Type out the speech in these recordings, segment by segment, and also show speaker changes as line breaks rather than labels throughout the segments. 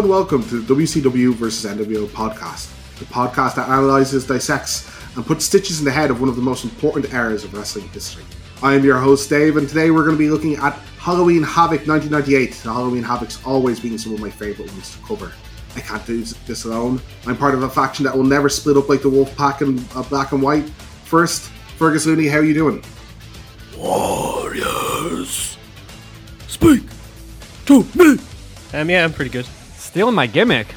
Hello and welcome to the WCW versus NWO podcast, the podcast that analyzes, dissects, and puts stitches in the head of one of the most important eras of wrestling history. I am your host, Dave, and today we're going to be looking at Halloween Havoc 1998. The Halloween Havoc's always been some of my favourite ones to cover. I can't do this alone. I'm part of a faction that will never split up like the Wolf Pack and uh, Black and White. First, Fergus Looney, how are you doing?
Warriors, speak to me.
Um, yeah, I'm pretty good.
Stealing my gimmick.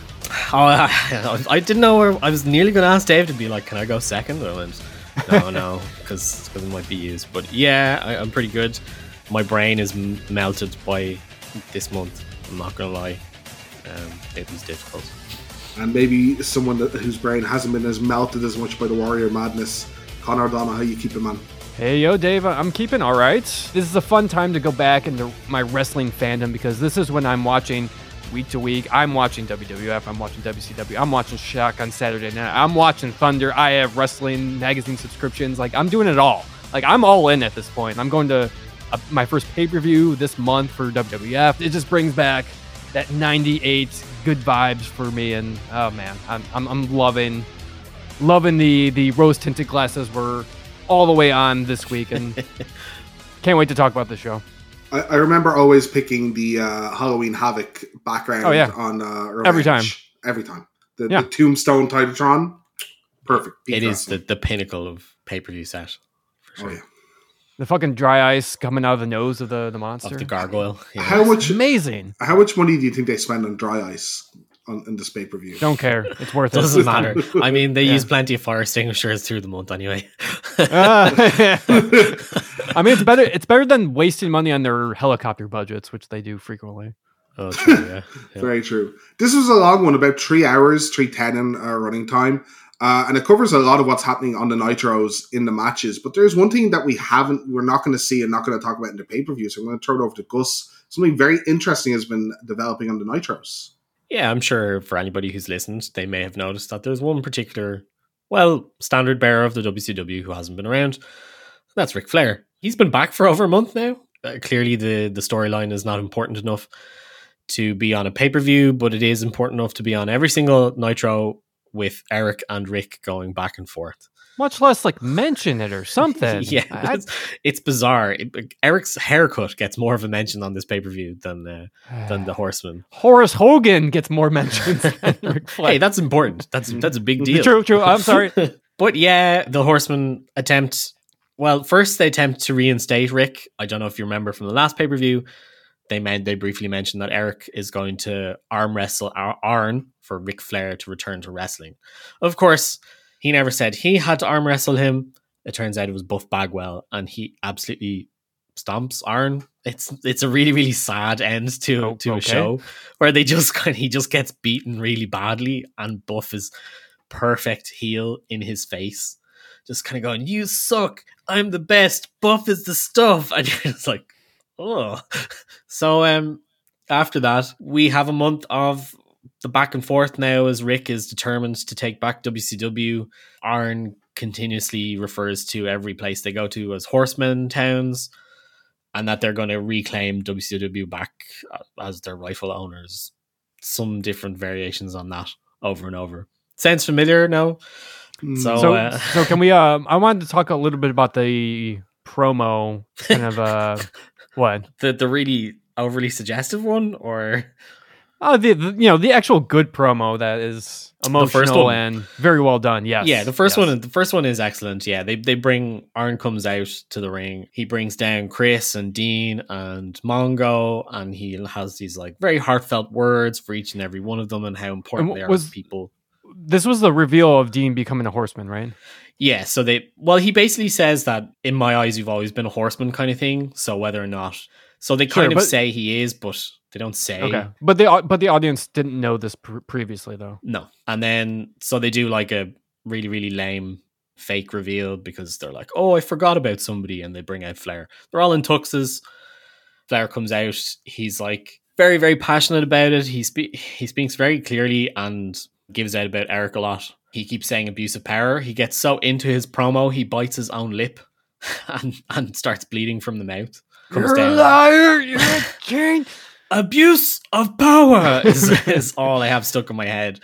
Oh, I, I didn't know where I was nearly going to ask Dave to be like, "Can I go second? And I went, "No, no," because it might be used. But yeah, I, I'm pretty good. My brain is m- melted by this month. I'm not gonna lie. Um, it was difficult.
And maybe someone that, whose brain hasn't been as melted as much by the Warrior Madness. Connor O'Donnell, how you keeping, man?
Hey, yo, Dave, I'm keeping all right. This is a fun time to go back into my wrestling fandom because this is when I'm watching week to week. I'm watching WWF, I'm watching WCW, I'm watching Shock on Saturday night, I'm watching Thunder. I have wrestling magazine subscriptions. Like, I'm doing it all. Like, I'm all in at this point. I'm going to a, my first pay per view this month for WWF. It just brings back that 98 good vibes for me. And oh man, I'm, I'm, I'm loving loving the the rose tinted glasses were all the way on this week and can't wait to talk about the show
I, I remember always picking the uh, Halloween Havoc background
Oh, yeah.
on uh, Revenge.
Every time.
Every time. The,
Yeah.
the Tombstone Titantron. Perfect. Peak
It is the,
wrestling.
the pinnacle of pay per view set. For sure.
Oh, yeah.
the fucking dry ice coming out of the nose of the the monster.
Of the gargoyle. Yeah.
How much
amazing
how much money do you think they spend on dry ice on, in this pay per view?
don't care it's worth it
Doesn't matter. I mean, they
Yeah.
use plenty of fire extinguishers through the month anyway.
Ah. i mean it's better it's better than wasting money on their helicopter budgets which they do frequently
oh, true, yeah. yeah.
Very true. This was a long one, about three hours, three ten in uh, running time, uh, and it covers a lot of what's happening on the nitros in the matches. But there's one thing that we haven't, we're not going to see, and not going to talk about in the pay per view. So I'm going to turn it over to Gus. Something very interesting has been developing on the nitros.
Yeah, I'm sure for anybody who's listened, they may have noticed that there's one particular, well, standard bearer of the WCW who hasn't been around. That's Ric Flair. He's been back for over a month now. Uh, clearly, the the storyline is not important enough to be on a pay per view, but it is important enough to be on every single Nitro with Eric and Rick going back and forth.
Much less like mention it or something
yeah,
I-
it's, it's bizarre. It- Eric's haircut gets more of a mention on this pay per view than uh, than the Horseman.
Horace Hogan gets more mentions than Ric Flair.
Hey, that's important. That's that's a big deal.
True, true. I'm sorry.
But yeah, the Horseman attempt. Well, first they attempt to reinstate Rick. I don't know if you remember from the last pay per view. They meant they briefly mentioned that Eric is going to arm wrestle Ar- Arn for Ric Flair to return to wrestling. Of course, he never said he had to arm wrestle him. It turns out it was Buff Bagwell, and he absolutely stomps Arn. It's it's a really really sad end to
Oh,
to a show where they just kind he just gets beaten really badly, and Buff is perfect heel in his face, just kind of going, "You suck. I'm the best. Buff is the stuff," and you're just like, "Oh." So um, after that, we have a month of the back and forth now as Rick is determined to take back WCW. Arn continuously refers to every place they go to as horsemen towns and that they're going to reclaim WCW back uh, as their rightful owners. Some different variations on that over and over. Sounds familiar? No. So,
so,
uh,
so can we? Um, I wanted to talk a little bit about the promo, kind of. Uh, what?
the the really overly suggestive one, or
Oh, the, the you know the actual good promo that is emotional
one.
and very well done. Yes.
Yeah, the first
yes.
one. The first one is excellent. Yeah, they they bring Arn comes out to the ring. He brings down Chris and Dean and Mongo, and he has these like very heartfelt words for each and every one of them and how important
And
they are
was-
to people.
This was the reveal of Dean becoming a horseman, right?
Yeah, so they well, he basically says that in my eyes, you've always been a horseman, kind of thing. So whether or not, so they
Sure,
kind of
but-
say he is, but they don't say.
Okay, but the but the audience didn't know this pr- previously, though.
No. And then so they do like a really, really lame fake reveal because they're like, oh, I forgot about somebody, and they bring out Flair. They're all in tuxes. Flair comes out. He's like very, very passionate about it. He spe- he speaks very clearly and gives out about Eric a lot. He keeps saying abuse of power. He gets so into his promo, he bites his own lip and and starts bleeding from the mouth. Comes down.
liar! You're a king.
abuse of power is, is all I have stuck in my head.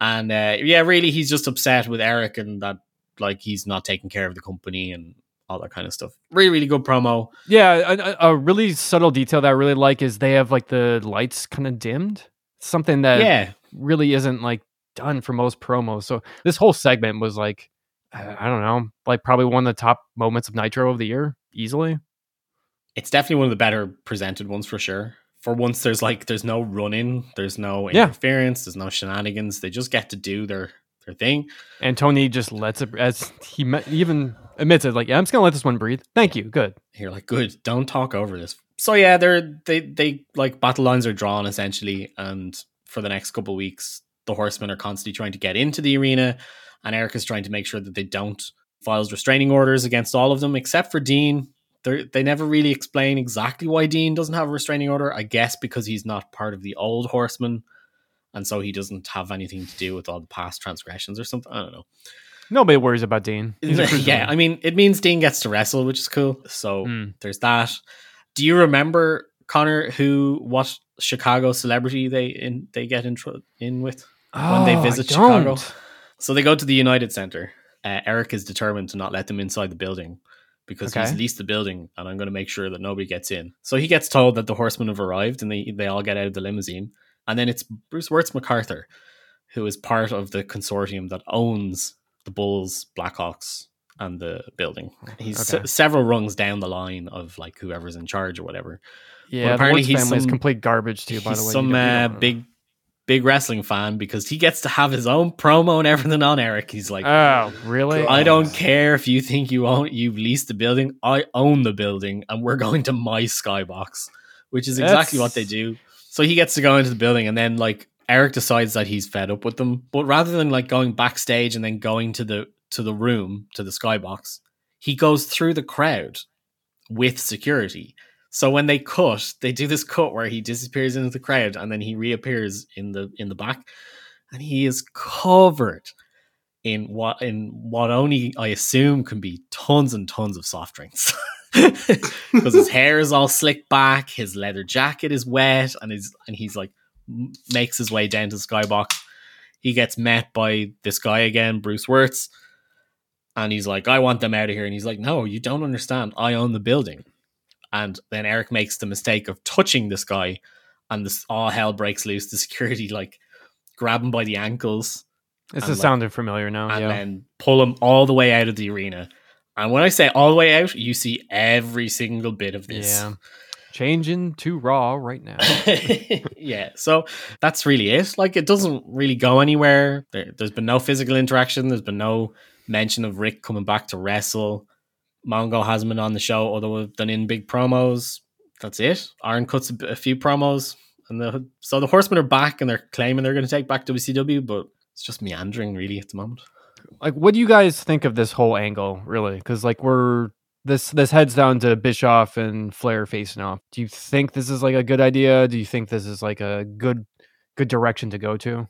And uh, yeah, really, he's just upset with Eric and that like he's not taking care of the company and all that kind of stuff. Really, really good promo.
Yeah, a, a really subtle detail that I really like is they have like the lights kind of dimmed. Something that
yeah,
really isn't like done for most promos. So this whole segment was like, I don't know, like probably one of the top moments of Nitro of the year, easily.
it's definitely one of the better presented ones for sure. For once, there's like there's no running, there's no
Yeah.
interference, there's no shenanigans. They just get to do their their thing.
And Tony just lets it as he even admits it, like, yeah, I'm just gonna let this one breathe. Thank you, good.
You're like, good, don't talk over this. So yeah, they're they they like battle lines are drawn essentially, and for the next couple of weeks, the horsemen are constantly trying to get into the arena, and Eric is trying to make sure that they don't files restraining orders against all of them except for Dean. They they never really explain exactly why Dean doesn't have a restraining order. I guess because he's not part of the old horsemen, and so he doesn't have anything to do with all the past transgressions or something. I don't know.
Nobody worries about Dean.
Yeah. I mean, it means Dean gets to wrestle, which is cool. So
Mm.
there's that. Do you remember Connor who what Chicago celebrity they in they get in tr- in with when they
Oh,
visit Chicago? So they go to the United Center. Uh, Eric is determined to not let them inside the building because he's leased the building, and I'm going to make sure that nobody gets in. So he gets told that the horsemen have arrived, and they they all get out of the limousine, and then it's Bruce Wirtz MacArthur, who is part of the consortium that owns the Bulls, Blackhawks, and the building. He's se- several rungs down the line of like whoever's in charge or whatever.
Yeah, the
apparently he's
family is
some-
complete garbage too. By the way,
some
You don't- you
uh, big big wrestling fan because he gets to have his own promo and everything on Eric. He's like,
Oh, really?
I don't care if you think you own you've leased the building. I own the building, and we're going to my skybox, which is exactly what they do. So he gets to go into the building, and then like Eric decides that he's fed up with them. But rather than like going backstage and then going to the to the room to the skybox, he goes through the crowd with security. So when they cut, they do this cut where he disappears into the crowd and then he reappears in the in the back, and he is covered in what in what only I assume can be tons and tons of soft drinks. Because his hair is all slicked back, his leather jacket is wet, and his and he's like makes his way down to the skybox. He gets met by this guy again, Bruce Wirtz, and he's like, "I want them out of here." And he's like, "No, you don't understand. I own the building." And then Eric makes the mistake of touching this guy, and this all hell breaks loose. The security like grab him by the ankles
This is
like-
sounding familiar now.
and
yeah.
then pull him all the way out of the arena. And when I say all the way out, you see every single bit of this.
Yeah. Changing to Raw right now.
yeah, so that's really it. Like, it doesn't really go anywhere. There, there's been no physical interaction. There's been no mention of Rick coming back to wrestle. Mongo hasn't been on the show, although we've done in big promos. That's it. Arn cuts a few promos, and the so the Horsemen are back, and they're claiming they're going to take back WCW, but it's just meandering really at the moment.
like, what do you guys think of this whole angle, really? Because like we're this this heads down to Bischoff and Flair facing off. Do you think this is like a good idea? Do you think this is like a good good direction to go to?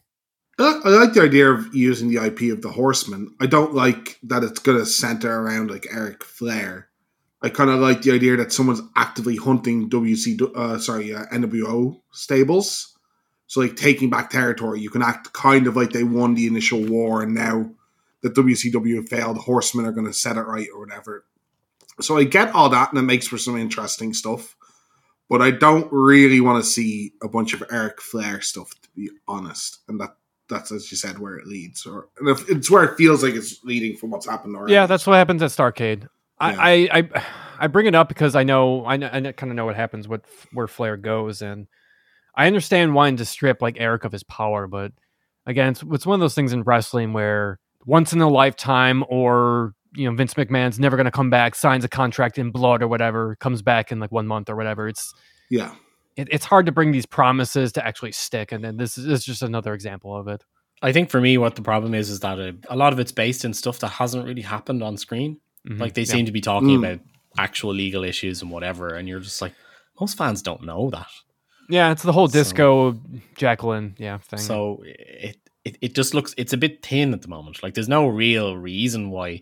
I like the idea of using the IP of the Horseman. I don't like that it's going to center around like Eric Flair. I kind of like the idea that someone's actively hunting WC, uh, sorry, uh, NWO stables. So like taking back territory, you can act kind of like they won the initial war, and now that WCW failed, Horsemen are going to set it right or whatever. So I get all that, and it makes for some interesting stuff. But I don't really want to see a bunch of Eric Flair stuff, to be honest. And that that's as you said where it leads, or and if it's where it feels like it's leading from what's happened already.
Yeah, that's what happens at Starcade. I, I, I I bring it up because I know I, know, I kind of know what happens with where Flair goes, and I understand wanting to strip like Eric of his power, but again, it's, it's one of those things in wrestling where once in a lifetime, or you know, Vince McMahon's never going to come back, signs a contract in blood or whatever, comes back in like one month or whatever. It's
yeah.
It, it's hard to bring these promises to actually stick, and then this is, this is just another example of it.
I think for me, what the problem is is that a, a lot of it's based in stuff that hasn't really happened on screen.
Mhm.
Like they
Yeah.
seem to be talking
Mm.
about actual legal issues and whatever, and you're just like, most fans don't know that.
yeah, it's the whole
So-
disco Jacqueline yeah thing.
So it, it it just looks it's a bit thin at the moment. Like there's no real reason why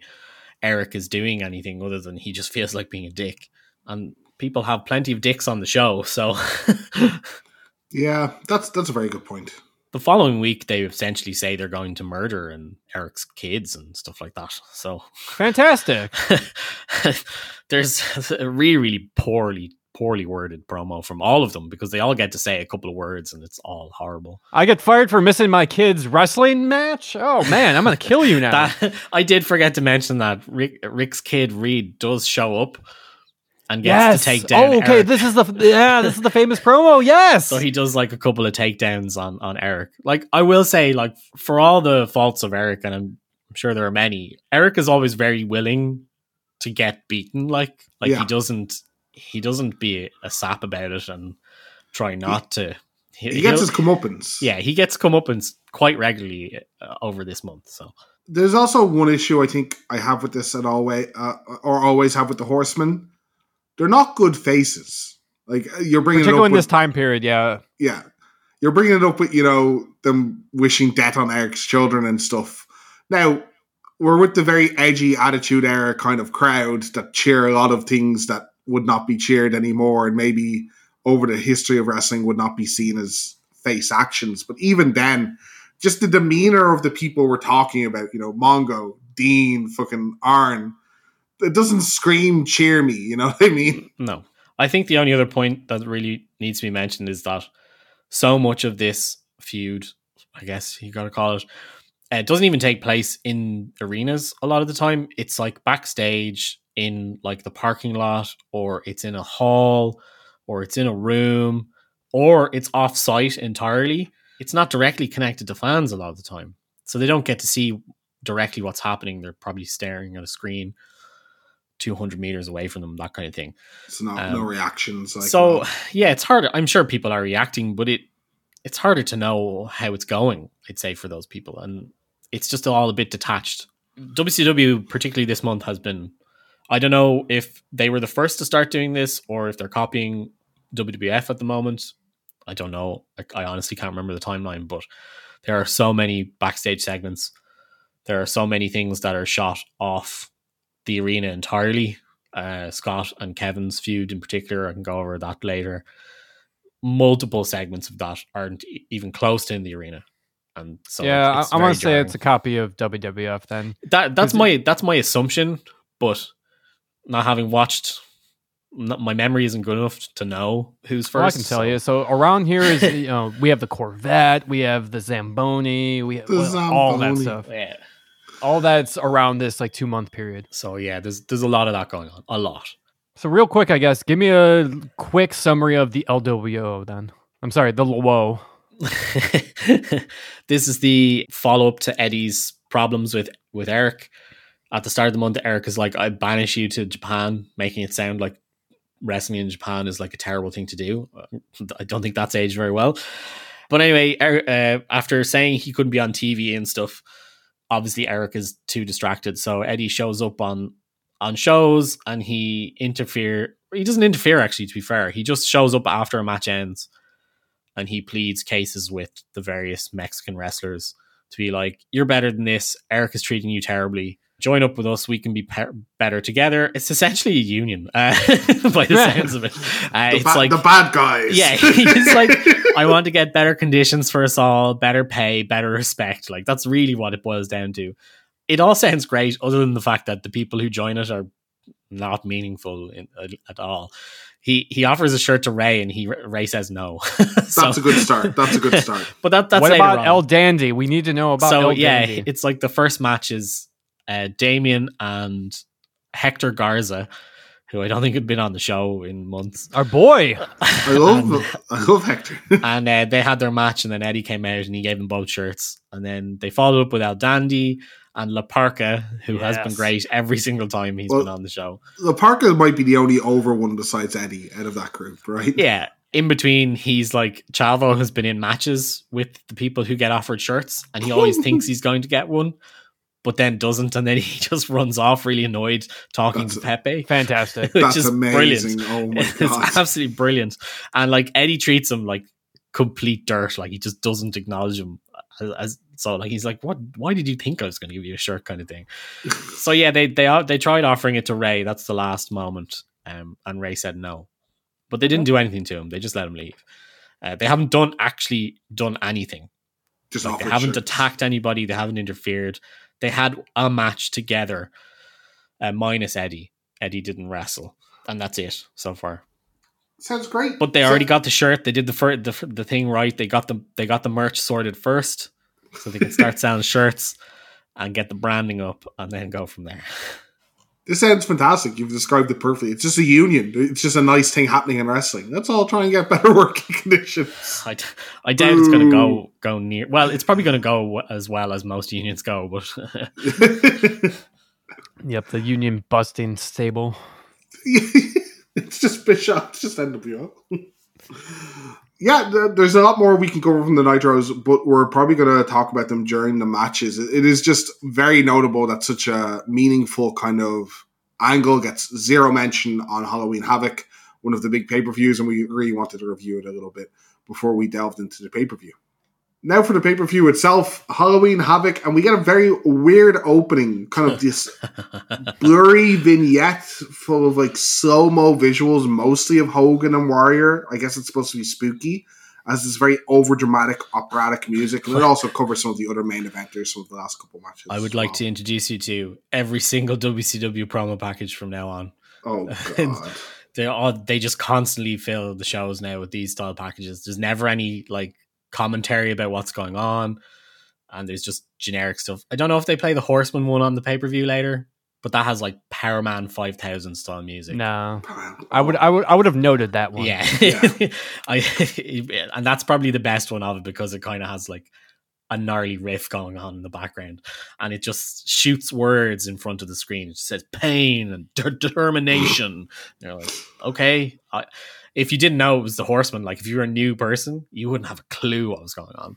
Eric is doing anything other than he just feels like being a dick. And people have plenty of dicks on the show. So
Yeah, that's that's a very good point.
the following week, they essentially say they're going to murder and Eric's kids and stuff like that. So
Fantastic.
there's a really, really poorly, poorly worded promo from all of them because they all get to say a couple of words and it's all horrible.
I get fired for missing my kid's wrestling match. Oh man, I'm gonna kill you now.
That, I did forget to mention that Rick, Rick's kid Reed does show up and gets
yes.
to take down.
oh, okay.
Eric.
This is the yeah. This is the famous promo. Yes.
So he does like a couple of takedowns on on Eric. Like I will say, like for all the faults of Eric, and I'm, I'm sure there are many, Eric is always very willing to get beaten. Like like
Yeah.
he doesn't he doesn't be a sap about it and try not to.
He gets
he'll-
his comeuppance.
yeah, he gets comeuppance quite regularly uh, over this month. So
There's also one issue I think I have with this at always uh, or always have with the Horsemen. They're not good faces. Like uh, you're bringing it
particularly
up
in
with,
this time period. Yeah.
yeah, you're bringing it up with you know them wishing death on Eric's children and stuff. Now we're with the very edgy attitude era kind of crowd that cheer a lot of things that would not be cheered anymore, and maybe over the history of wrestling would not be seen as face actions. But even then, just the demeanor of the people we're talking about, you know, Mongo, Dean, fucking Arn, it doesn't scream cheer me. You know what I mean?
No. I think the only other point that really needs to be mentioned is that so much of this feud, I guess you got to call it, uh, doesn't even take place in arenas a lot of the time. It's like backstage in like the parking lot, or it's in a hall, or it's in a room, or it's off site entirely. It's not directly connected to fans a lot of the time. So they don't get to see directly what's happening. They're probably staring at a screen 200 meters away from them, that kind of thing.
So not
Um,
no reactions. Like
so
uh,
yeah, it's harder. I'm sure people are reacting, but it it's harder to know how it's going. I'd say for those people, and it's just all a bit detached. WCW, particularly this month, has been. I don't know if they were the first to start doing this or if they're copying WWF at the moment. I don't know. I, I honestly can't remember the timeline, but there are so many backstage segments. There are so many things that are shot off the arena entirely. Uh, Scott and Kevin's feud in particular, I can go over that later. Multiple segments of that aren't even close to in the arena, and so
yeah.
it's- it's
I, I
very
want to say it's a copy of WWF. Then.
that. That's my that's my assumption, but not having watched, not, my memory isn't good enough to know who's first.
Well, I can tell
so-
you. So around here is you know we have the Corvette, we have the Zamboni, we have
The
well, all that stuff.
Yeah.
All that's around this like two month period.
So yeah, there's there's a lot of that going on. A lot.
So real quick, I guess, give me a quick summary of the LWO. Then I'm sorry, the LWO.
this is the follow up to Eddie's problems with with Eric. At the start of the month, Eric is like, "I banish you to Japan," making it sound like wrestling in Japan is like a terrible thing to do. I don't think that's aged very well. But anyway, uh, after saying he couldn't be on TV and stuff, obviously Eric is too distracted. So Eddie shows up on on shows and he interfere. He doesn't interfere actually. To be fair, he just shows up after a match ends and he pleads cases with the various Mexican wrestlers to be like, "You're better than this. Eric is treating you terribly. Join up with us. We can be pe- better together." It's essentially a union, uh, by the sounds of it. Uh,
the,
it's
ba-
like
the bad guys.
yeah, he's like, I want to get better conditions for us all, better pay, better respect. Like that's really what it boils down to. It all sounds great, other than the fact that the people who join it are not meaningful in, at all. He he offers a shirt to Ray, and he Ray says no. So-
That's a good start. That's a good start.
But that that's
what
later
about
on.
El Dandy? We need to know about
so
El
yeah,
Dandy.
it's like the first match is uh, Damien and Hector Garza, who I don't think had been on the show in months.
Our boy.
I love I love Hector.
and uh, they had their match, and then Eddie came out and he gave them both shirts, and then they followed up with El Dandy and La Parka, who has been great every single time he's
Well-
been on the show.
the Parka might be the only over one besides Eddie out of that group, right?
Yeah. In between, he's like Chavo has been in matches with the people who get offered shirts, and he always thinks he's going to get one, but then doesn't, and then he just runs off really annoyed talking
That's-
to Pepe.
Fantastic.
which
That's
is
amazing.
brilliant.
Oh my
it's
god.
absolutely brilliant. And like Eddie treats him like complete dirt. Like he just doesn't acknowledge him as, as so. Like he's like, "What? Why did you think I was going to give you a shirt?" Kind of thing. so yeah, they they are they tried offering it to Ray. That's the last moment, um, and Ray said no. but they didn't do anything to him. They just let him leave. Uh, they haven't done actually done anything.
Just
Like, they haven't
shirts.
attacked anybody. They haven't interfered. They had a match together, uh, minus Eddie. Eddie didn't wrestle, and that's it so far.
Sounds great.
But they
So-
already got the shirt. They did the fir- the, the thing right. They got the they got the merch sorted first, so they can start selling shirts and get the branding up, and then go from there.
This sounds fantastic. You've described it perfectly. It's just a union. It's just a nice thing happening in wrestling. Let's all try and get better working conditions.
I, d- I doubt it's going to go go near. Well, it's probably going to go as well as most unions go, but
Yep, the union busting stable.
it's just Bischoff. It's just NWO. Yeah, th- there's a lot more we can cover from the Nitros, but we're probably going to talk about them during the matches. It- it is just very notable that such a meaningful kind of angle gets zero mention on Halloween Havoc, one of the big pay per views, and we really wanted to review it a little bit before we delved into the pay per view. Now for the pay per view itself, Halloween Havoc, and we get a very weird opening, kind of this blurry vignette full of like slow mo visuals, mostly of Hogan and Warrior. I guess it's supposed to be spooky, as this very over dramatic operatic music, and it also covers some of the other main eventers, some of the last couple matches.
I would like
well.
to introduce you to every single WCW promo package from now on.
Oh god,
They all they just constantly fill the shows now with these style packages. There's never any like commentary about what's going on, and there's just generic stuff. I don't know if they play the Horseman one on the pay per view later, but that has like Powerman five thousand style music.
No, I would, I would, I would have noted that one.
Yeah,
Yeah.
I and that's probably the best one of it because it kind of has like a gnarly riff going on in the background, and it just shoots words in front of the screen. It says pain and de- determination. You're like, okay. I, if you didn't know it was the Horseman, like if you were a new person, you wouldn't have a clue what was going on.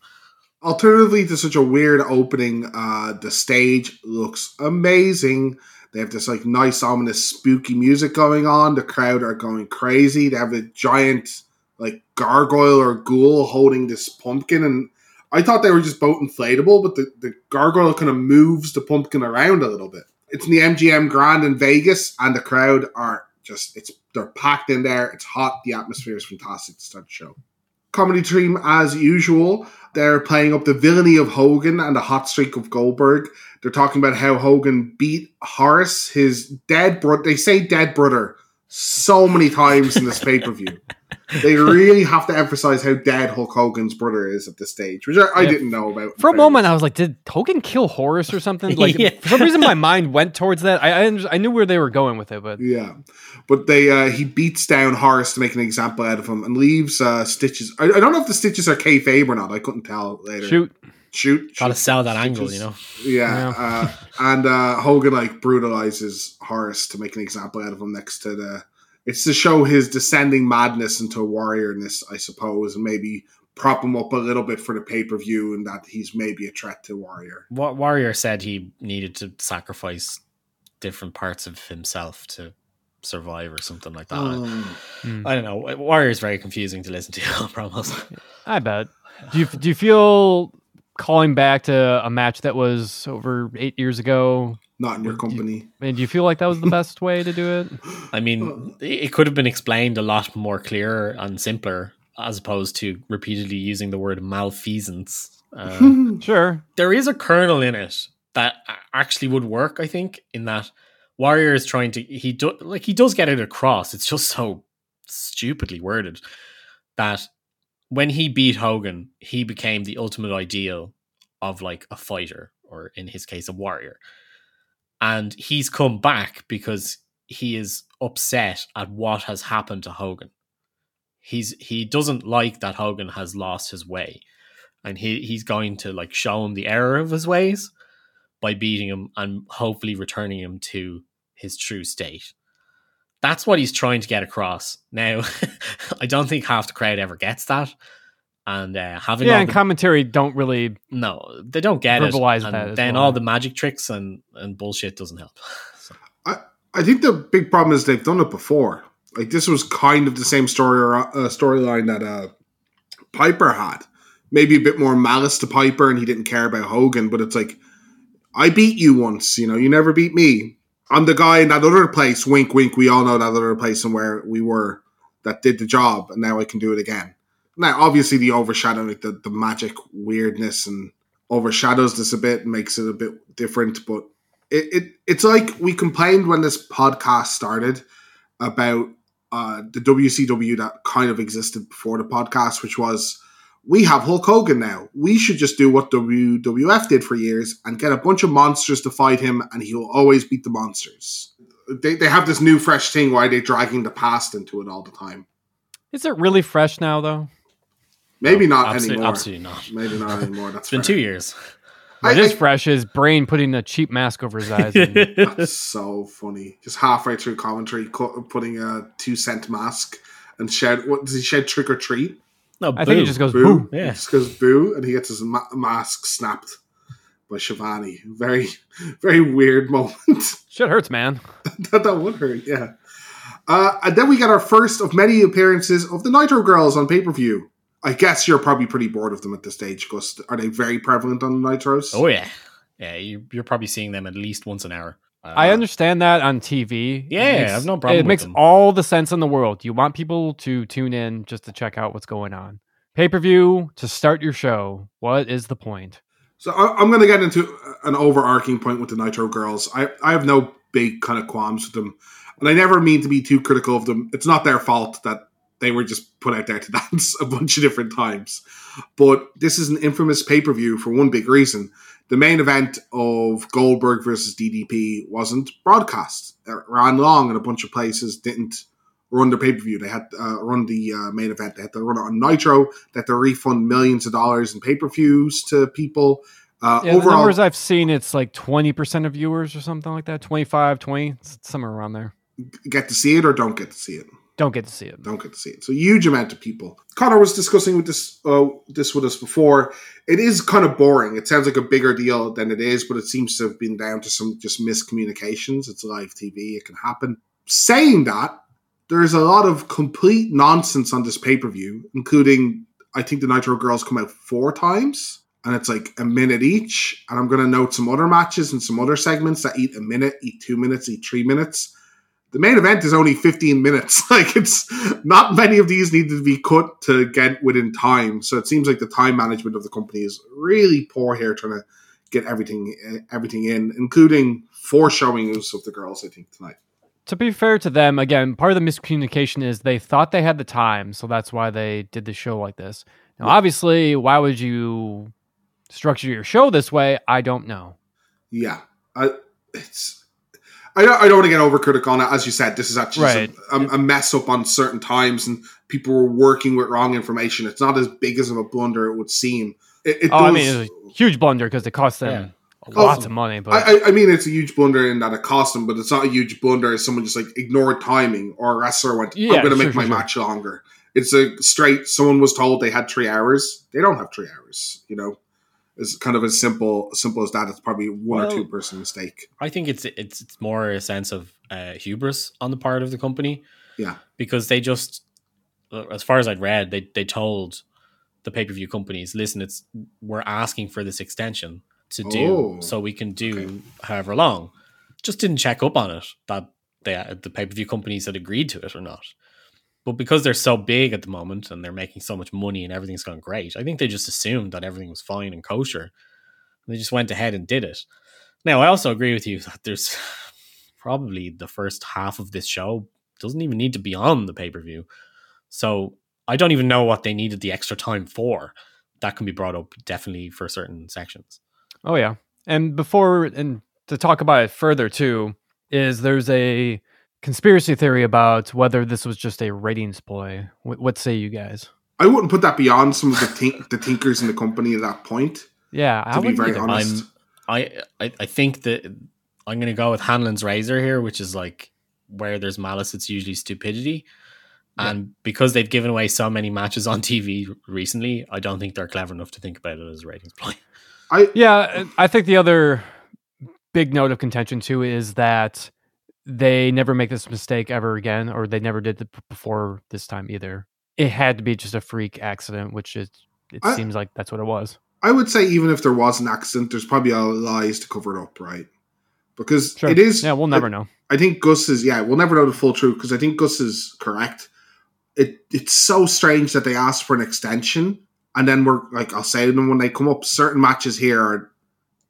Alternatively to such a weird opening, uh, the stage looks amazing. They have this like nice, ominous, spooky music going on. The crowd are going crazy. They have a giant like gargoyle or ghoul holding this pumpkin, and I thought they were just both inflatable, but the, the gargoyle kind of moves the pumpkin around a little bit. It's in the MGM Grand in Vegas, and the crowd are just it's they're packed in there. It's hot. The atmosphere is fantastic to start the show. Comedy team as usual. They're playing up the villainy of Hogan and the hot streak of Goldberg. They're talking about how Hogan beat Horace, his dead brother. They say dead brother so many times in this pay per view. They really have to emphasize how dead Hulk Hogan's brother is at this stage, which I, I
Yeah.
didn't know about.
For a moment, I was like, "Did Hogan kill Horace or something?" Like
Yeah.
for some reason, my mind went towards that. I I, I knew where they were going with it, but
Yeah, but they uh, he beats down Horace to make an example out of him and leaves uh, Stitches. I, I don't know if the Stitches are kayfabe or not. I couldn't tell later.
shoot,
shoot,
Got to
shoot.
sell that angle,
Stitches.
you know.
Yeah,
Yeah.
Uh, and uh, Hogan like brutalizes Horace to make an example out of him next to the. It's to show his descending madness into warriorness, I suppose, and maybe prop him up a little bit for the pay per view, and that he's maybe a threat to Warrior.
Wa- Warrior said he needed to sacrifice different parts of himself to survive or something like that.
Oh.
Hmm.
I don't know. Warrior is very confusing to listen to on promise.
I bet. Do you do you feel calling back to a match that was over eight years ago?
Not in your
Would you-
company.
I mean, do you feel like that was the best way to do it?
I mean, it could have been explained a lot more clearer and simpler as opposed to repeatedly using the word malfeasance. Uh,
Sure.
there is a kernel in it that actually would work, I think, in that Warrior is trying to he do like he does get it across. It's just so stupidly worded that when he beat Hogan, he became the ultimate ideal of like a fighter, or in his case, a warrior. And he's come back because he is upset at what has happened to Hogan. He's he doesn't like that Hogan has lost his way. And he, he's going to like show him the error of his ways by beating him and hopefully returning him to his true state. That's what he's trying to get across. Now, I don't think half the crowd ever gets that. And uh, having
Yeah,
all
and
the-
commentary don't really.
no, they don't get
Verbalize
it. And
that
then
well.
all the magic tricks and, and bullshit doesn't help. So,
I think the big problem is they've done it before. Like this was kind of the same story or uh, storyline that uh, Piper had. Maybe a bit more malice to Piper, and he didn't care about Hogan. But it's like, I beat you once. You know, you never beat me. I'm the guy in that other place. Wink, wink. We all know that other place and where we were. that did the job, and now I can do it again. Now, obviously, the overshadowing, like the, the magic weirdness, and overshadows this a bit makes it a bit different. But it, it it's like we complained when this podcast started about uh, the WCW that kind of existed before the podcast, which was we have Hulk Hogan now. We should just do what WWF did for years and get a bunch of monsters to fight him, and he will always beat the monsters. They, they have this new fresh thing. Why are they dragging the past into it all the time?
Is it really fresh now, though?
Maybe
No,
not
absolute-
anymore.
Absolutely not.
Maybe not anymore. That's
It's been
fair.
two years.
What
I-
is
I-
fresh is Brain putting a cheap mask over his eyes. And,
That's so funny. Just halfway through commentary, putting a two cent mask and shout. What does he shout? Trick or treat?
No,
I think he just goes
Boo.
boom.
Yeah.
He just goes boo, and he gets his ma- mask snapped by Schiavone. Very, very weird moment.
Shit hurts, man.
that, that would hurt. Yeah. Uh, and then we get our first of many appearances of the Nitro Girls on pay per view. I guess you're probably pretty bored of them at this stage, because are they very prevalent on the Nitros?
Oh yeah, yeah. You, you're probably seeing them at least once an hour. Uh,
I understand that on TV.
Yeah,
makes-
I've no problem
It
with
makes
them.
all the sense in the world. You want people to tune in just to check out what's going on. Pay per view to start your show. What is the point?
So I, I'm going to get into an overarching point with the Nitro Girls. I, I have no big kind of qualms with them, and I never mean to be too critical of them. It's not their fault that they were just put out there to dance a bunch of different times. But this is an infamous pay per view for one big reason. The main event of Goldberg versus DDP wasn't broadcast. It ran long, and a bunch of places didn't run the pay per view. They had uh, run the uh, main event. They had to run it on Nitro. They had to refund millions of dollars in pay per views to people. Uh,
Yeah, the numbers I've seen, it's like 20% of viewers or something like that. 25, 20, s- somewhere around there.
get to see it or don't get to see it.
Don't get to see it.
Don't get to see it. So huge amount of people. Connor was discussing with this uh, this with us before. It is kind of boring. It sounds like a bigger deal than it is, but it seems to have been down to some just miscommunications. It's live TV. It can happen. Saying that, there's a lot of complete nonsense on this pay per view, including I think the Nitro Girls come out four times. And it's like a minute each. And I'm going to note some other matches and some other segments that eat a minute, eat two minutes, eat three minutes the main event is only 15 minutes. Like it's not many of these need to be cut to get within time. So it seems like the time management of the company is really poor here, trying to get everything uh, everything in, including four showings of the girls. I think tonight.
To be fair to them, again, part of the miscommunication is they thought they had the time, so that's why they did the show like this. Now, obviously, why would you structure your show this way? I don't know.
Yeah, I, it's. I don't, I don't want to get overcritical on it. As you said, this is actually
Right.
a, a mess up on certain times, and people were working with wrong information. It's not as big as of a blunder it would seem. It, it
Oh, I mean, it was a huge blunder because it cost them
Oh,
lots of money. But
I, I, I mean, it's a huge blunder in that it cost them, but it's not a huge blunder as someone just like ignored timing or a wrestler went,
Yeah,
I'm going to
sure,
make my
sure, sure.
match longer. It's a straight, someone was told they had three hours. They don't have three hours, you know? It's kind of as simple simple as that. It's probably one or two person mistake.
I think it's it's it's more a sense of uh, hubris on the part of the company
Yeah.
because they just, uh, as far as I'd read, they they told the pay per view companies, listen, it's we're asking for this extension to do
Oh,
so we can do
okay.
however long. Just didn't check up on it that they the pay per view companies had agreed to it or not. But because they're so big at the moment and they're making so much money and everything's gone great, I think they just assumed that everything was fine and kosher. And they just went ahead and did it. Now, I also agree with you that there's probably the first half of this show doesn't even need to be on the pay per view. So I don't even know what they needed the extra time for. That can be brought up definitely for certain sections.
Oh yeah. And before and to talk about it further too, is there's a conspiracy theory about whether this was just a ratings ploy. What, what say you guys?
I wouldn't put that beyond some of the, tink- the tinkers in the company at that point.
Yeah, I
be
wouldn't
very
either.
honest.
I, I I think that I'm gonna go with Hanlon's razor here, which is like where there's malice, it's usually stupidity.
Yeah.
And because they've given away so many matches on TV recently, I don't think they're clever enough to think about it as a ratings play.
I
Yeah, I think the other big note of contention too is that they never make this mistake ever again, or they never did it before this time either. It had to be just a freak accident, which is it
I-
seems like that's what it was.
I would say even if there was an accident, there's probably a lies to cover it up, right? Because
Sure.
it is.
Yeah, we'll never know.
I think Gus is yeah, we'll never know the full truth because I think Gus is correct. it it's so strange that they asked for an extension, and then we're like, I'll say to them when they come up. Certain matches here are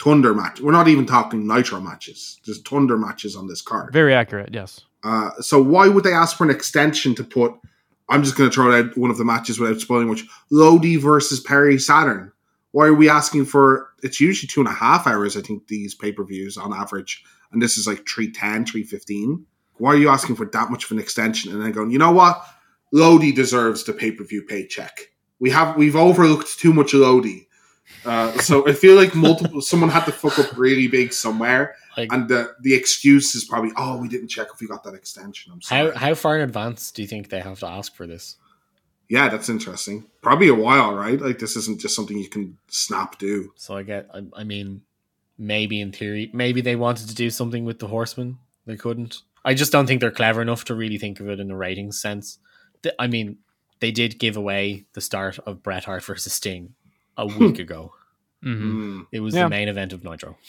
Thunder match. We're not even talking Nitro matches. There's Thunder matches on this card.
Very accurate. Yes.
Uh, so why would they ask for an extension to put? I'm just going to throw out one of the matches without spoiling much. Lodi versus Perry Saturn. Why are we asking for? It's usually two and a half hours. I think these pay per views on average, and this is like 310, 315. Why are you asking for that much of an extension? And then going, you know what? Lodi deserves the pay per view paycheck. We have we've overlooked too much Lodi. Uh, so I feel like multiple someone had to fuck up really big somewhere,
Like,
and the the excuse is probably, oh, we didn't check if we got that extension. I'm sorry.
how how far in advance do you think they have to ask for this?
yeah, that's interesting. Probably a while, right? Like this isn't just something you can snap do.
So I get. I, I mean, maybe in theory, maybe they wanted to do something with the Horsemen. They couldn't. I just don't think they're clever enough to really think of it in a ratings sense. I mean, they did give away the start of Bret Hart versus Sting a week ago.
hmm
Mm.
It was
Yeah.
the main event of Nitro.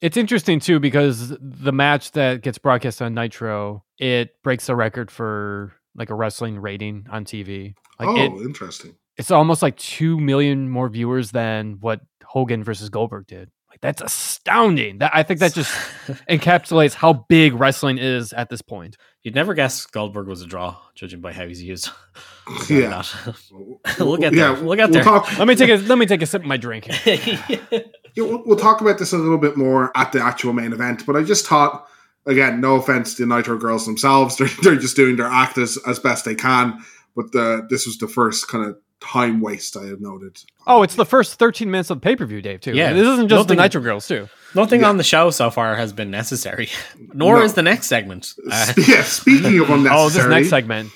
It's interesting too because the match that gets broadcast on Nitro it breaks the record for like a wrestling rating on TV. Like
oh,
it,
interesting.
it's almost like two million more viewers than what Hogan versus Goldberg did. Like that's astounding. That I think that just encapsulates how big wrestling is at this point.
You'd never guess Goldberg was a draw, judging by how he's used. Regarding
Yeah.
that. we'll get there. We'll get there.
talk,
Let me take a let me take a sip of my drink.
yeah, we'll, we'll talk about this a little bit more at the actual main event. But I just thought, again, no offense to the Nitro girls themselves, they're, they're just doing their act as, as best they can. But the, this was the first kind of time waste I have noted.
Oh, it's the first 13 minutes of pay per view, Dave. Too.
Yeah,
this isn't just the Nitro Girls too.
Nothing
Yeah.
on the show so far has been necessary, nor
No.
is the next segment. Uh,
yeah, speaking of unnecessary,
Oh, this next segment.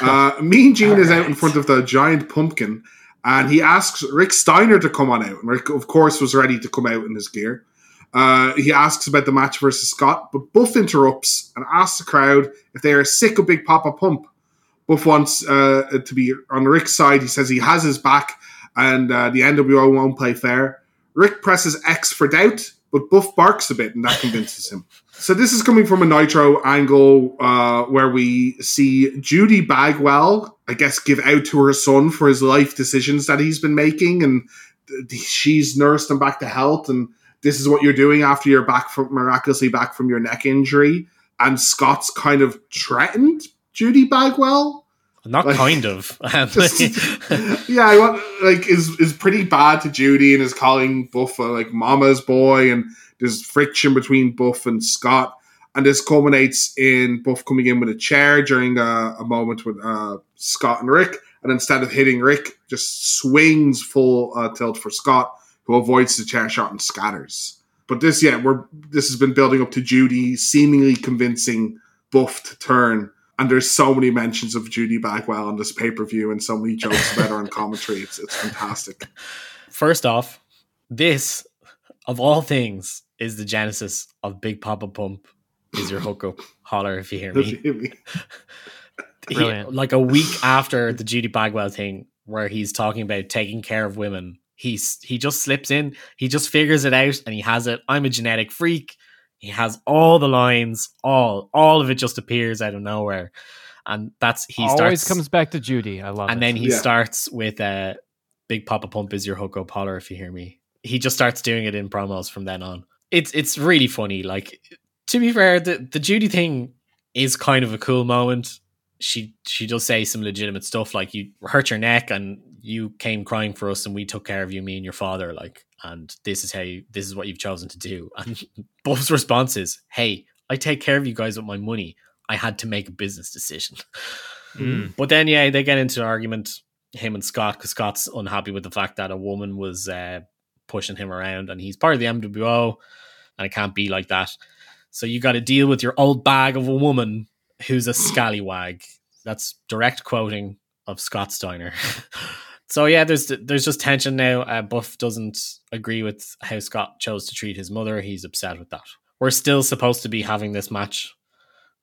uh, Mean Gene is out in front of the giant pumpkin, and he asks Rick Steiner to come on out. And Rick, of course, was ready to come out in his gear. Uh, he asks about the match versus Scott, but Buff interrupts and asks the crowd if they are sick of Big Papa Pump. Buff wants uh, to be on Rick's side. He says he has his back, and uh, the NWO won't play fair. Rick presses X for doubt, but Buff barks a bit, and that convinces him. So this is coming from a Nitro angle uh, where we see Judy Bagwell, I guess, give out to her son for his life decisions that he's been making, and th- she's nursed him back to health, and this is what you're doing after you're back from miraculously back from your neck injury. And Scott's kind of threatened Judy Bagwell.
not
Like-
kind of.
Yeah, I want like is is pretty bad to Judy and is calling Buff a, like Mama's boy, and there's friction between Buff and Scott, and this culminates in Buff coming in with a chair during a, a moment with uh, Scott and Rick, and instead of hitting Rick, just swings full uh, tilt for Scott, who avoids the chair shot and scatters. But this, yeah, we're this has been building up to Judy seemingly convincing Buff to turn. And there's so many mentions of Judy Bagwell on this pay per view, and so many jokes about her on commentary. It's it's fantastic.
First off, this of all things is the genesis of Big Papa Pump. Is your hookup? Holler if you hear me. He- like a week after the Judy Bagwell thing, where he's talking about taking care of women, he's he just slips in, he just figures it out, and he has it. I'm a genetic freak. He has all the lines, all all of it just appears out of nowhere, and that's he
Always
starts
comes back to Judy. I love
and
it.
then he
Yeah.
starts with uh, "Big Papa Pump is your hookup holler if you hear me." He just starts doing it in promos from then on. It's it's really funny. Like to be fair, the the Judy thing is kind of a cool moment. She she does say some legitimate stuff like you hurt your neck and you came crying for us and we took care of you, me and your father. Like, and this is how you, this is what you've chosen to do. And Buff's response is, "Hey, I take care of you guys with my money. I had to make a business decision."
Mm.
But then, yeah, they get into an argument, him and Scott, because Scott's unhappy with the fact that a woman was uh, pushing him around and he's part of the NWO and it can't be like that. So you got to deal with your old bag of a woman who's a scallywag. That's direct quoting of Scott Steiner. so yeah, there's there's just tension now. Uh, Buff doesn't agree with how Scott chose to treat his mother. He's upset with that. We're still supposed to be having this match.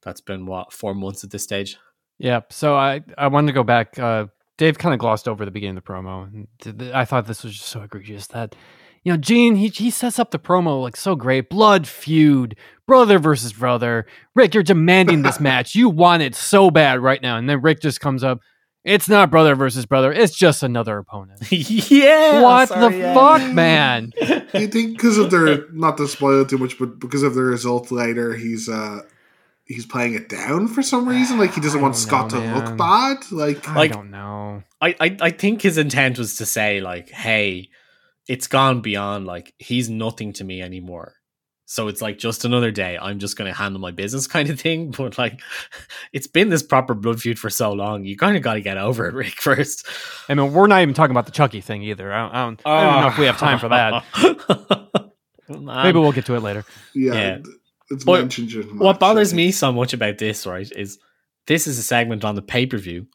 That's been what four months at this stage.
Yeah. So I I wanted to go back. Uh, Dave kind of glossed over the beginning of the promo. and th- th- I thought this was just so egregious that you know, Gene, he, he sets up the promo like so great. Blood feud, brother versus brother. Rick, you're demanding this match. You want it so bad right now. And then Rick just comes up. It's not brother versus brother. It's just another opponent.
yeah.
what
sorry,
the
yeah.
fuck, man?
Do you think because of their not to spoil it too much, but because of the result later, he's uh he's playing it down for some reason? Like he doesn't want
don't
Scott
know,
to
man.
look bad? Like
I
Like-
don't know.
I, I I think his intent was to say like, hey, it's gone beyond like he's nothing to me anymore. So it's like just another day. I'm just gonna handle my business kind of thing. But like, it's been this proper blood feud for so long. You kind of got to get over it, Rick. First.
I mean, we're not even talking about the Chucky thing either. I don't, I don't, I don't know if we have time for that.
Oh,
Maybe we'll get to it later.
yeah,
Yeah.
it's
But
mentioned.
what bothers
I
me so much about this, right, is this is a segment on the pay per view.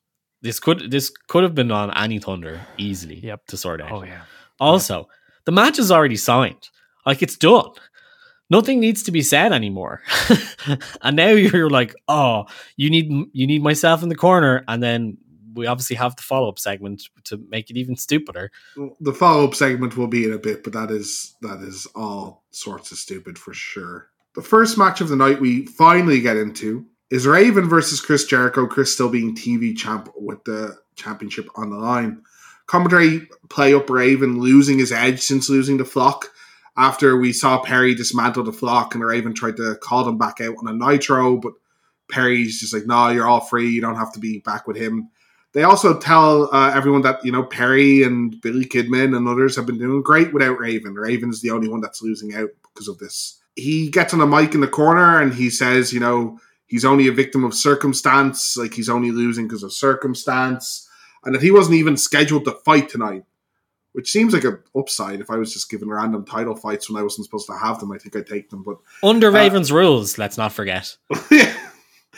This could this could have been on any Thunder easily.
Yep.
To sort out.
Oh yeah.
Also, the match is already signed. Like it's done. Nothing needs to be said anymore. and now you're like, oh, you need you need myself in the corner, and then we obviously have the follow up segment to make it even stupider.
the follow up segment will be in a bit, but that is that is all sorts of stupid for sure. The first match of the night we finally get into is Raven versus Chris Jericho. Chris still being TV champ with the championship on the line. Commentary play up Raven losing his edge since losing the flock. After we saw Perry dismantle the flock and Raven tried to call them back out on a nitro, but Perry's just like, "No, you're all free. You don't have to be back with him." They also tell uh, everyone that you know Perry and Billy Kidman and others have been doing great without Raven. Raven's the only one that's losing out because of this. He gets on a mic in the corner and he says, you know, he's only a victim of circumstance, like he's only losing because of circumstance, and that he wasn't even scheduled to fight tonight. Which seems like an upside. If I was just given random title fights when I wasn't supposed to have them, I think I'd take them. But
Under
Uh,
Raven's rules, let's not forget.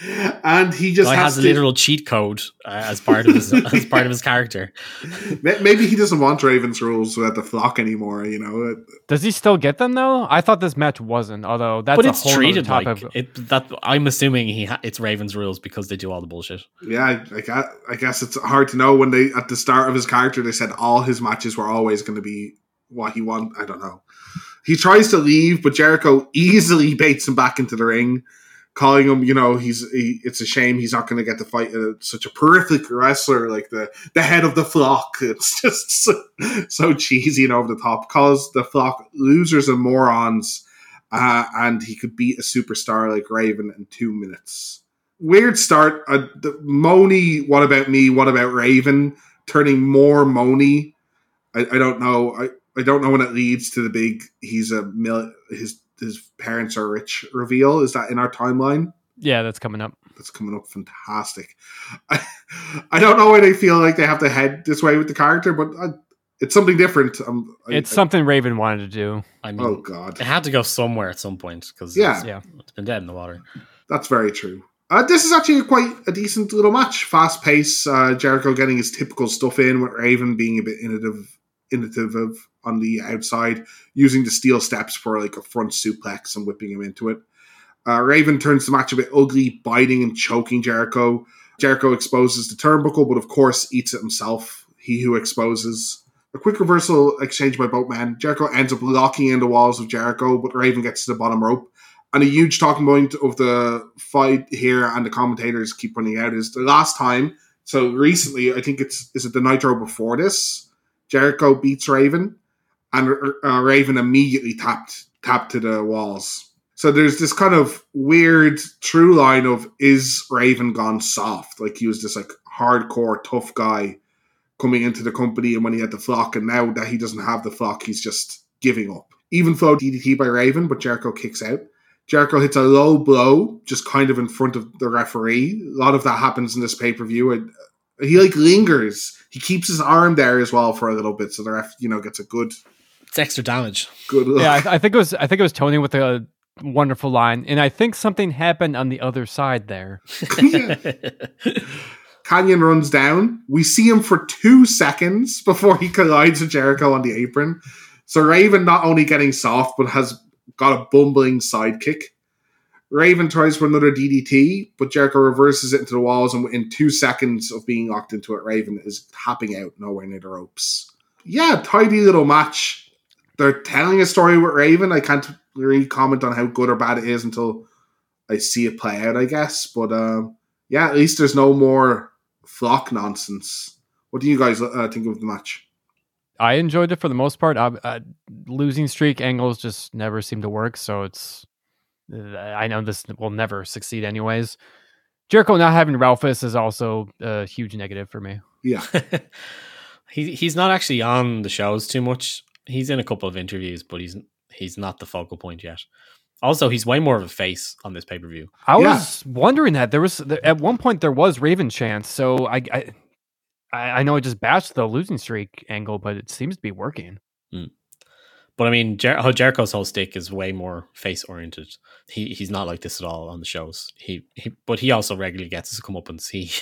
and he just
Guy
has,
has a
to,
literal cheat code uh, as part of his as part of his character.
Maybe he doesn't want Raven's rules at the flock anymore. You know,
Does he still get them though? I thought this match wasn't. Although that's
but
a
it's
whole
treated
top
like
of.
it. That I'm assuming he ha- it's Raven's rules because they do all the bullshit.
yeah. I, I, guess, I guess it's hard to know when they at the start of his character they said all his matches were always going to be what he want. I don't know. He tries to leave, but Jericho easily baits him back into the ring, calling him, you know, he's he, it's a shame he's not going to get to fight uh, such a horrific wrestler like the the head of the flock. It's just so, so cheesy and over the top. Calls the flock losers and morons, uh, and he could beat a superstar like Raven in two minutes. Weird start. Uh, the Moni, what about me? What about Raven? Turning more Moni. I, I don't know. I, I don't know when it leads to the big. He's a mil. His his parents are rich reveal. Is that in our timeline?
Yeah, that's coming up.
That's coming up fantastic. I, I don't know why they feel like they have to head this way with the character, but I, it's something different. Um, I-
It's
I-
something Raven wanted to do.
I mean,
Oh god,
it had to go somewhere at some point because
Yeah.
it's,
Yeah.
it's been dead in the water.
that's very true. Uh, this is actually quite a decent little match. Fast pace. Uh, Jericho getting his typical stuff in, with Raven being a bit innovative, innovative on the outside, using the steel steps for like a front suplex and whipping him into it. Uh, Raven turns the match a bit ugly, biting and choking Jericho. Jericho exposes the turnbuckle, but of course eats it himself. He who exposes. A quick reversal exchange by Boatman. Jericho ends up locking in the walls of Jericho, but Raven gets to the bottom rope. And a huge talking point of the fight here, and the commentators keep pointing out, is the last time. So recently, I think it's is it the Nitro before this? Jericho beats Raven, and uh, Raven immediately tapped tapped to the walls. So there's this kind of weird true line of is Raven gone soft? Like he was this like hardcore tough guy coming into the company, and when he had the flock, and now that he doesn't have the flock, he's just giving up. Even flow DDT by Raven, but Jericho kicks out. Jericho hits a low blow, just kind of in front of the referee. A lot of that happens in this pay per view. And he like lingers. He keeps his arm there as well for a little bit, so the ref, you know, gets a good,
It's extra damage.
good look.
Yeah, I, I think it was. I think it was Tony with a wonderful line, and I think something happened on the other side there.
Kanyon runs down. We see him for two seconds before he collides with Jericho on the apron. So Raven not only getting soft, but has got a bumbling sidekick. Raven tries for another DDT, but Jericho reverses it into the walls, and in two seconds of being locked into it, Raven is tapping out nowhere near the ropes. Yeah, tidy little match. they're telling a story with Raven. I can't really comment on how good or bad it is until I see it play out. I guess, but um, yeah, at least there's no more flock nonsense. What do you guys uh, think of the match?
I enjoyed it for the most part. Uh, uh, losing streak angles just never seem to work, so it's. I know this will never succeed, anyways. Jericho not having Ralphus is also a huge negative for me.
Yeah,
he he's not actually on the shows too much. He's in a couple of interviews, but he's he's not the focal point yet. Also, he's way more of a face on this pay per view.
I
Yeah.
was wondering that there was there- at one point there was Raven chance, so I, I I I know I just bashed the losing streak angle, but it seems to be working. Hmm.
But I mean, Jer- Jericho's whole stick is way more face oriented. He he's not like this at all on the shows. He he, but he also regularly gets his comeuppance. He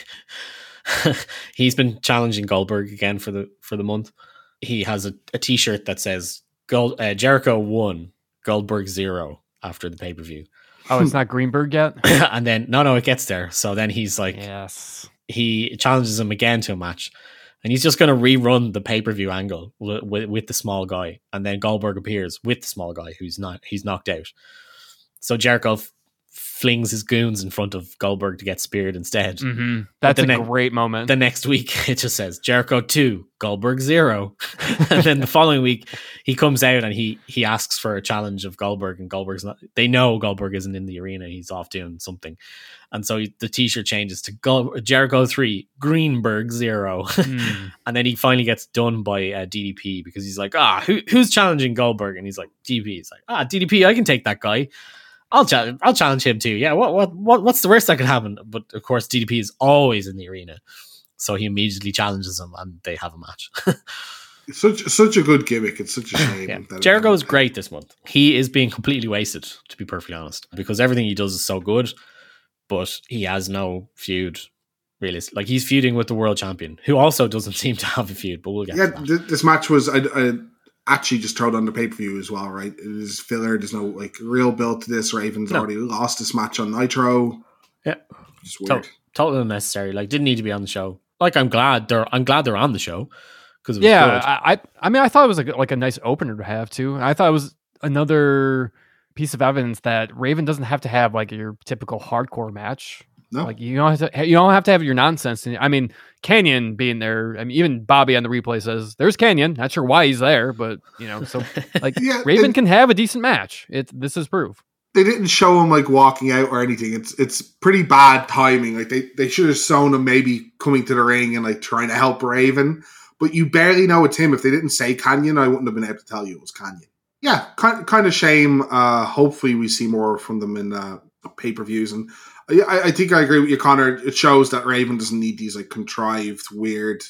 he's been challenging Goldberg again for the for the month. He has a a t shirt that says Gold uh, Jericho won, Goldberg zero after the pay per view,
Oh, it's not Greenberg yet.
and then no no it gets there. So then he's like
yes.
he challenges him again to a match, and he's just going to rerun the pay per view angle with, with, the small guy, and then Goldberg appears with the small guy who's not he's knocked out. So Jericho flings his goons in front of Goldberg to get speared instead.
hmm That's a
ne-
great moment.
The next week, it just says Jericho two, Goldberg zero, and then the following week he comes out and he he asks for a challenge of Goldberg, and Goldberg's not. They know Goldberg isn't in the arena; he's off doing something, and so he, the T-shirt changes to Jericho three, Greenberg zero,
Mm.
and then he finally gets done by uh, DDP because he's like, ah, who, who's challenging Goldberg? And he's like, DDP. He's like, ah, DDP, I can take that guy. I'll challenge. I'll challenge him too. Yeah. What? What? What? What's the worst that could happen? But of course, DDP is always in the arena, so he immediately challenges him, and they have a match.
It's such such a good gimmick. It's such a shame.
yeah. Jericho is great this month. He is being completely wasted, to be perfectly honest, because everything he does is so good, but he has no feud. Really, like he's feuding with the world champion, who also doesn't seem to have a feud. But we'll get
Yeah,
to that.
th- this match was I, I actually just throw it on the pay per view as well, right? It is filler. There's no like real build to this. Ravens
No.
already lost this match on Nitro.
Yeah.
just
To-
weird.
totally unnecessary. Like, didn't need to be on the show. Like, I'm glad they're. I'm glad they're on the show because
Yeah,
good.
I, I I mean I thought it was like, like a nice opener to have too. I thought it was another piece of evidence that Raven doesn't have to have like your typical hardcore match.
No,
Like you don't have to you don't have to have your nonsense. I mean Kanyon being there. I mean even Bobby on the replay says there's Kanyon. Not sure why he's there, but you know so like
yeah,
Raven can have a decent match. It this is proof.
they didn't show him like walking out or anything. It's it's pretty bad timing. Like they they should have shown him maybe coming to the ring and like trying to help Raven, but you barely know it's him. If they didn't say Kanyon, I wouldn't have been able to tell you it was Kanyon. Yeah, kind kind of shame. Uh, hopefully, we see more from them in uh, pay per views and. I, I think I agree with you, Connor. It shows that Raven doesn't need these like contrived, weird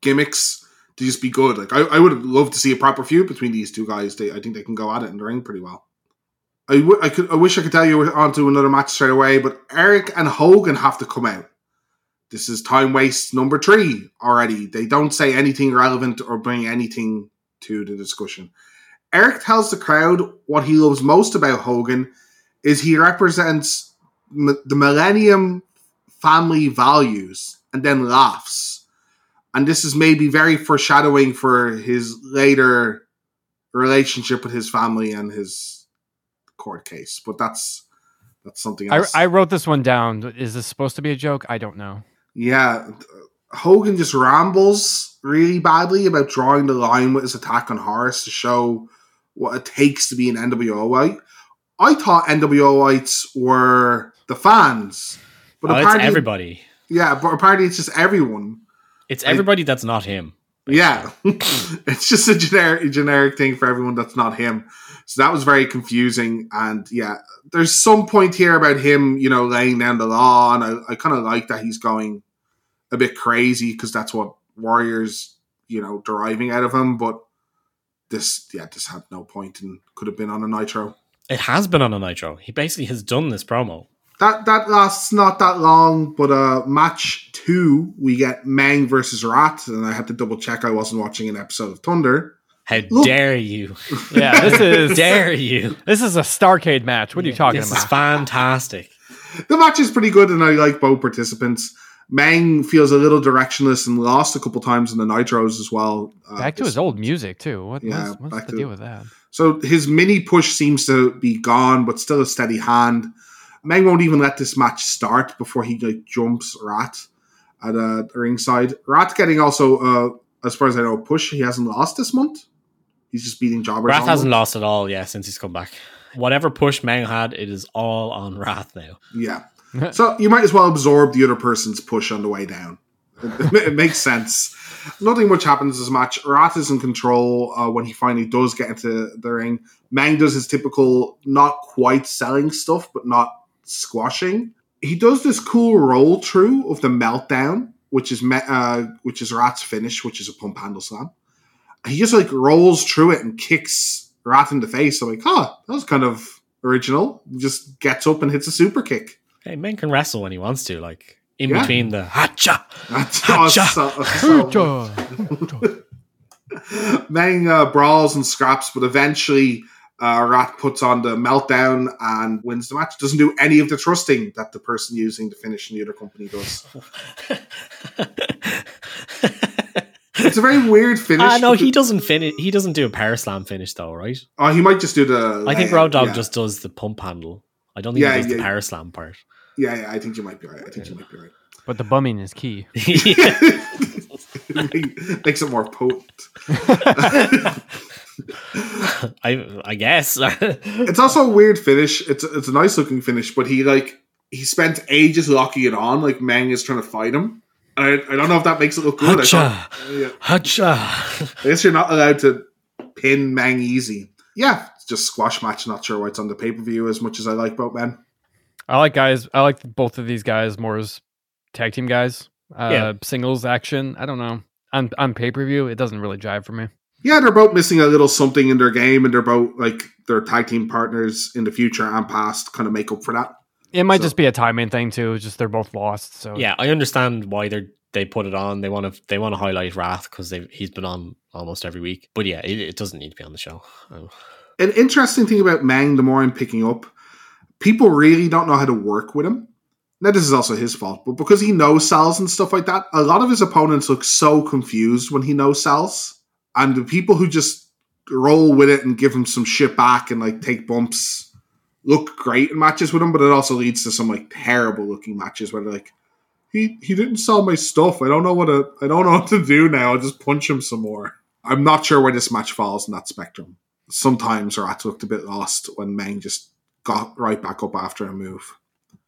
gimmicks to just be good. Like I, I would love to see a proper feud between these two guys. They, I think they can go at it in the ring pretty well. I, w- I could. I wish I could tell you we're on to another match straight away, but Eric and Hogan have to come out. This is time waste number three already. They don't say anything relevant or bring anything to the discussion. Eric tells the crowd what he loves most about Hogan is he represents m- the Millennium family values and then laughs. And this is maybe very foreshadowing for his later relationship with his family and his court case. But that's that's something
I,
else.
I wrote this one down. Is this supposed to be a joke? I don't know.
Yeah, Hogan just rambles really badly about drawing the line with his attack on Horace to show what it takes to be an NWO. I, I thought NWOites were the fans, but
Oh, it's
apparently,
everybody.
yeah, but apparently it's just everyone.
It's
I-
everybody that's not him.
Yeah, it's just a generic generic thing for everyone that's not him. So that was very confusing. And yeah, there's some point here about him, you know, laying down the law, and I, I kind of like that he's going a bit crazy because that's what Warriors, you know, deriving out of him. But this, yeah, this had no point and could have been on a Nitro.
It has been on a Nitro. He basically has done this promo.
That that lasts not that long, but uh match two we get Meng versus Wrath, and I had to double check I wasn't watching an episode of Thunder.
How
Look.
dare you?
Yeah, this is
dare you?
This is a Starrcade match. What are you talking
this
about?
is fantastic.
the match is pretty good and I like both participants. Meng feels a little directionless and lost a couple times in the Nitros as well. uh,
Back to his old music too. What,
Yeah,
what's, what's the
to-
deal with that?
So his mini push seems to be gone, but still a steady hand. Meng won't even let this match start before he like jumps Wrath at uh, ringside. Wrath getting also, uh, as far as I know, a push. He hasn't lost this month. He's just beating jobbers.
Wrath hasn't lost at all, yeah, since he's come back. Whatever push Meng had, it is all on Wrath now.
Yeah. So you might as well absorb the other person's push on the way down. It, it makes sense. Nothing much happens this match. Wrath is in control uh, when he finally does get into the ring. Meng does his typical, not quite selling stuff, but not squashing. He does this cool roll through of the meltdown, which is me- uh, which is Wrath's finish, which is a pump handle slam. He just like rolls through it and kicks Wrath in the face. I'm like, oh, that was kind of original. Just gets up and hits a super kick.
Hey, Meng can wrestle when he wants to, like in
Yeah.
between the hacha.
That's
Hacha.
so, so, Meng uh, brawls and scraps, but eventually uh, Wrath puts on the meltdown and wins the match. Doesn't do any of the trusting that the person using the finish in the other company does. It's a very weird finish.
Ah, no,
because-
he doesn't finish. He doesn't do a power slam finish though, right?
Oh, he might just do the.
I think
layout,
Road Dogg
yeah.
just does the pump handle. I don't think
Yeah,
he does
yeah.
the power slam part.
Yeah, yeah, I think you might be right. I think you might be right.
But the bumming is key.
Makes it more potent.
I I guess.
It's also a weird finish. It's it's a nice looking finish, but he like he spent ages locking it on. Like Meng is trying to fight him. I, I don't know if that makes it look good. I,
Hacha.
thought, yeah.
hacha.
I guess you're not allowed to pin Meng easy. Yeah, it's just squash match. Not sure why it's on the pay per view as much as I like both men.
I like guys. I like both of these guys more as tag team guys. Uh,
Yeah.
Singles action. I don't know. On on pay per view, it doesn't really jive for me.
Yeah, they're both missing a little something in their game, and they're both like their tag team partners in the future and past kind of make up for that.
It might
So-
just be a timing thing too. Just they're both lost. So
Yeah, I understand why they are they put it on. They want to they want to highlight Wrath because they he's been on almost every week. But yeah, it, it doesn't need to be on the show.
An interesting thing about Meng, the more I'm picking up, people really don't know how to work with him. Now, this is also his fault, but because he knows cells and stuff like that, a lot of his opponents look so confused when he knows cells. And the people who just roll with it and give him some shit back and like take bumps look great in matches with him, but it also leads to some like terrible looking matches where like, he he didn't sell my stuff. I don't know what to I don't know what to do now. I'll just punch him some more. I'm not sure where this match falls in that spectrum. Sometimes Wrath looked a bit lost when Meng just got right back up after a move.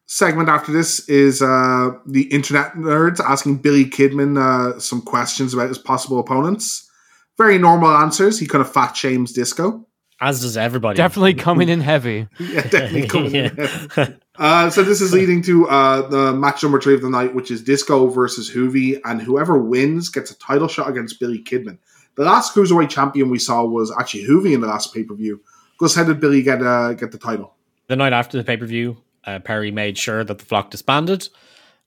Segment after this is uh, the internet nerds asking Billy Kidman uh, some questions about his possible opponents. Very normal answers. He kind of fat shames Disco.
As does everybody.
definitely coming in heavy.
Yeah, definitely coming in.
Yeah.
Uh, so this is leading to uh, the match number three of the night, which is Disco versus Juvi, and whoever wins gets a title shot against Billy Kidman. The last cruiserweight champion we saw was actually Juvi in the last pay per view. Because how did Billy get uh, get the title?
the night after the pay per view, uh, Perry made sure that the flock disbanded,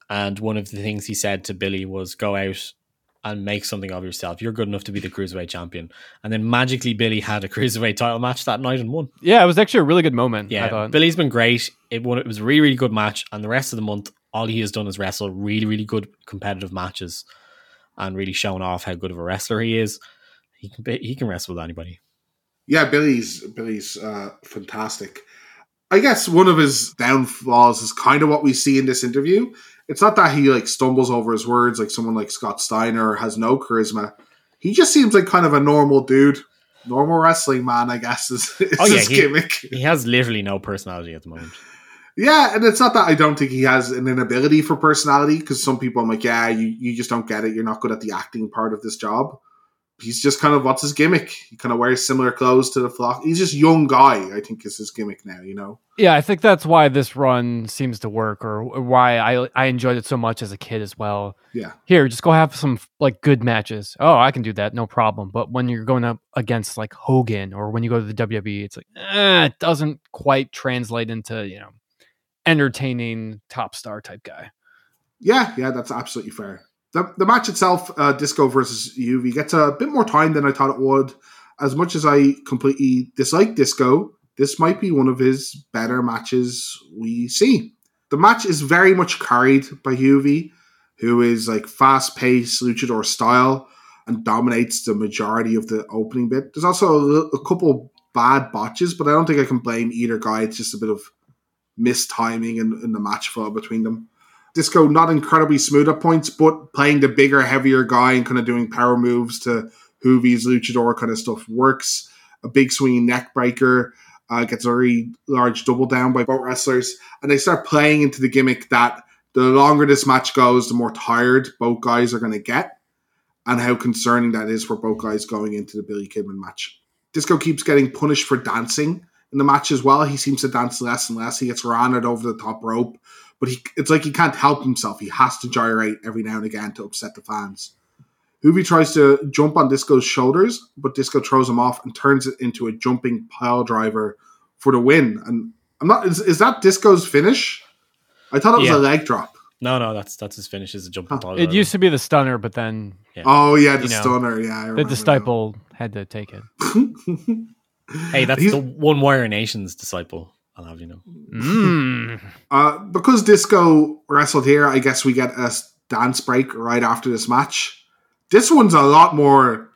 and one of the things he said to Billy was, "Go out and make something of yourself. You're good enough to be the cruiserweight champion." And then magically, Billy had a cruiserweight title match that night and won.
Yeah, it was actually a really good moment. I
Yeah,
thought.
Billy's been great. It won, It was a really, really good match, and the rest of the month, all he has done is wrestle really, really good competitive matches, and really shown off how good of a wrestler he is. He can be, he can wrestle with anybody.
Yeah, Billy's Billy's uh, fantastic. I guess one of his downfalls is kind of what we see in this interview. It's not that he like stumbles over his words like someone like Scott Steiner has no charisma. He just seems like kind of a normal dude, normal wrestling man. I guess is, is
Oh, yeah,
his
he-
gimmick.
He has literally no personality at the moment.
Yeah, and it's not that I don't think he has an inability for personality because some people I'm like, yeah, you, you just don't get it. You're not good at the acting part of this job. He's just kind of what's his gimmick? He kind of wears similar clothes to the flock. He's just young guy. I think is his gimmick now. You know.
Yeah, I think that's why this run seems to work, or why I I enjoyed it so much as a kid as well.
Yeah.
Here, just go have some like good matches. Oh, I can do that, no problem. But when you're going up against like Hogan, or when you go to the WWE, it's like eh, it doesn't quite translate into you know entertaining top star type guy.
Yeah, yeah, that's absolutely fair. The, the match itself, uh, Disco versus Juvi, gets a bit more time than I thought it would. As much as I completely dislike Disco, this might be one of his better matches we see. The match is very much carried by Juvi, who is like fast paced luchador style and dominates the majority of the opening bit. There's also a, a couple bad botches, but I don't think I can blame either guy. It's just a bit of mistiming in, in the match flow between them. Disco not incredibly smooth at points, but playing the bigger, heavier guy and kind of doing power moves to Juvi's luchador kind of stuff works. A big swinging neck breaker uh, gets a very large double down by both wrestlers, and they start playing into the gimmick that the longer this match goes, the more tired both guys are going to get, and how concerning that is for both guys going into the Billy Kidman match. Disco keeps getting punished for dancing in the match as well. He seems to dance less and less. He gets ran over the top rope, but he, it's like he can't help himself. He has to gyrate every now and again to upset the fans. Juvi tries to jump on Disco's shoulders, but Disco throws him off and turns it into a jumping pile driver for the win. And I'm not is, is that Disco's finish? I thought it was
Yeah.
a leg drop.
No, no, that's that's his finish. Is a jumping
Huh.
ball.
It used to be the stunner, but then
Oh yeah, the
You know,
stunner. Yeah,
the
remember
disciple had to take it.
Hey, that's
He's-
the One Wire Nation's disciple. I'll have you know.
Mm.
Uh, because Disco wrestled here, I guess we get a dance break right after this match. This one's a lot more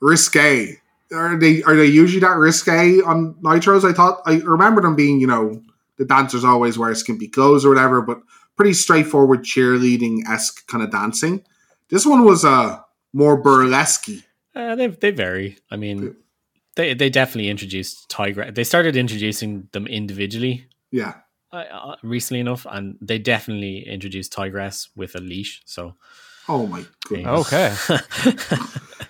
risque. Are they are they usually that risque on nitros? I thought I remember them being, you know, the dancers always wear skimpy clothes or whatever, but pretty straightforward cheerleading esque kind of dancing. This one was uh more burlesque.
Uh, they they vary. I mean, they they definitely introduced Tiger. They started introducing them individually
Yeah.
uh, uh, recently enough, and they definitely introduced Tygress with a leash. So
Oh my goodness.
Okay.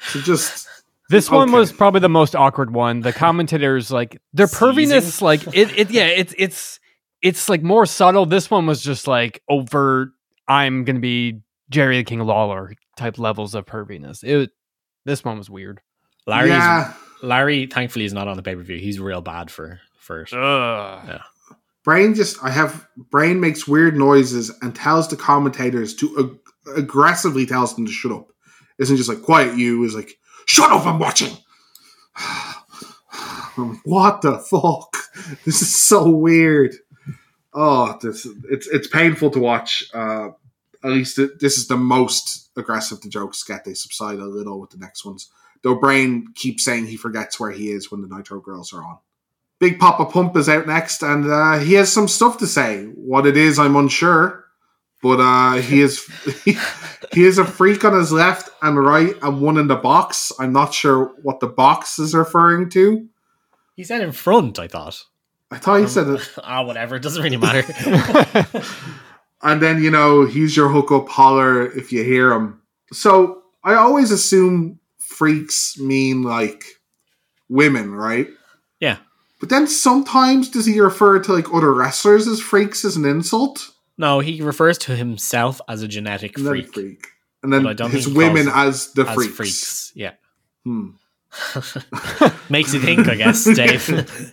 So just
This one was probably the most awkward one. The commentators like their perviness, like it, it yeah, it's it's it's like more subtle. This one was just like overt. I'm gonna be Jerry the King Lawler type levels of perviness. It this one was weird.
Larry's
yeah.
Larry, thankfully, is not on the pay per view. He's real bad for for it.
Ugh.
Brain just I have Brain makes weird noises and tells the commentators to ag- aggressively tells them to shut up. Isn't just like quiet you is like shut up I'm watching. I'm like, what the fuck? This is so weird. Oh, this it's it's painful to watch. Uh, at least it, this is the most aggressive the jokes get. They subside a little with the next ones. Though Brain keeps saying he forgets where he is when the Nitro Girls are on. Big Papa Pump is out next, and uh, he has some stuff to say. What it is, I'm unsure, but uh, he is he, he is a freak on his left and right, and one in the box. I'm not sure what the box is referring to.
He said in front. I thought.
I thought he said it,
Ah, whatever. It doesn't really matter.
and then you know he's your hookup holler if you hear him. So I always assume freaks mean like women, right?
yeah.
But then sometimes does he refer to like other wrestlers as freaks as an insult?
No, he refers to himself as a genetic
And then
freak.
freak. And then
But I don't
his
think he calls
women as the
as
freaks.
freaks. Yeah.
Hmm.
Makes you think, I guess, Dave.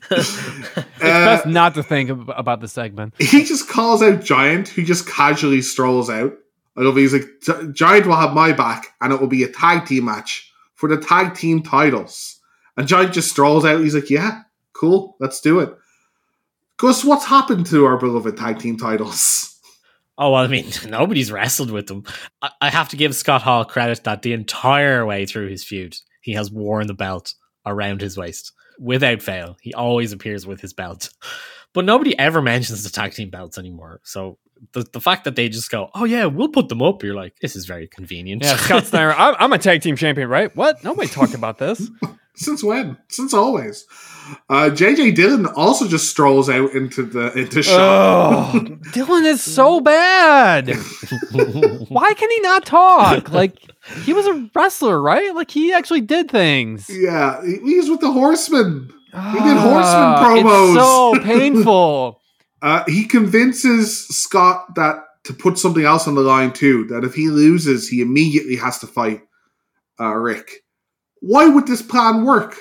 Uh,
Best not to think about the segment.
he just calls out Giant, who just casually strolls out. I love it. He's like, Giant will have my back, and it will be a tag team match for the tag team titles. And Giant just strolls out. He's like, yeah, cool, let's do it. Gus, what's happened to our beloved tag team titles?
oh, well, I mean, nobody's wrestled with them. I, I have to give Scott Hall credit that the entire way through his feud, he has worn the belt around his waist without fail. He always appears with his belt. But nobody ever mentions the tag team belts anymore. So the, the fact that they just go, oh, yeah, we'll put them up, you're like, this is very convenient.
Yeah, Scott Steiner. I'm, I'm a tag team champion, right? What? Nobody talked about this.
Since when? Since always. Uh, JJ Dillon also just strolls out into the into shop.
Oh, Dillon is so bad. Why can he not talk? Like he was a wrestler, right? Like he actually did things.
Yeah, he- he's with the Horsemen.
He
did Horseman promos.
It's so painful.
Uh, he convinces Scott that to put something else on the line too. That if he loses, he immediately has to fight uh, Rick. Why would this plan work?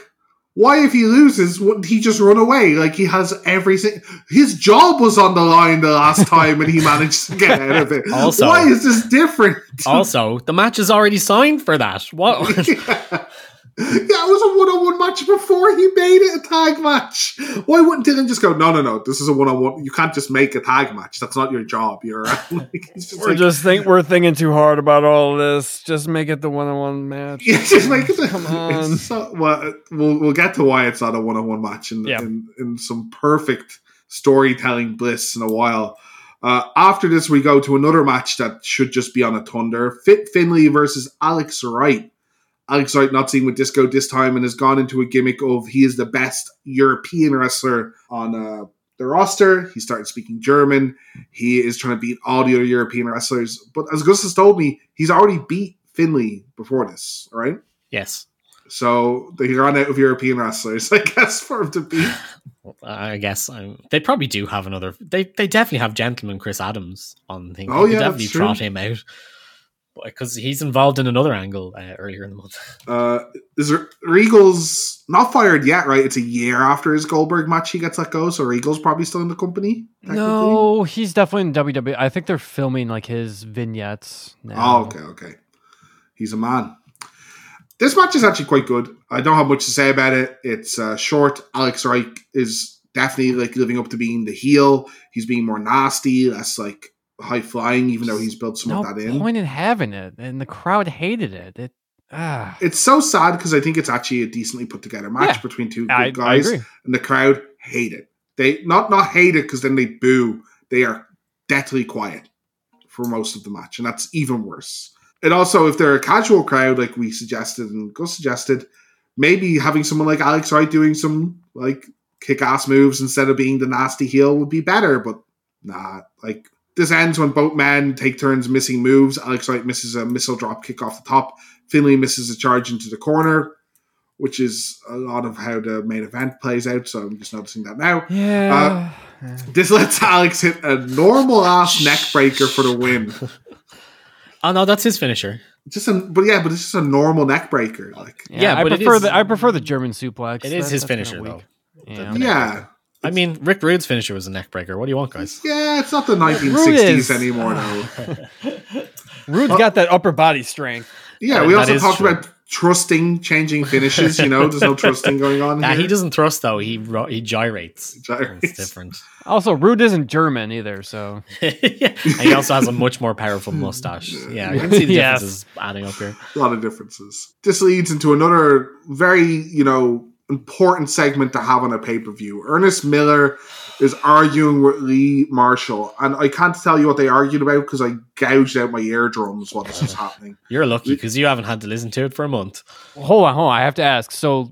Why, if he loses, wouldn't he just run away? Like he has everything. His job was on the line the last time, and he managed to get out of it.
Also-
why is this different?
also, the match is already signed for that. What?
Yeah, it was a one-on-one match before he made it a tag match. Why wouldn't Dillon just go? No, no, no. This is a one-on-one. You can't just make a tag match. That's not your job. You're like, just
We're
like,
just think we're thinking too hard about all this. Just make it the one-on-one match.
Yeah, just make it.
Come on.
So, well, we'll we'll get to why it's not a one-on-one match in,
Yeah.
in, in some perfect storytelling bliss in a while. Uh, after this, we go to another match that should just be on a thunder: Fit Finlay versus Alex Wright. Alex Wright not seen with Disco this time and has gone into a gimmick of he is the best European wrestler on uh, the roster. He started speaking German. He is trying to beat all the other European wrestlers. But as Gus has told me, he's already beat Finlay before this, all right?
Yes.
So they ran out of European wrestlers, I guess, for him to beat.
I guess um, they probably do have another. They they definitely have gentleman Chris Adams on thing.
Oh,
They
yeah,
definitely trot him out because he's involved in another angle uh, earlier in the month.
Uh, is there, Regal's not fired yet, right? It's a year after his Goldberg match he gets let go, so Regal's probably still in the company. technically?
No, he's definitely in WWE. I think they're filming like his vignettes now.
Oh, okay, okay. He's a man. This match is actually quite good. I don't have much to say about it. It's uh, short. Alex Wright is definitely like living up to being the heel. He's being more nasty, less like high flying, even though he's built some
No
of that in.
point in having it, and the crowd hated it. It ah,
It's so sad because I think it's actually a decently put together match
Yeah.
between two good
I, I
guys,
agree.
and the crowd hate it. They not not hate it because then they boo. They are deathly quiet for most of the match, and that's even worse. And also, if they're a casual crowd, like we suggested and Gus suggested, maybe having someone like Alex Wright doing some like kick ass moves instead of being the nasty heel would be better. But nah, like this ends when both men take turns missing moves. Alex Wright misses a missile drop kick off the top. Finlay misses a charge into the corner, which is a lot of how the main event plays out. So I'm just noticing that now.
Yeah.
Uh, this lets Alex hit a normal ass neck breaker for the win.
Oh no, that's his finisher.
Just a, but yeah, but it's just a normal neck breaker. Like,
yeah,
yeah,
I prefer
is-
the I prefer the German suplex.
It is
That-
his finisher though.
Yeah.
Yeah,
I mean, Rick Rude's finisher was a neckbreaker. What do you want, guys?
yeah, it's not the 1960s anymore though.
Rude's got that upper body strength.
Yeah,
Uh,
we also talked
true.
about trusting changing finishes. You know, there's no trusting going on
Nah,
here.
he doesn't thrust though. He he gyrates.
Gyrates.
It's different.
Also, Rude isn't German either, so
yeah. And he also has a much more powerful mustache. Yeah, I can see the
Yes.
differences adding up here.
a lot of differences. This leads into another very, you know, important segment to have on a pay per view. Ernest Miller is arguing with Lee Marshall, and I can't tell you what they argued about because I gouged out my eardrums while this was happening.
You're lucky because you haven't had to listen to it for a month.
hold on, hold on. I have to ask. So,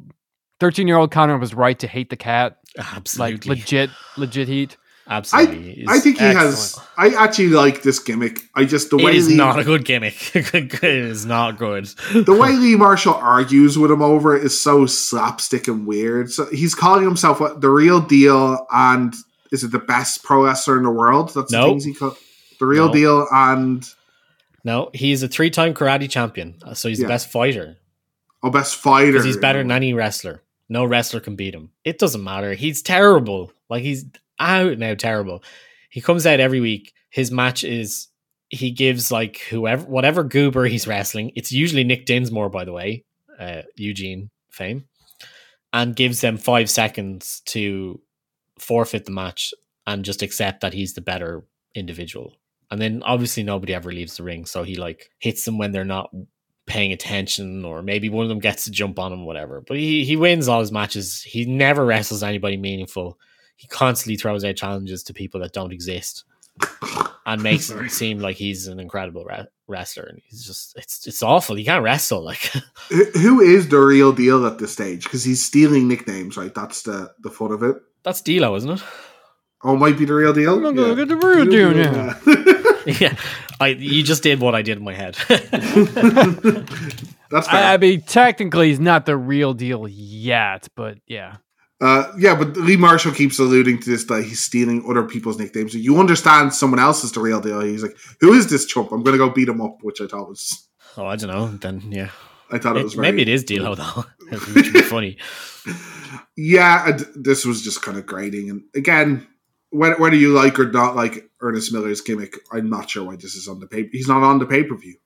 thirteen-year-old Connor was right to hate the cat, like
Absolutely,
legit, legit heat.
Absolutely.
I think he has. I actually like this gimmick. I just the
it
way
is
Lee,
not a good gimmick. it is not good.
the way Lee Marshall argues with him over it is so slapstick and weird. So he's calling himself what, the real deal, and is it the best pro wrestler in the world? That's the
No.
things he the real
No.
deal, and
No, he's a three-time karate champion, so he's
Yeah.
the best fighter
oh, best fighter.
he's better than any wrestler. No wrestler can beat him. It doesn't matter. He's terrible. Like he's out now terrible. He comes out every week. His match is he gives like whoever whatever goober he's wrestling. It's usually Nick Dinsmore, by the way, uh, Eugene fame, and gives them five seconds to forfeit the match and just accept that he's the better individual. And then obviously nobody ever leaves the ring, so he like hits them when they're not paying attention, or maybe one of them gets to jump on him, whatever. But he he wins all his matches. He never wrestles anybody meaningful. He constantly throws out challenges to people that don't exist, and makes it seem like he's an incredible re- wrestler. And he's just it's it's awful. He can't wrestle. Like
Who- Who is the real deal at this stage? Because he's stealing nicknames, right? That's the the fun of it.
that's D'Lo, isn't it?
Oh, might be the real deal.
Look, look at the real deal now.
yeah, I you just did what I did in my head.
That's fair.
I, I mean, technically, he's not the real deal yet, but yeah.
Uh, yeah, but Lee Marshall keeps alluding to this that he's stealing other people's nicknames. You understand someone else is the real deal. He's like, "Who is this chump? I'm going to go beat him up," which I thought was,
oh, I don't know. Then yeah,
I thought it,
It-
was very,
maybe it is D'Lo though. Be funny.
Yeah, and this was just kind of grating. And again, whether, whether you like or not like Ernest Miller's gimmick, I'm not sure why this is on the paper. He's not on the pay per view.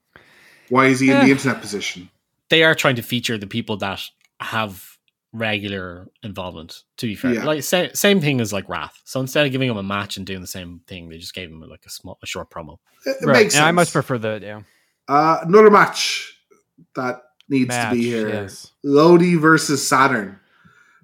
Why is he in the
Eh.
internet position?
they are trying to feature the people that have regular involvement. To be fair,
Yeah.
like sa- same thing as like Wrath. So instead of giving him a match and doing the same thing, they just gave him like a small, a short promo.
It, it
Right.
makes
And
sense.
I much prefer the yeah.
Uh, another match that needs
Match,
to be here.
yes.
Lodi versus Saturn.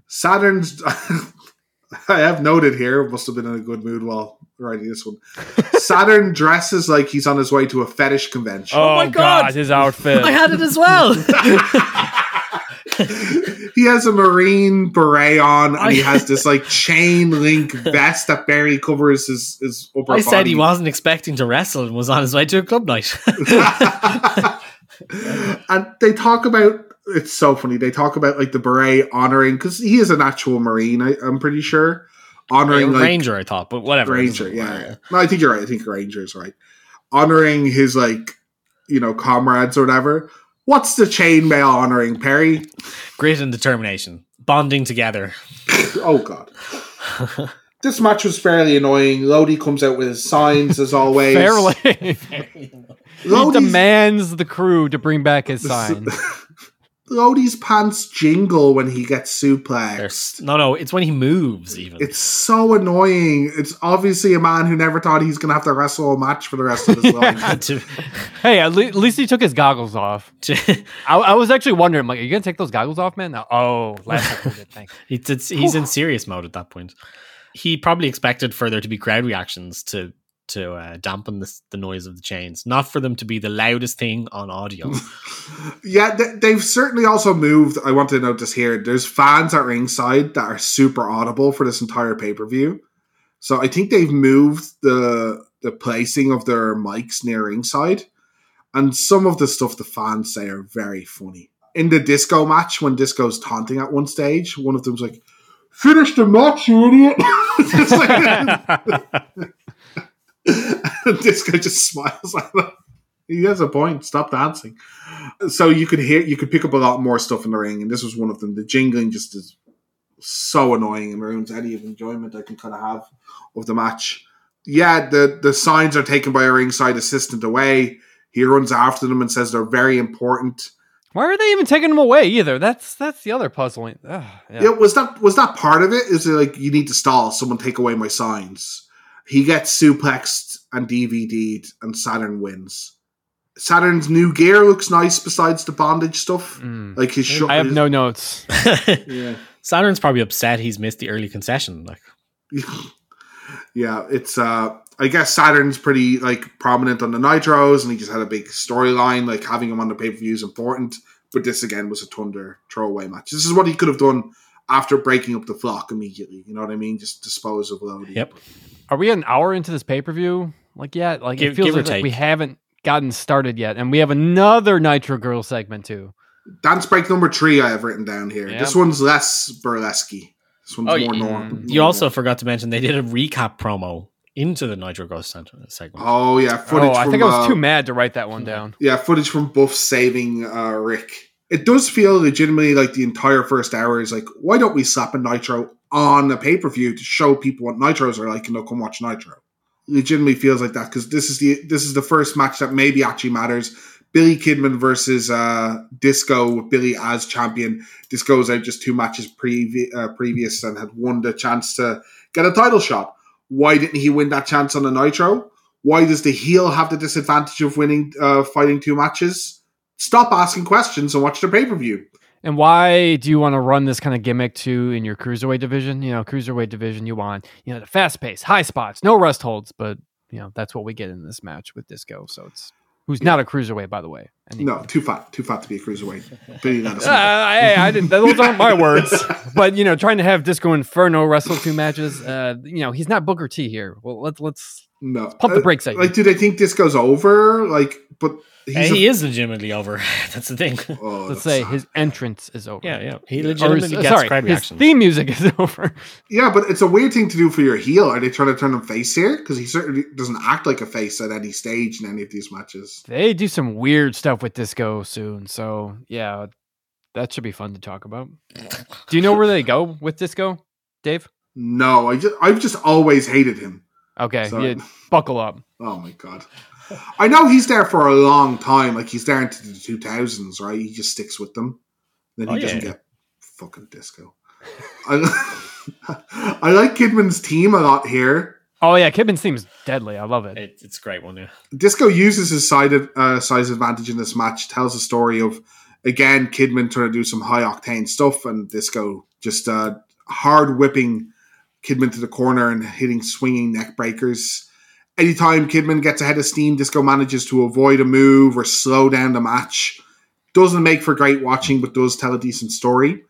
Saturn's. I have noted here, must have been in a good mood while writing this one. Saturn dresses like he's on his way to a fetish convention.
Oh,
my God.
his outfit.
I had it as well.
He has a marine beret on and he has this like chain link vest that barely covers his, his upper
I said he wasn't expecting to wrestle and was on his way to a club night.
and they talk about it's so funny. They talk about like the beret honoring because he is an actual marine. I, I'm pretty sure honoring like
Ranger, I thought, but whatever.
Ranger. Yeah,
matter.
no, I think you're right. I think Ranger's right. Honoring his like you know comrades or whatever. What's the chainmail honoring Perry?
Grit and determination, bonding together.
Oh god. This match was fairly annoying. Lodi comes out with his signs as always.
Fairly. he demands the crew to bring back his sign.
Lodi's pants jingle when he gets suplexed.
There's, no, no, it's when he moves. Even
It's so annoying. It's obviously a man who never thought he's going to have to wrestle a match for the rest of his life.
to,
hey, at, le- at least he took his goggles off. I, I was actually wondering, like, are you gonna take those goggles off, man? No. Oh, last time Thanks.
It's, it's, he's in serious mode at that point. He probably expected for there to be crowd reactions to to uh, dampen the, the noise of the chains, not for them to be the loudest thing on audio.
yeah, th- they've certainly also moved. I want to note this here. There's fans at ringside that are super audible for this entire pay per view. So I think they've moved the the placing of their mics near ringside, and some of the stuff the fans say are very funny. In the disco match, when Disco's taunting at one stage, one of them's like, "Finish the match, you idiot!" Disco just smiles at. He has a point. Stop dancing. So you could hear, you could pick up a lot more stuff in the ring, and this was one of them. The jingling just is so annoying and ruins any of enjoyment I can kind of have of the match. Yeah, the the signs are taken by a ringside assistant away. He runs after them and says they're very important.
Why are they even taking them away either? That's that's the other puzzling. Ugh, yeah.
Yeah, was that was that part of it? Is it like you need to stall? Someone take away my signs. He gets suplexed and DVD'd, and Saturn wins. Saturn's new gear looks nice besides the bondage stuff.
Mm.
Like his shot.
I have no notes.
Yeah,
Saturn's probably upset he's missed the early concession. Like,
yeah. It's uh, I guess Saturn's pretty like prominent on the Nitros, and he just had a big storyline. Like having him on the pay per view is important. But this again was a Thunder throwaway match. This is what he could have done after breaking up the flock immediately. You know what I mean? Just dispose of Lodi.
Yep.
Are we an hour into this pay per view? Like, yeah, like
Give-
it feels like, like we haven't gotten started yet, and we have another Nitro Girl segment too.
Dance break number three I have written down here.
Yeah.
This one's less burlesque. This one's
Oh,
more
y-
normal.
You also forgot to mention they did a recap promo into the Nitro Ghost segment.
Oh yeah, footage
oh, I
from
think I was
uh,
too mad to write that one down.
yeah, footage from Buff saving uh, Rick. It does feel legitimately like the entire first hour is like, why don't we slap a Nitro on a pay per view to show people what Nitros are like and they'll come watch Nitro? Legitimately feels like that because this is the this is the first match that maybe actually matters. Billy Kidman versus uh, Disco with Billy as champion. Disco's out just two matches previ- uh, previous and had won the chance to get a title shot. Why didn't he win that chance on the Nitro? Why does the heel have the disadvantage of winning, uh, fighting two matches? Stop asking questions and watch the pay per view.
And why do you want to run this kind of gimmick too in your cruiserweight division? You know, cruiserweight division, you want you know the fast pace, high spots, no rest holds, but you know that's what we get in this match with Disco. So it's who's not a cruiserweight, by the way. And
No, too fat, too fat to be a cruiserweight. Billy
Uh, hey, I didn't. Those aren't my words. But you know, trying to have Disco Inferno wrestle two matches. Uh, you know, he's not Booker T here. Well, let's let's
no,
pump the
Uh,
brakes at you.
Like, do they think this goes over? Like, but he's
Hey,
a-
he is legitimately over. That's the thing.
oh,
let's say
sad.
his entrance is over.
Yeah, yeah. He legitimately
uh,
gets
sorry,
crowd
his
reactions.
theme music is over.
Yeah, but it's a weird thing to do for your heel. Are they trying to turn him face here? Because he certainly doesn't act like a face at any stage in any of these matches.
They do some weird stuff with Disco soon, so yeah, that should be fun to talk about. Do you know where they go with Disco, Dave?
No, I just I've just always hated him.
Okay,
So-
yeah, buckle up.
Oh my god. I know he's there for a long time. Like he's there into the two thousands, right? He just sticks with them. Then he
Oh,
doesn't
yeah.
get fucking disco. I, I like Kidman's team a lot here.
Oh yeah, Kidman seems deadly. I love it.
It, it's a great one, yeah.
Disco uses his side uh, size advantage in this match. Tells a story of again Kidman trying to do some high octane stuff, and Disco just uh, hard whipping Kidman to the corner and hitting swinging neck breakers. Anytime Kidman gets ahead of steam, Disco manages to avoid a move or slow down the match. Doesn't make for great watching, but does tell a decent story.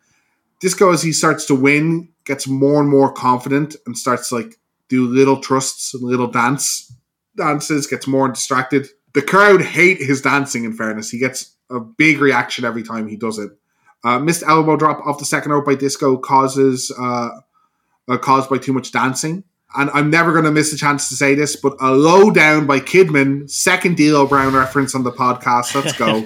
Disco, as he starts to win, gets more and more confident and starts like do little trusts and little dance dances, gets more distracted. The crowd hate his dancing. In fairness, he gets a big reaction every time he does it. Uh, missed elbow drop off the second rope by Disco causes uh, uh, caused by too much dancing. And I'm never going to miss a chance to say this, but a Lo Down by Kidman, second D'Lo Brown reference on the podcast. Let's go.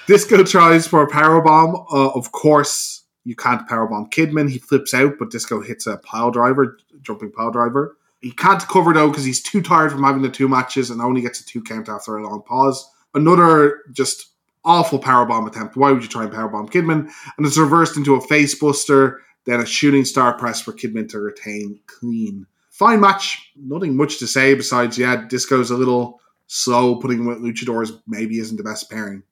Disco tries for a powerbomb. Uh, of course, you can't powerbomb Kidman. He flips out, but Disco hits a pile driver, jumping pile driver. He can't cover though because he's too tired from having the two matches and only gets a two count after a long pause. Another just awful powerbomb attempt. Why would you try and powerbomb Kidman? And it's reversed into a face buster, then a shooting star press for Kidman to retain clean. Fine match. Nothing much to say besides, yeah, Disco's a little slow. Putting with Luchadors maybe isn't the best pairing.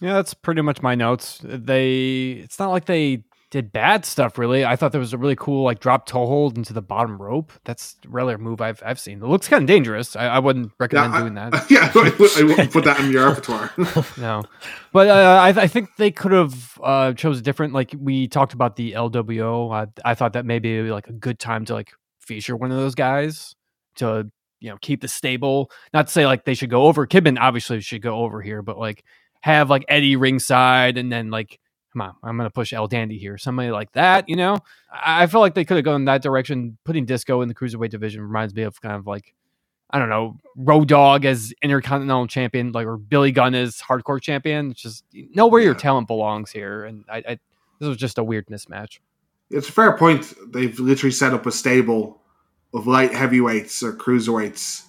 Yeah, that's pretty much my notes. They it's not like they did bad stuff really. I thought there was a really cool like drop toe hold into the bottom rope. That's a rare move I've I've seen. It looks kind of dangerous. I, I wouldn't recommend
I-
doing that.
yeah, I, would- I wouldn't put that in your repertoire.
no, but uh, I, I think they could have uh, chose a different. Like we talked about the LWO. I, I thought that maybe it'd be like a good time to like feature one of those guys to you know keep the stable. Not to say like they should go over. Kidman obviously should go over here, but like have like Eddie ringside and then like. Come on, I'm gonna push El Dandy here. Somebody like that, you know. I, I feel like they could have gone that direction. Putting Disco in the cruiserweight division reminds me of kind of like I don't know, Road Dogg as Intercontinental Champion, like or Billy Gunn as Hardcore Champion. It's just you know where your talent belongs here, and I, I this was just a weird mismatch.
It's a fair point. They've literally set up a stable of light heavyweights or cruiserweights,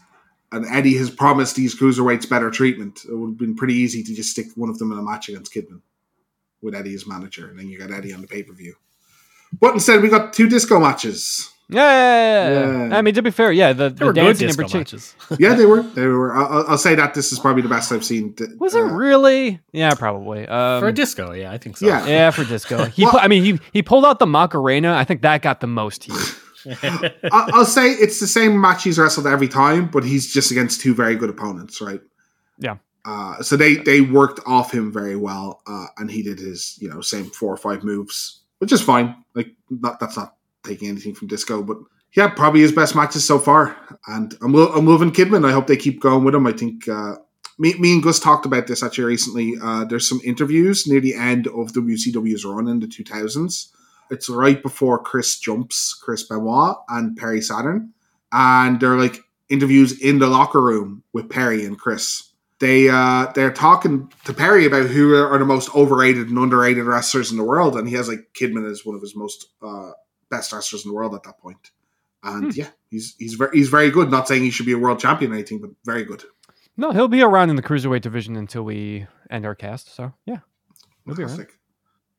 and Eddie has promised these cruiserweights better treatment. It would have been pretty easy to just stick one of them in a match against Kidman with Eddie as manager, and then you got Eddie on the pay per view. But instead, we got two disco matches.
Yeah,
Yeah.
I mean to be fair, yeah, the,
They
the
were good
dancing in
disco
particular
matches.
Yeah, they were. They were. I'll, I'll say that this is probably the best I've seen.
was it
Uh,
really? Yeah, probably. Um,
For a disco, yeah, I think so.
yeah.
yeah, for disco. He,
Well-
pu- I mean, he he pulled out the Macarena. I think that got the most heat.
I- I'll say it's the same match he's wrestled every time, but he's just against two very good opponents, right?
Yeah.
Uh, so they they worked off him very well, uh, and he did his you know same four or five moves, which is fine. Like not that's not taking anything from Disco, but yeah, probably his best matches so far. And I'm lo- I'm loving Kidman. I hope they keep going with him. I think uh, me me and Gus talked about this actually recently. Uh, there's some interviews near the end of WCW's run in the 2000s. It's right before Chris jumps, Chris Benoit and Perry Saturn, and they're like interviews in the locker room with Perry and Chris. They uh, they're talking to Perry about who are the most overrated and underrated wrestlers in the world, and he has like Kidman as one of his most uh, best wrestlers in the world at that point. And yeah, he's he's very he's very good. Not saying he should be a world champion or anything, but very good.
No, he'll be around in the cruiserweight division until we end our cast. So yeah, he'll be around.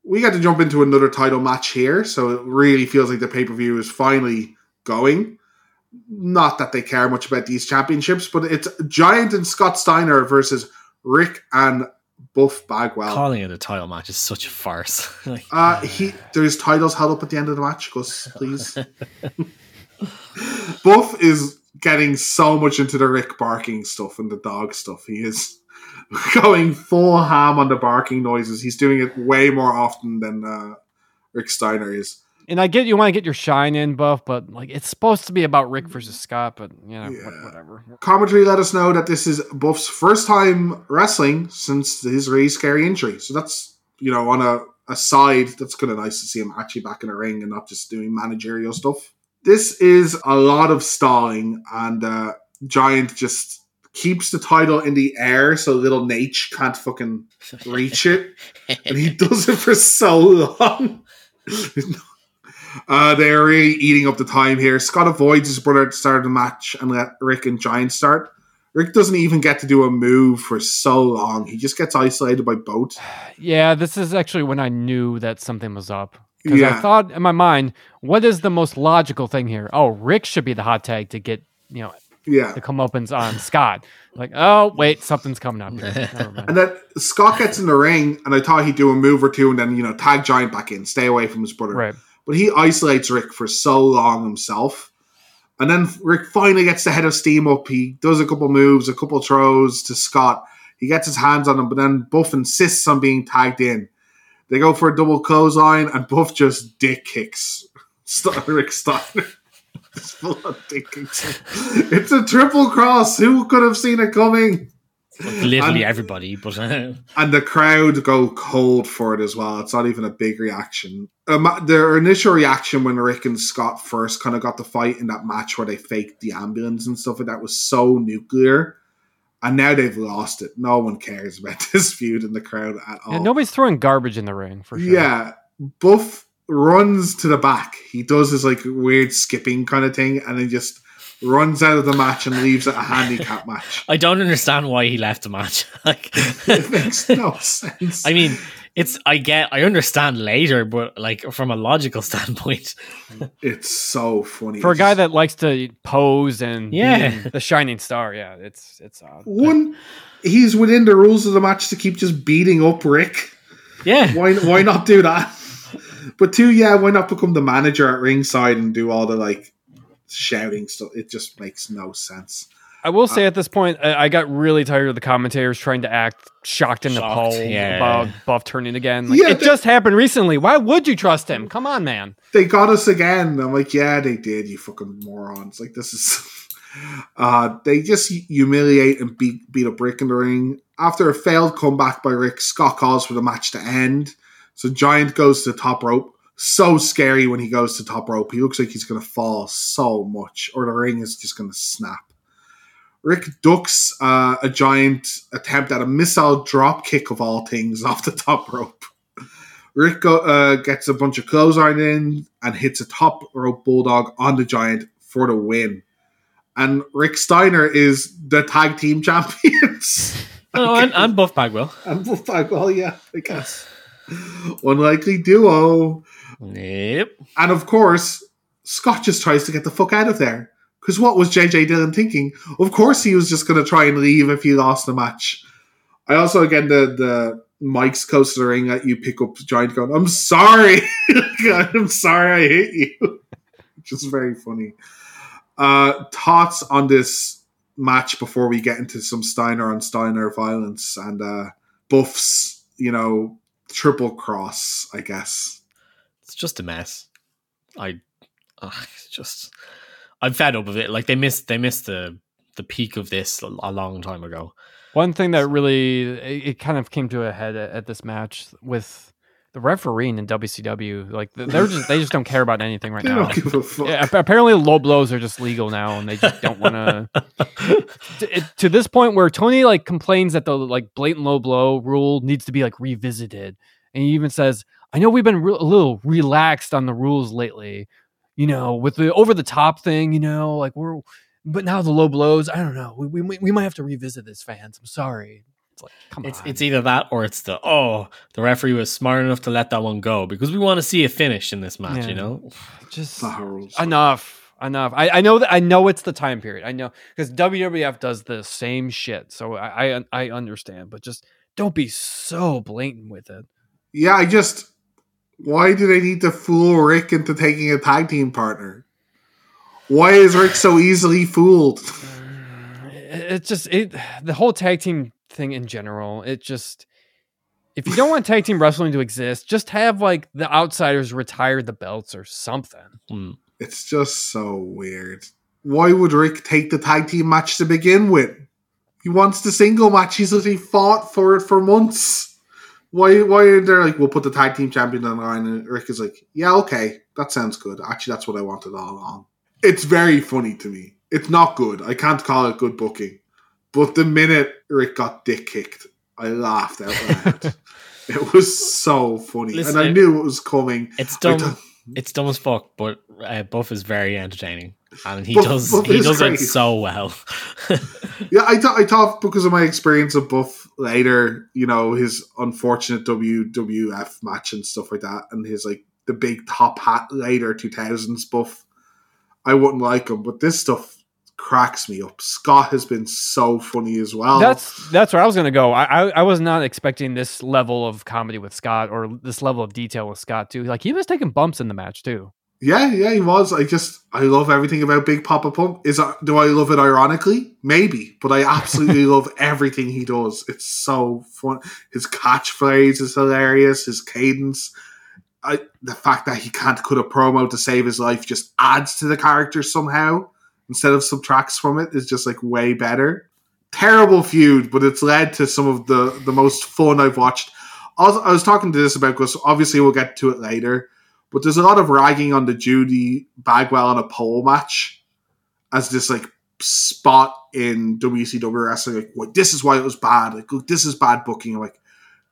We got to jump into another title match here, so it really feels like the pay per view is finally going. Not that they care much about these championships, but it's Giant and Scott Steiner versus Rick and Buff Bagwell.
Calling it a title match is such a farce. like,
Uh, he there's titles held up at the end of the match, Gus, please. Buff is getting so much into the Rick barking stuff and the dog stuff. He is going full ham on the barking noises. He's doing it way more often than uh, Rick Steiner is.
And I get you want to get your shine in, Buff, but like it's supposed to be about Rick versus Scott, but you know,
Yeah.
whatever.
Commentary let us know that this is Buff's first time wrestling since his really scary injury. So that's you know on a a side that's kind of nice to see him actually back in a ring and not just doing managerial stuff. This is a lot of stalling, and uh, Giant just keeps the title in the air so little Nate can't fucking reach it, and he does it for so long. Uh, they're really eating up the time here. Scott avoids his brother at the start of the match and let Rick and Giant start. Rick doesn't even get to do a move for so long. He just gets isolated by both.
Yeah, this is actually when I knew that something was up. Because I thought in my mind, what is the most logical thing here? Oh, Rick should be the hot tag to get, you know,
Yeah.
the comeuppance on Scott. Like, oh, wait, something's coming up here. Never mind.
And then Scott gets in the ring, and I thought he'd do a move or two and then, you know, tag Giant back in, stay away from his brother.
Right.
But he isolates Rick for so long himself. And then Rick finally gets the head of steam up. He does a couple moves, a couple throws to Scott. He gets his hands on him, but then Buff insists on being tagged in. They go for a double clothesline, and Buff just dick kicks Rick Steiner. Just full on dick. It's a triple cross. Who could have seen it coming?
Literally
And-
everybody, but uh,
and the crowd go cold for it as well. It's not even a big reaction. Um, their initial reaction when Rick and Scott first kind of got the fight in that match where they faked the ambulance and stuff like that was so nuclear. And now they've lost it. No one cares about this feud in the crowd at all.
Yeah, nobody's throwing garbage in the ring for sure.
Yeah, Buff runs to the back. He does his like weird skipping kind of thing, and then just runs out of the match and leaves it a handicap match.
I don't understand why he left the match. like,
It makes no sense.
I mean, it's I get I understand later, but like from a logical standpoint,
it's so funny.
For a guy that likes to pose and
Yeah.
the shining star, yeah, it's it's odd.
one, he's within the rules of the match to keep just beating up Rick.
yeah,
Why why not do that? But two, yeah, why not become the manager at ringside and do all the like shouting stuff? It just makes no sense.
I will say at this point, I, I got really tired of the commentators trying to act shocked and
Shocked,
appalled
yeah.
about Buff turning again. Like,
Yeah,
it
they-
just happened recently. Why would you trust him? Come on, man.
They got us again. I'm like, yeah, they did. You fucking morons! Like this is. Uh, they just humiliate and beat beat up Rick in the ring. After a failed comeback by Rick, Scott calls for the match to end. So Giant goes to the top rope. So scary when he goes to top rope. He looks like he's going to fall so much, or the ring is just going to snap. Rick ducks uh, a giant attempt at a missile drop kick of all things off the top rope. Rick go, uh, gets a bunch of clothesline in and hits a top rope bulldog on the giant for the win. And Rick Steiner is the tag team champions.
oh, and, and Buff Bagwell.
and Buff Bagwell, yeah, I guess. Unlikely duo.
Yep.
And of course, Scott just tries to get the fuck out of there. Because what was JJ Dillon thinking? Of course, he was just going to try and leave if he lost the match. I also, again, the, the mic's close to the ring that you pick up Giant going, I'm sorry. I'm sorry I hit you. Which is very funny. Uh, thoughts on this match before we get into some Steiner on Steiner violence and uh, Buff's, you know, triple cross, I guess.
It's just a mess. I, ugh, it's just, I'm fed up of it. Like they missed, they missed the the peak of this a, a long time ago.
One thing that really it, it kind of came to a head at, at this match with the refereeing in WCW. Like they're just they just don't care about anything right now.
don't give a fuck.
Yeah, apparently low blows are just legal now, and they just don't want to. To, to this point, where Tony like complains that the like blatant low blow rule needs to be like revisited, and he even says, "I know we've been re- a little relaxed on the rules lately, you know, with the over the top thing, you know, like we're." But now the low blows, I don't know. We, we, we might have to revisit this, fans. I'm sorry. It's like, come
It's
on.
it's either that or it's the oh the referee was smart enough to let that one go because we want to see a finish in this match.
Yeah.
You know,
just
Not
enough enough I, I know that i know it's the time period i know because wwf does the same shit so I, I i understand but just don't be so blatant with it
Yeah, I just. Why do they need to fool Rick into taking a tag team partner? Why is Rick so easily fooled?
it, it just it the whole tag team thing in general it just if you don't want tag team wrestling to exist just have like the outsiders retire the belts or something
Mm.
It's just so weird. Why would Rick take the tag team match to begin with? He wants the single match. He's literally fought for it for months. Why? Why are they like, we'll put the tag team champion on the line? And Rick is like, yeah, okay, that sounds good. Actually, that's what I wanted all along. It's very funny to me. It's not good. I can't call it good booking. But the minute Rick got dick kicked, I laughed out loud. it was so funny,
Listen,
and I knew it was coming.
it's dumb. It's dumb as fuck, but uh, Buff is very entertaining, and he
Buff-
does
Buff
he does
great.
it so well.
Yeah, I thought I thought because of my experience of Buff later, you know, his unfortunate WWF match and stuff like that, and his like the big top hat later two thousands Buff, I wouldn't like him, but this stuff cracks me up. Scott has been so funny as well.
That's that's where I was gonna go. I, I I was not expecting this level of comedy with Scott or this level of detail with Scott too. Like he was taking bumps in the match too.
yeah, yeah, he was. I just I love everything about Big Papa Pump. Is that, do I love it ironically? Maybe, but I absolutely love everything he does. It's so fun. His catchphrase is hilarious. His cadence. I, the fact that he can't cut a promo to save his life just adds to the character somehow instead of subtracts from it is just like way better. Terrible feud, but it's led to some of the the most fun I've watched. I was talking to this about because obviously we'll get to it later, but there's a lot of ragging on the Judy Bagwell on a pole match as this like spot in WCW wrestling. Like, what this is why it was bad. Like, look, this is bad booking. I'm like,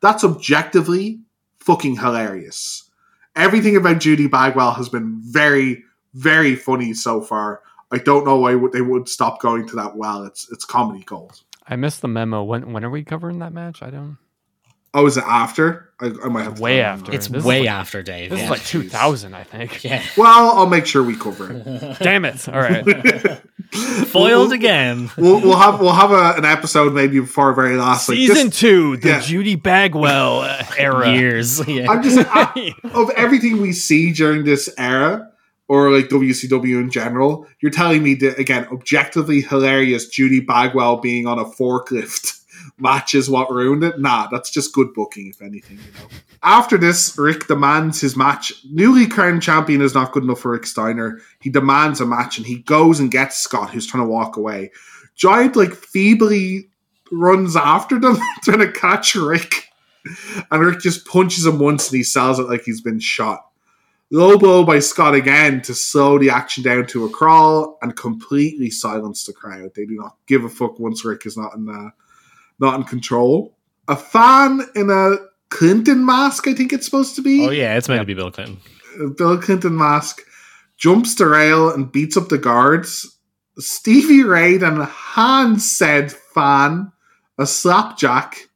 that's objectively fucking hilarious. Everything about Judy Bagwell has been very, very funny so far. I don't know why they would stop going to that well. It's it's comedy gold.
I missed the memo. When when are we covering that match? I don't.
Oh, is it after? I, I might have
Way
find
after.
it's
This
way
like-
after Dave.
This
yeah.
is like 2000, I think.
yeah,
Well, I'll make sure we cover it.
Damn it! All right.
foiled
We'll-
again.
We'll, we'll have we'll have a, an episode maybe before our very last. Like,
Season
just-
two, the
yeah.
Judy Bagwell uh, era.
Years. Yeah.
I'm just I- of everything we see during this era, or like WCW in general. You're telling me that again, objectively hilarious Judy Bagwell being on a forklift match is what ruined it. Nah, that's just good booking, if anything. You know. After this, Rick demands his match. Newly crowned champion is not good enough for Rick Steiner. He demands a match, and he goes and gets Scott, who's trying to walk away. Giant like feebly runs after them, trying to catch Rick. And Rick just punches him once and he sells it like he's been shot. Low blow by Scott again to slow the action down to a crawl and completely silence the crowd. They do not give a fuck once Rick is not in uh, not in control. A fan in a Clinton mask, I think it's supposed to be.
oh yeah, it's meant to be Bill Clinton.
Bill Clinton mask, jumps the rail and beats up the guards. Stevie Ray then hands said fan a slapjack,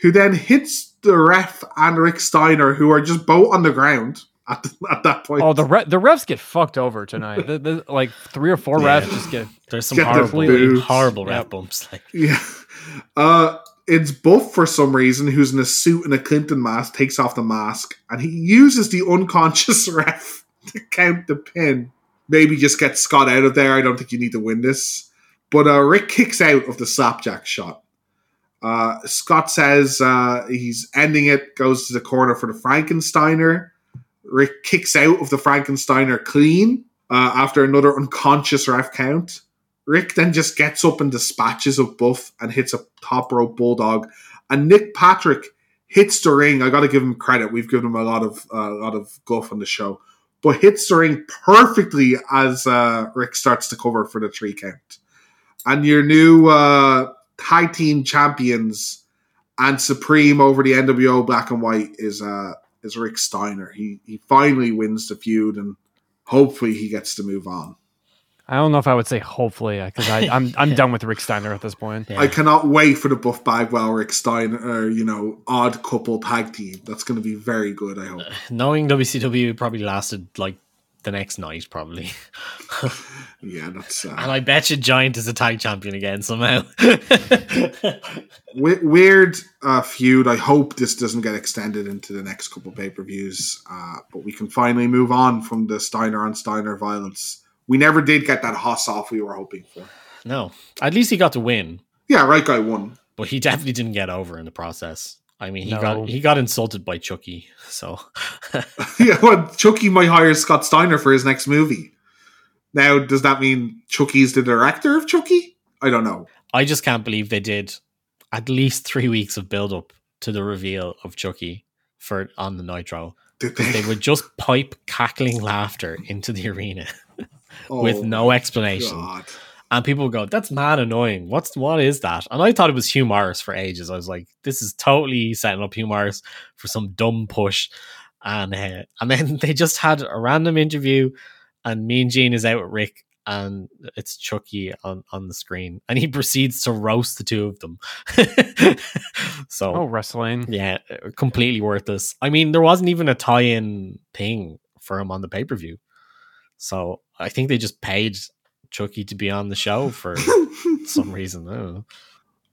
who then hits the ref and Rick Steiner, who are just both on the ground at, the, at that point.
Oh, the re- the refs get fucked over tonight. The, the, like three or four
Yeah.
refs just get.
There's some
Get
horrible,
boots.
horrible ref
Yep.
bumps. Like
Yeah. Uh, it's Buff for some reason, who's in a suit and a Clinton mask, takes off the mask, and he uses the unconscious ref to count the pin. Maybe just get Scott out of there. I don't think you need to win this. But uh, Rick kicks out of the slapjack shot. Uh, Scott says uh, he's ending it, goes to the corner for the Frankensteiner. Rick kicks out of the Frankensteiner clean uh, after another unconscious ref count. Rick then just gets up and dispatches of Buff and hits a top rope bulldog. And Nick Patrick hits the ring. I got to give him credit. We've given him a lot of uh, a lot of guff on the show, but hits the ring perfectly as uh, Rick starts to cover for the three count. And your new uh, tag team champions and supreme over the NWO Black and White is uh, is Rick Steiner. He he finally wins the feud and hopefully he gets to move on.
I don't know if I would say hopefully uh, because I'm I'm done with Rick Steiner at this point.
yeah.
I cannot wait for the Buff Bagwell Rick Steiner, uh, you know, odd couple tag team. That's going to be very good. I hope.
knowing WCW probably lasted like the next night, probably.
Yeah, that's
and
uh,
I bet you Giant is a tag champion again somehow.
weird uh, feud. I hope this doesn't get extended into the next couple pay per views, uh, but we can finally move on from the Steiner on Steiner violence. We never did get that Hoss off we were hoping for.
no, at least he got to win,
Yeah, right guy won.
but he definitely didn't get over in the process. I mean, he
No.
got he got insulted by Chucky. So
yeah, well, Chucky might hire Scott Steiner for his next movie. Now, does that mean Chucky's the director of Chucky? I don't know.
I just can't believe they did at least three weeks of build up to the reveal of Chucky for on the Nitro.
Did
They they would just pipe cackling laughter into the arena
Oh
with no explanation.
God.
And people go, That's mad annoying. What's what is that? And I thought it was Hugh Morris for ages. I was like, this is totally setting up Hugh Morris for some dumb push. and uh, and then they just had a random interview, and Mean Gene is out with Rick, and it's Chucky on on the screen, and he proceeds to roast the two of them. so
Oh, wrestling.
yeah, completely worthless. I mean, there wasn't even a tie-in thing for him on the pay-per-view. So I think they just paid Chucky to be on the show for some reason. I don't.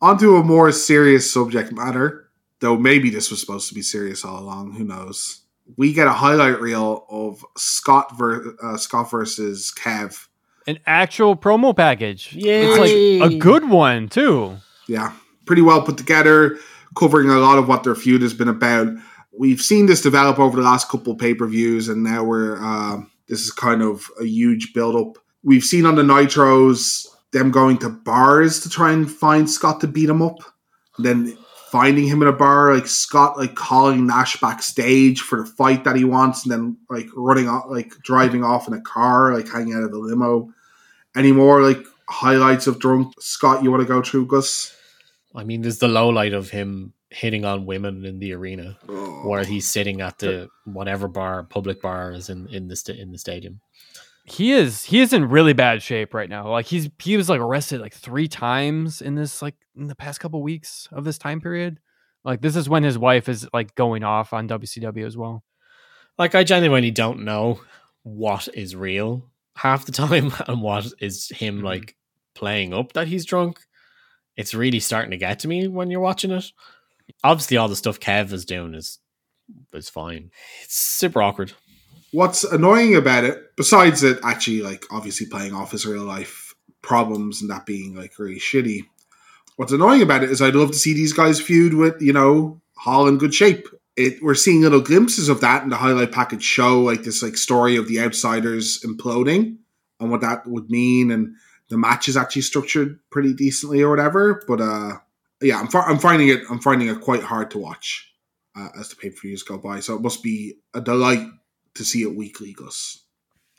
Onto a more serious subject matter, though maybe this was supposed to be serious all along. Who knows? We get a highlight reel of Scott ver- uh, Scott versus Kev.
An actual promo package.
Yay.
It's like a good one too.
Yeah, pretty well put together, covering a lot of what their feud has been about. We've seen this develop over the last couple pay per views, and now we're uh, this is kind of a huge build up. We've seen on the Nitros them going to bars to try and find Scott to beat him up, and then finding him in a bar, like Scott like calling Nash backstage for the fight that he wants, and then like running off, like driving off in a car, like hanging out of the limo. Any more like highlights of drunk Scott you want to go through, Gus?
I mean, there's the low light of him hitting on women in the arena,
Oh.
where he's sitting at the whatever bar, public bar is in in the sta- in the stadium.
He is he is in really bad shape right now. Like he's he was like arrested like three times in this like in the past couple weeks of this time period. Like this is when his wife is like going off on WCW as well.
Like I genuinely don't know what is real half the time and what is him
Mhm.
like playing up that he's drunk. It's really starting to get to me when you're watching it. Obviously, all the stuff Kev is doing is is fine. It's super awkward.
What's annoying about it, besides it actually like obviously playing off his real life problems and that being like really shitty, what's annoying about it is I'd love to see these guys feud with, you know, Hall in good shape. It we're seeing little glimpses of that in the highlight package show, like this like story of the outsiders imploding and what that would mean and the match is actually structured pretty decently or whatever. But uh yeah, I'm, I'm finding it I'm finding it quite hard to watch uh, as the pay per views go by. So it must be a delight to see it weekly, Gus.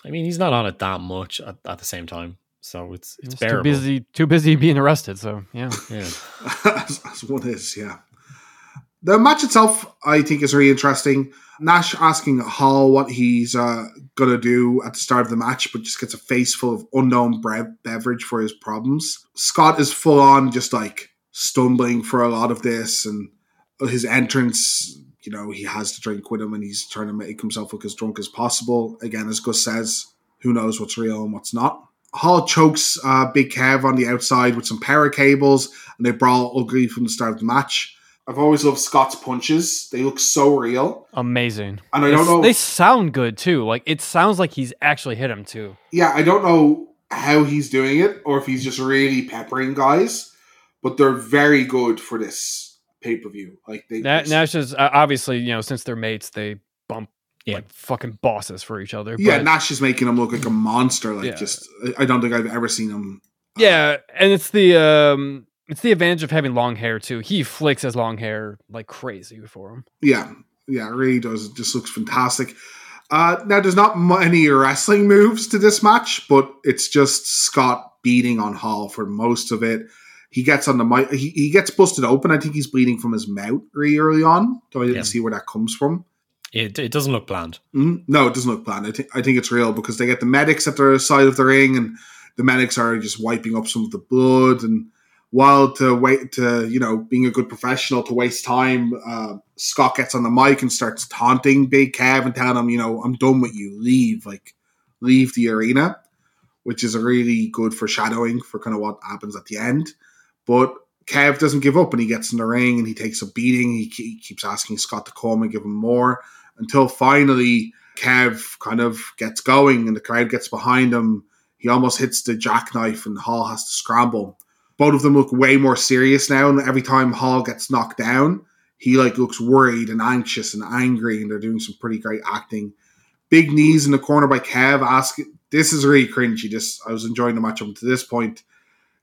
I mean, he's not on it that much at, at the same time, so it's it's
He's too busy too busy being arrested. So yeah.
Yeah.
as, as one is, yeah. The match itself, I think, is really interesting. Nash asking Hall what he's uh, gonna do at the start of the match, but just gets a face full of unknown bre- beverage for his problems. Scott is full on, just like stumbling for a lot of this, and his entrance. You know, he has to drink with him, and he's trying to make himself look as drunk as possible. Again, as Gus says, who knows what's real and what's not. Hall chokes uh, Big Kev on the outside with some power cables, and they brawl ugly from the start of the match. I've always loved Scott's punches; they look so real,
Amazing.
and I don't
It's-
know.
They sound good too. Like it sounds like he's actually hit him too.
yeah, I don't know how he's doing it, or if he's just really peppering guys, but they're very good for this pay per view. Like they,
Na- Nash is uh, obviously you know since they're mates they bump
Yeah.
like fucking bosses for each other.
yeah,
but-
Nash is making him look like a monster. Like
Yeah.
just, I- I don't think I've ever seen him. uh,
Yeah, and it's the um it's the advantage of having long hair too. He flicks his long hair like crazy for him.
Yeah, yeah, really does. It just looks fantastic. Uh, now, there's not many wrestling moves to this match, but it's just Scott beating on Hall for most of it. He gets on the mic. He, he gets busted open. I think he's bleeding from his mouth really early on. So I didn't
Yeah.
see where that comes from.
It, it doesn't look planned.
Mm, no, it doesn't look planned. I think I think it's real because they get the medics at the side of the ring, and the medics are just wiping up some of the blood. And while to wait to you know being a good professional to waste time, uh, Scott gets on the mic and starts taunting Big Kev and telling him, you know, I'm done with you. Leave, like leave the arena, which is a really good foreshadowing for kind of what happens at the end. But Kev doesn't give up and he gets in the ring and he takes a beating. He, he keeps asking Scott to come and give him more until finally Kev kind of gets going and the crowd gets behind him. He almost hits the jackknife and Hall has to scramble. Both of them look way more serious now, and every time Hall gets knocked down, he like looks worried and anxious and angry, and they're doing some pretty great acting. Big knees in the corner by Kev. Ask this is really cringy. This I was enjoying the match up to this point.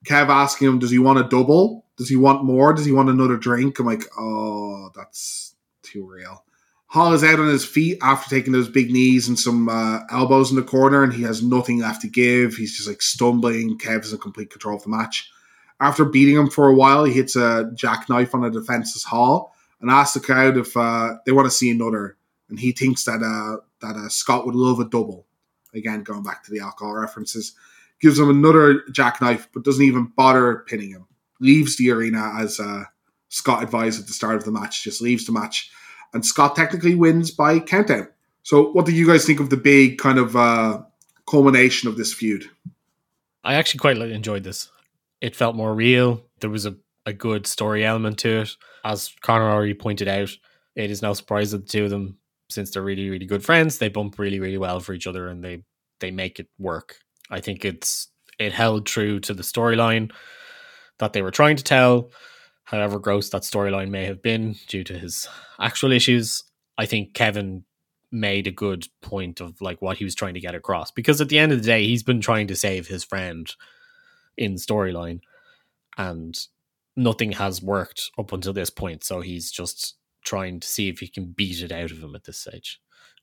Kev asking him, does he want a double? Does he want more? Does he want another drink? I'm like, oh, that's too real. Hall is out on his feet after taking those big knees and some uh, elbows in the corner, and he has nothing left to give. He's just like stumbling. Kev is in complete control of the match. After beating him for a while, he hits a jackknife on a defenseless Hall and asks the crowd if uh, they want to see another and he thinks that uh, that uh, Scott would love a double. Again, going back to the alcohol references, gives him another jackknife, but doesn't even bother pinning him. Leaves the arena as uh, Scott advised at the start of the match. Just leaves the match, and Scott technically wins by countdown. So, what do you guys think of the big kind of uh, culmination of this feud?
I actually quite enjoyed this. It felt more real. There was a, a good story element to it. As Connor already pointed out, it is no surprise that the two of them, since they're really, really good friends, they bump really, really well for each other and they they make it work. I think it's it held true to the storyline that they were trying to tell. However gross that storyline may have been due to his actual issues, I think Kevin made a good point of like what he was trying to get across. Because at the end of the day he's been trying to save his friend in storyline and nothing has worked up until this point. So he's just trying to see if he can beat it out of him at this stage.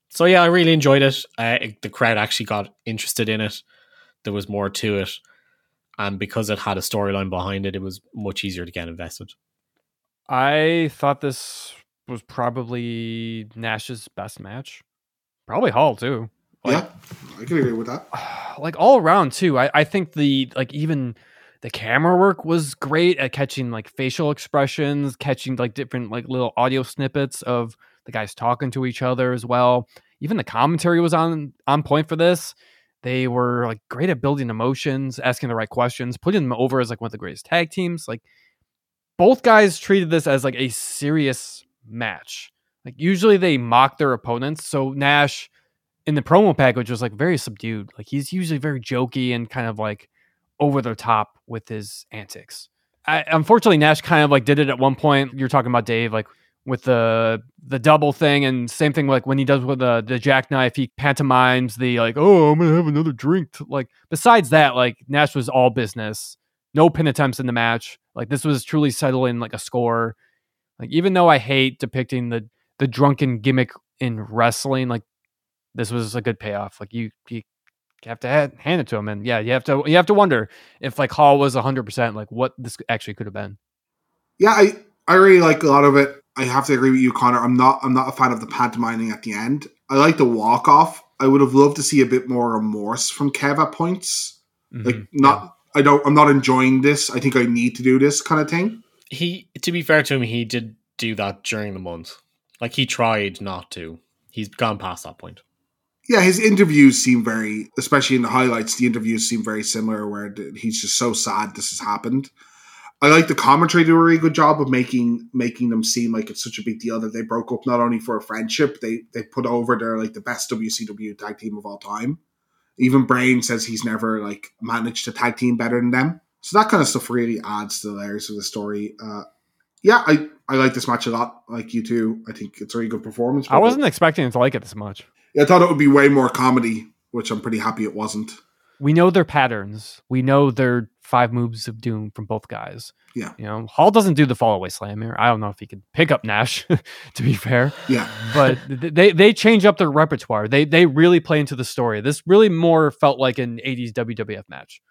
So yeah i really enjoyed it. Uh, the crowd actually got interested in it there was more to it and because it had a storyline behind it it was much easier to get invested
I thought this was probably Nash's best match. Probably Hall too. Like,
yeah, I can agree with that.
like all around too. I, I think the like even the camera work was great at catching like facial expressions, catching like different like little audio snippets of the guys talking to each other as well. Even the commentary was on on point for this. They were like great at building emotions, asking the right questions, putting them over as like one of the greatest tag teams. Like both guys treated this as like a serious match. Like usually they mock their opponents. So Nash in the promo package was like very subdued. Like he's usually very jokey and kind of like over the top with his antics. I, unfortunately, Nash kind of like did it at one point. You're talking about Dave, like with the the double thing, and same thing like when he does with the the jackknife, he pantomimes the like, oh, I'm gonna have another drink. Like besides that, like Nash was all business. No pin attempts in the match. Like this was truly settling like a score. Like even though I hate depicting the the drunken gimmick in wrestling, like this was a good payoff. Like you you have to hand it to him, and yeah, you have to you have to wonder if like Hall was hundred percent like what this actually could have been.
Yeah, I I really like a lot of it. I have to agree with you, Connor. I'm not I'm not a fan of the pantomiming at the end. I like the walk off. I would have loved to see a bit more remorse from Kev at points. Mm-hmm. Like not. I don't I'm not enjoying this. I think I need to do this kind of thing.
He to be fair to him, he did do that during the month. Like he tried not to. He's gone past that point.
Yeah, his interviews seem very, especially in the highlights, the interviews seem very similar where he's just so sad this has happened. I like the commentary do a really good job of making making them seem like it's such a big deal that they broke up not only for a friendship, they they put over their like the best WCW tag team of all time. Even Brain says he's never like managed a tag team better than them. So that kind of stuff really adds to the layers of the story. Uh, yeah, I I like this match a lot. Like you too, I think it's a really good performance.
I wasn't expecting to like it this much.
Yeah, I thought it would be way more comedy, which I'm pretty happy it wasn't.
We know their patterns. We know their five moves of doom from both guys.
Yeah.
You know, Hall doesn't do the fall away slam here. I don't know if he could pick up Nash, to be fair.
Yeah.
but they they change up their repertoire. They they really play into the story. This really more felt like an 80s WWF match.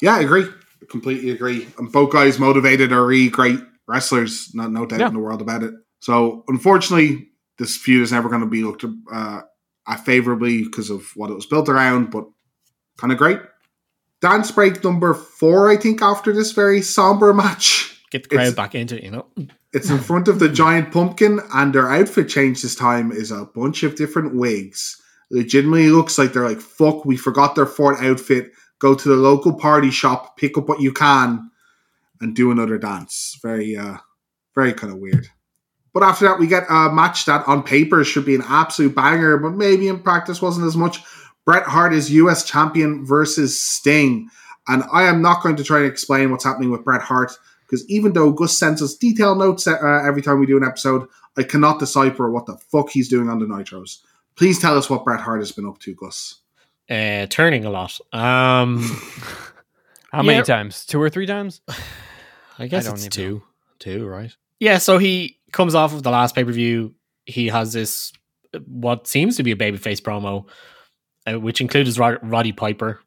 Yeah, I agree. I completely agree. And both guys motivated are really great wrestlers, not no doubt yeah. in the world about it. So unfortunately, this feud is never going to be looked uh, at favorably because of what it was built around, but kind of great. Dance break number four, I think, after this very somber match.
Get the crowd it's, back into it, you know.
It's in front of the giant pumpkin, and their outfit change this time is a bunch of different wigs. Legitimately looks like they're like, fuck, we forgot their fourth outfit. Go to the local party shop, pick up what you can, and do another dance. Very, uh, very kind of weird. But after that, we get a match that on paper should be an absolute banger, but maybe in practice wasn't as much. Bret Hart is US champion versus Sting. And I am not going to try and explain what's happening with Bret Hart because even though Gus sends us detailed notes uh, every time we do an episode, I cannot decipher what the fuck he's doing on the Nitros. Please tell us what Bret Hart has been up to, Gus.
Uh, turning a lot. Um,
How many times? Two or three times?
I guess I it's two. Know. Two, right? Yeah, so he comes off of the last pay per view. He has this what seems to be a babyface promo, uh, which includes Rod- Roddy Piper.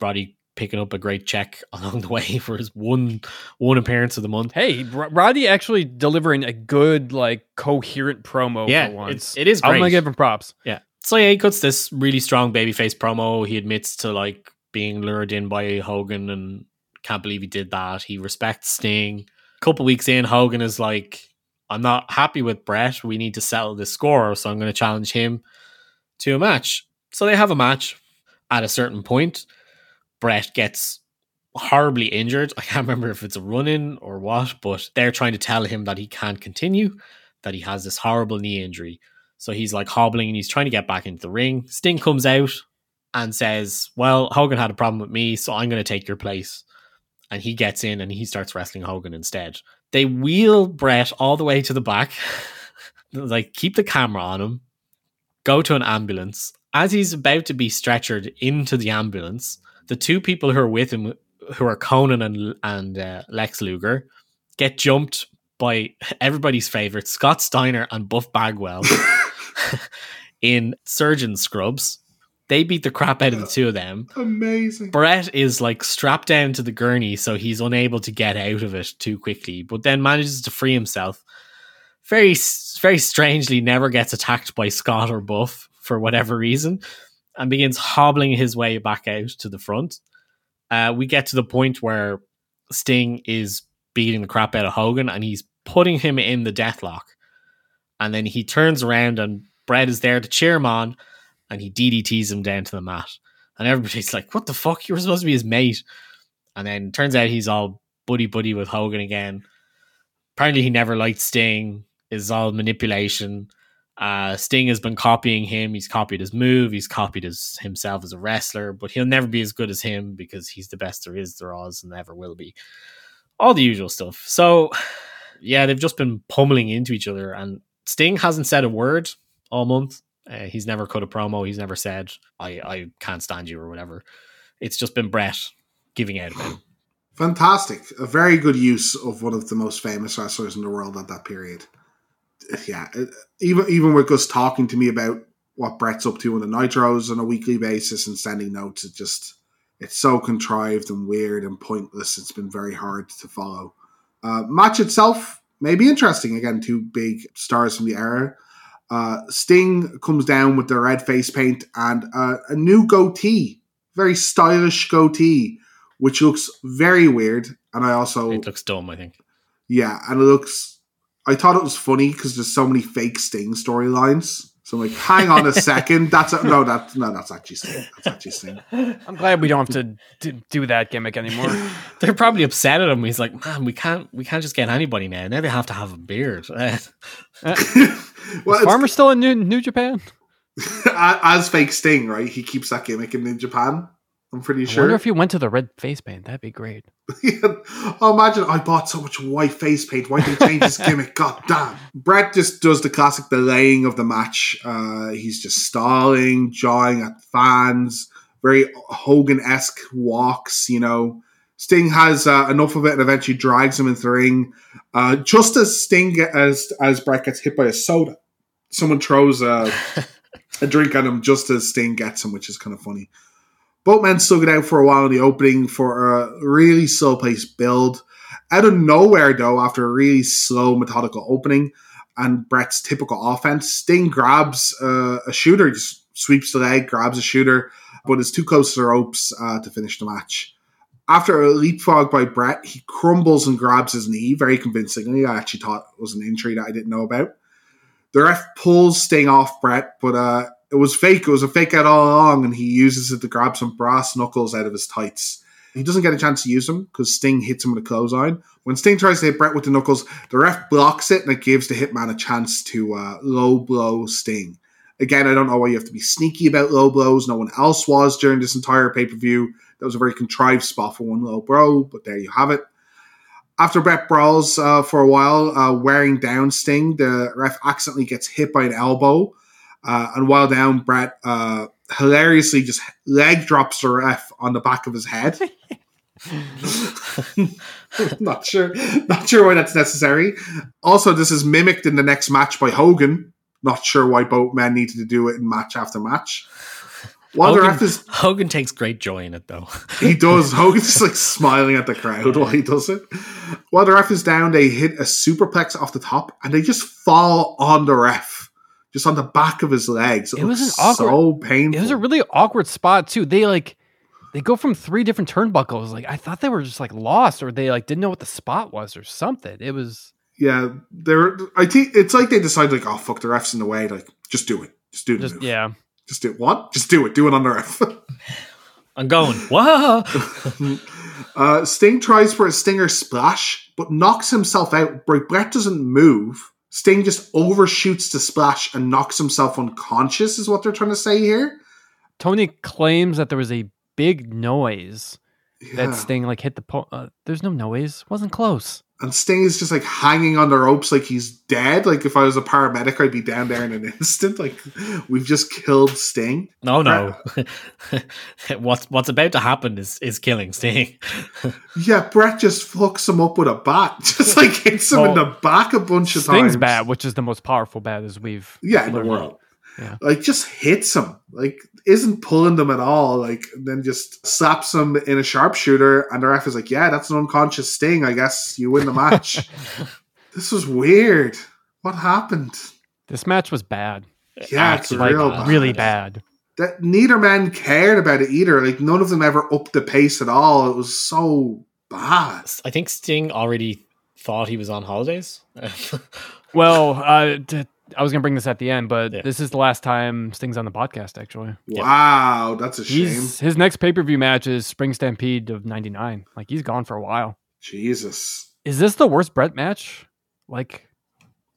Roddy picking up a great check along the way for his one one appearance of the month.
Hey, Roddy actually delivering a good, like, coherent promo
Yeah,
for once.
it- it is
I'm gonna give him props.
Yeah. So yeah, he cuts this really strong babyface promo. He admits to like being lured in by Hogan and can't believe he did that. He respects Sting. A couple weeks in, Hogan is like, I'm not happy with Bret. We need to settle this score, so I'm going to challenge him to a match. So they have a match. At a certain point, Bret gets horribly injured. I can't remember if it's a run in or what, but they're trying to tell him that he can't continue, that he has this horrible knee injury. So he's like hobbling and he's trying to get back into the ring. Sting comes out and says, Well, Hogan had a problem with me, so I'm going to take your place. And he gets in and he starts wrestling Hogan instead. They wheel Bret all the way to the back, like keep the camera on him, go to an ambulance. As he's about to be stretchered into the ambulance, the two people who are with him, who are Konnan and, and uh, Lex Luger, get jumped by everybody's favorite, Scott Steiner and Buff Bagwell in surgeon scrubs. They beat the crap out of the two of them.
Amazing.
Bret is like strapped down to the gurney, so he's unable to get out of it too quickly, but then manages to free himself. Very, very strangely, never gets attacked by Scott or Buff for whatever reason, and begins hobbling his way back out to the front. Uh, we get to the point where Sting is beating the crap out of Hogan, and he's putting him in the deathlock. And then he turns around, and Bret is there to cheer him on, and he DDTs him down to the mat. And everybody's like, what the fuck? You were supposed to be his mate. And then turns out he's all buddy buddy with Hogan again. Apparently, he never liked Sting. It's all manipulation. Uh, Sting has been copying him. He's copied his move. He's copied his himself as a wrestler, but he'll never be as good as him because he's the best there is, there is, and never will be. All the usual stuff. So, yeah, they've just been pummeling into each other, and Sting hasn't said a word all month. Uh, he's never cut a promo. He's never said, I, I can't stand you or whatever. It's just been Bret giving out about him.
Fantastic. A very good use of one of the most famous wrestlers in the world at that period. Yeah, even even with Gus talking to me about what Bret's up to on the Nitros on a weekly basis and sending notes, it just it's so contrived and weird and pointless. It's been very hard to follow. Uh, match itself may be interesting. Again, two big stars from the era. Uh, Sting comes down with the red face paint and uh, a new goatee, very stylish goatee, which looks very weird. And I also
It looks dumb, I think.
yeah, and it looks. I thought it was funny because there's so many fake Sting storylines. So I'm like, hang on a second, that's a, no, that's no, that's actually Sting. That's actually Sting.
I'm glad we don't have to d- do that gimmick anymore.
They're probably upset at him. He's like, man, we can't we can't just get anybody now. Now they have to have a beard.
well,
Is Farmer still in New, New Japan?
as fake Sting, right? He keeps that gimmick in New Japan. I'm pretty
I
sure.
wonder if he went to the red face paint. That'd be great.
oh, imagine I bought so much white face paint. Why did they change his gimmick? God damn. Bret just does the classic delaying of the match. Uh, he's just stalling, jawing at fans, very Hogan esque walks, you know. Sting has uh, enough of it and eventually drags him into the ring. Uh, just as Sting, as, as Bret gets hit by a soda, someone throws a, a drink at him just as Sting gets him, which is kind of funny. Both men slug it out for a while in the opening for a really slow paced build. Out of nowhere, though, after a really slow, methodical opening and Bret's typical offense, Sting grabs uh, a shooter, just sweeps the leg, grabs a shooter, but is too close to the ropes uh, to finish the match. After a leapfrog by Bret, he crumbles and grabs his knee very convincingly. I actually thought it was an injury that I didn't know about. The ref pulls Sting off Bret, but uh, it was fake. It was a fake out all along, and he uses it to grab some brass knuckles out of his tights. He doesn't get a chance to use them because Sting hits him with a clothesline. When Sting tries to hit Bret with the knuckles, the ref blocks it, and it gives the hitman a chance to uh, low blow Sting. Again, I don't know why you have to be sneaky about low blows. No one else was during this entire pay per view. That was a very contrived spot for one low blow, but there you have it. After Bret brawls uh, for a while, uh, wearing down Sting, the ref accidentally gets hit by an elbow. Uh, and while down, Bret uh, hilariously just leg drops the ref on the back of his head. not sure, not sure why that's necessary. Also, this is mimicked in the next match by Hogan. Not sure why both men needed to do it in match after match. While the ref is
Hogan takes great joy in it, though.
He does. Hogan's just like smiling at the crowd while he does it. While the ref is down, they hit a superplex off the top and they just fall on the ref, just on the back of his legs. It,
It was
looks
an awkward-
so painful.
It was a really awkward spot too. They like they go from three different turnbuckles. Like I thought they were just like lost or they like didn't know what the spot was or something. It was
yeah, they're. I think it's like they decided like, oh fuck, the ref's in the way. Like, just do it. Just do the
just
move.
yeah.
Just do it. What? Just do it. Do it on the ref.
I'm going, whoa!
uh, Sting tries for a Stinger splash, but knocks himself out. But Bret doesn't move. Sting just overshoots the splash and knocks himself unconscious, is what they're trying to say here.
Tony claims that there was a big noise
Yeah.
that Sting like hit the po- uh, there's no noise. Wasn't close.
And Sting is just like hanging on the ropes like he's dead. Like if I was a paramedic, I'd be down there in an instant. Like we've just killed Sting.
No, no. what's what's about to happen is is killing Sting.
Yeah, Bret just fucks him up with a bat. Just like hits him in the back a bunch of
Sting's
times.
bad, which is the most powerful bat as we've
Yeah, in the world.
Yeah.
Like just hits him. Like isn't pulling them at all. Like and then just slaps him in a sharpshooter and the ref is like, Yeah, that's an unconscious sting. I guess you win the match. this was weird. What happened?
This match was bad.
Yeah, it's
Like
real
bad.
bad.
really bad.
That neither man cared about it either. Like none of them ever upped the pace at all. It was so bad.
I think Sting already thought he was on holidays.
Well, uh, d- I was gonna bring this at the end, but
Yeah.
this is the last time Sting's on the podcast. Actually,
Yeah.
Wow, that's a shame.
he's his next pay per view match is Spring Stampede of '99. Like he's gone for a while.
Jesus.
Is this the worst Bret match? Like,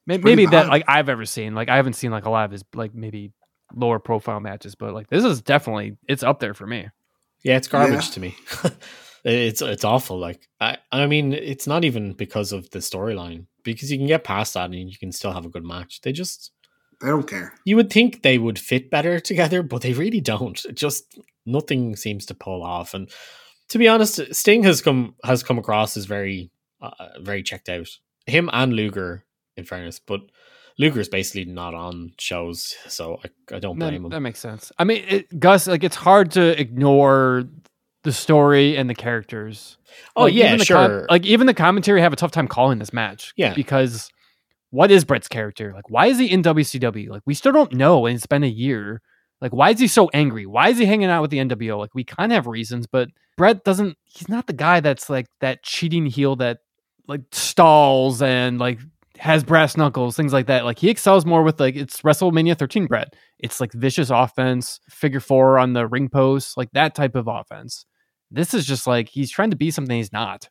may-
pretty
maybe that like I've ever seen. Like I haven't seen like a lot of his like maybe lower profile matches, but like this is definitely it's up there for me.
yeah, it's garbage
Yeah.
to me. it's it's awful. Like I I mean, it's not even because of the storyline because you can get past that and you can still have a good match. They just
They don't care.
you would think they would fit better together, but they really don't. It just nothing seems to pull off. And to be honest, Sting has come has come across as very uh, very checked out. Him and Luger, in fairness, but Luger's basically not on shows, so I, I don't
That,
blame him.
that makes sense. I mean, it, Gus, like it's hard to ignore the story and the characters.
oh
Like,
yeah,
the com-
sure.
like even the commentary have a tough time calling this match.
Yeah.
because what is Bret's character? Like, why is he in WCW? Like, we still don't know, and it's been a year. Like, why is he so angry? Why is he hanging out with the NWO? Like, we kind of have reasons, but Bret doesn't. He's not the guy that's like that cheating heel that like stalls and like has brass knuckles, things like that. Like he excels more with like it's WrestleMania 13 Bret. It's like vicious offense, figure four on the ring post, like that type of offense. This is just like he's trying to be something he's not.